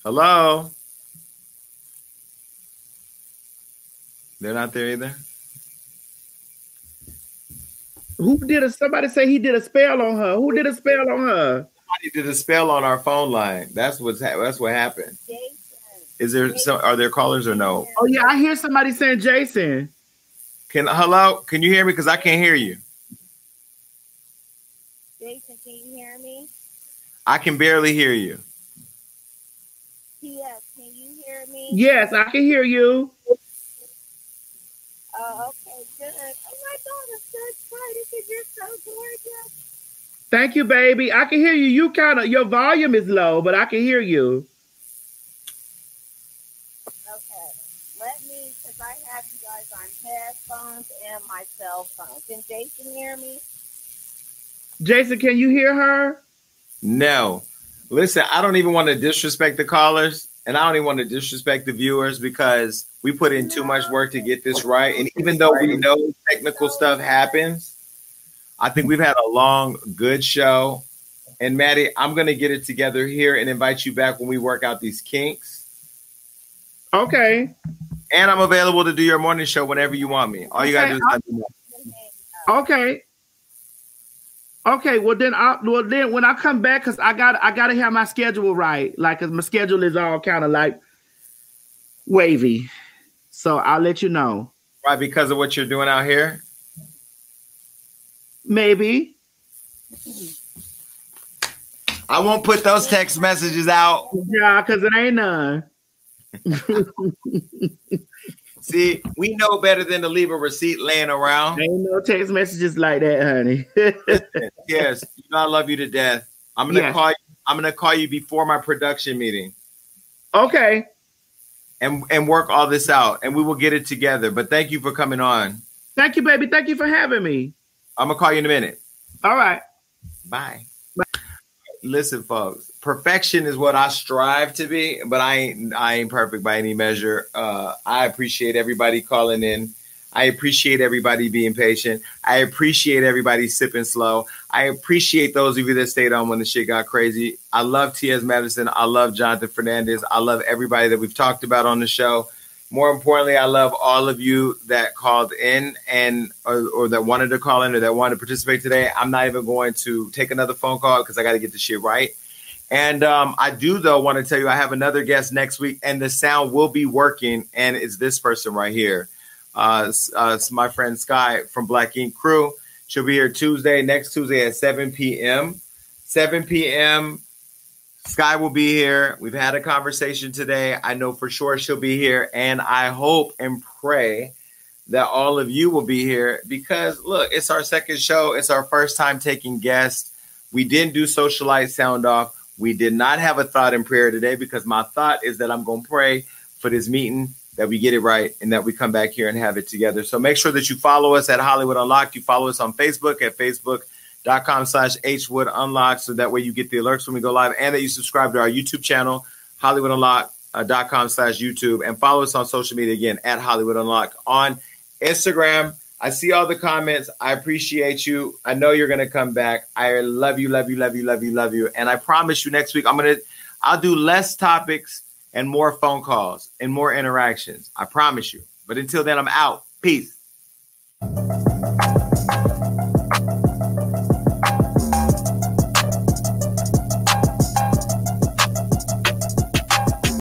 Hello? They're not there either. Who did a somebody say he did a spell on her? Who did a spell on her? Somebody did a spell on our phone line. That's what's ha- that's what happened. Is there some? Are there callers or no? Oh yeah, I hear somebody saying Jason. Can hello? Can you hear me? Because I can't hear you. Jason, can you hear me? I can barely hear you. Yes, can you hear me? Yes, I can hear you. Oh, okay, good. Oh my God, I'm so excited because you're so gorgeous. Thank you, baby. I can hear you. You kind of your volume is low, but I can hear you. Okay, let me, because I have you guys on headphones and my cell phone. Can Jason hear me? Jason, can you hear her? No. Listen, I don't even want to disrespect the callers and I don't even want to disrespect the viewers because we put in too much work to get this right. And even though we know technical stuff happens, I think we've had a long, good show. And Maddie, I'm going to get it together here and invite you back when we work out these kinks. Okay. And I'm available to do your morning show whenever you want me. All you got to do is let me know. Okay. Okay, well then I well then when I come back, cause I got I gotta have my schedule right. Like cause my schedule is all kind of like wavy. So I'll let you know. Right, because of what you're doing out here. Maybe. I won't put those text messages out. Yeah, because it ain't none. See, we know better than to leave a receipt laying around. Ain't no text messages like that, honey. yes, you know I love you to death. I'm gonna Yes. call you. I'm gonna call you before my production meeting. Okay. And and work all this out, and we will get it together. But thank you for coming on. Thank you, baby. Thank you for having me. I'm gonna call you in a minute. All right. Bye. Listen, folks, perfection is what I strive to be, but I ain't I ain't perfect by any measure. Uh, I appreciate everybody calling in. I appreciate everybody being patient. I appreciate everybody sipping slow. I appreciate those of you that stayed on when the shit got crazy. I love T.S. Madison. I love Jonathan Fernandez. I love everybody that we've talked about on the show. More importantly, I love all of you that called in and or, or that wanted to call in or that wanted to participate today. I'm not even going to take another phone call because I got to get the shit right. And um, I do though want to tell you I have another guest next week, and the sound will be working. And it's this person right here. Uh, uh, it's my friend Sky from Black Ink Crew. She'll be here Tuesday, next Tuesday at 7 p.m. 7 p.m. Sky will be here. We've had a conversation today. I know for sure she'll be here, and I hope and pray that all of you will be here because look, it's our second show. It's our first time taking guests. We didn't do socialite sound off. We did not have a thought in prayer today because my thought is that I'm going to pray for this meeting that we get it right and that we come back here and have it together. So make sure that you follow us at Hollywood Unlocked. You follow us on Facebook at facebook.com slash hwood unlock so that way you get the alerts when we go live and that you subscribe to our YouTube channel, Hollywood Unlocked uh, dot com slash YouTube and follow us on social media again at Hollywood Unlocked on Instagram. I see all the comments. I appreciate you. I know you're gonna come back. I love you, love you, love you, love you, love you. And I promise you next week I'm gonna I'll do less topics and more phone calls and more interactions. I promise you. But until then, I'm out. Peace.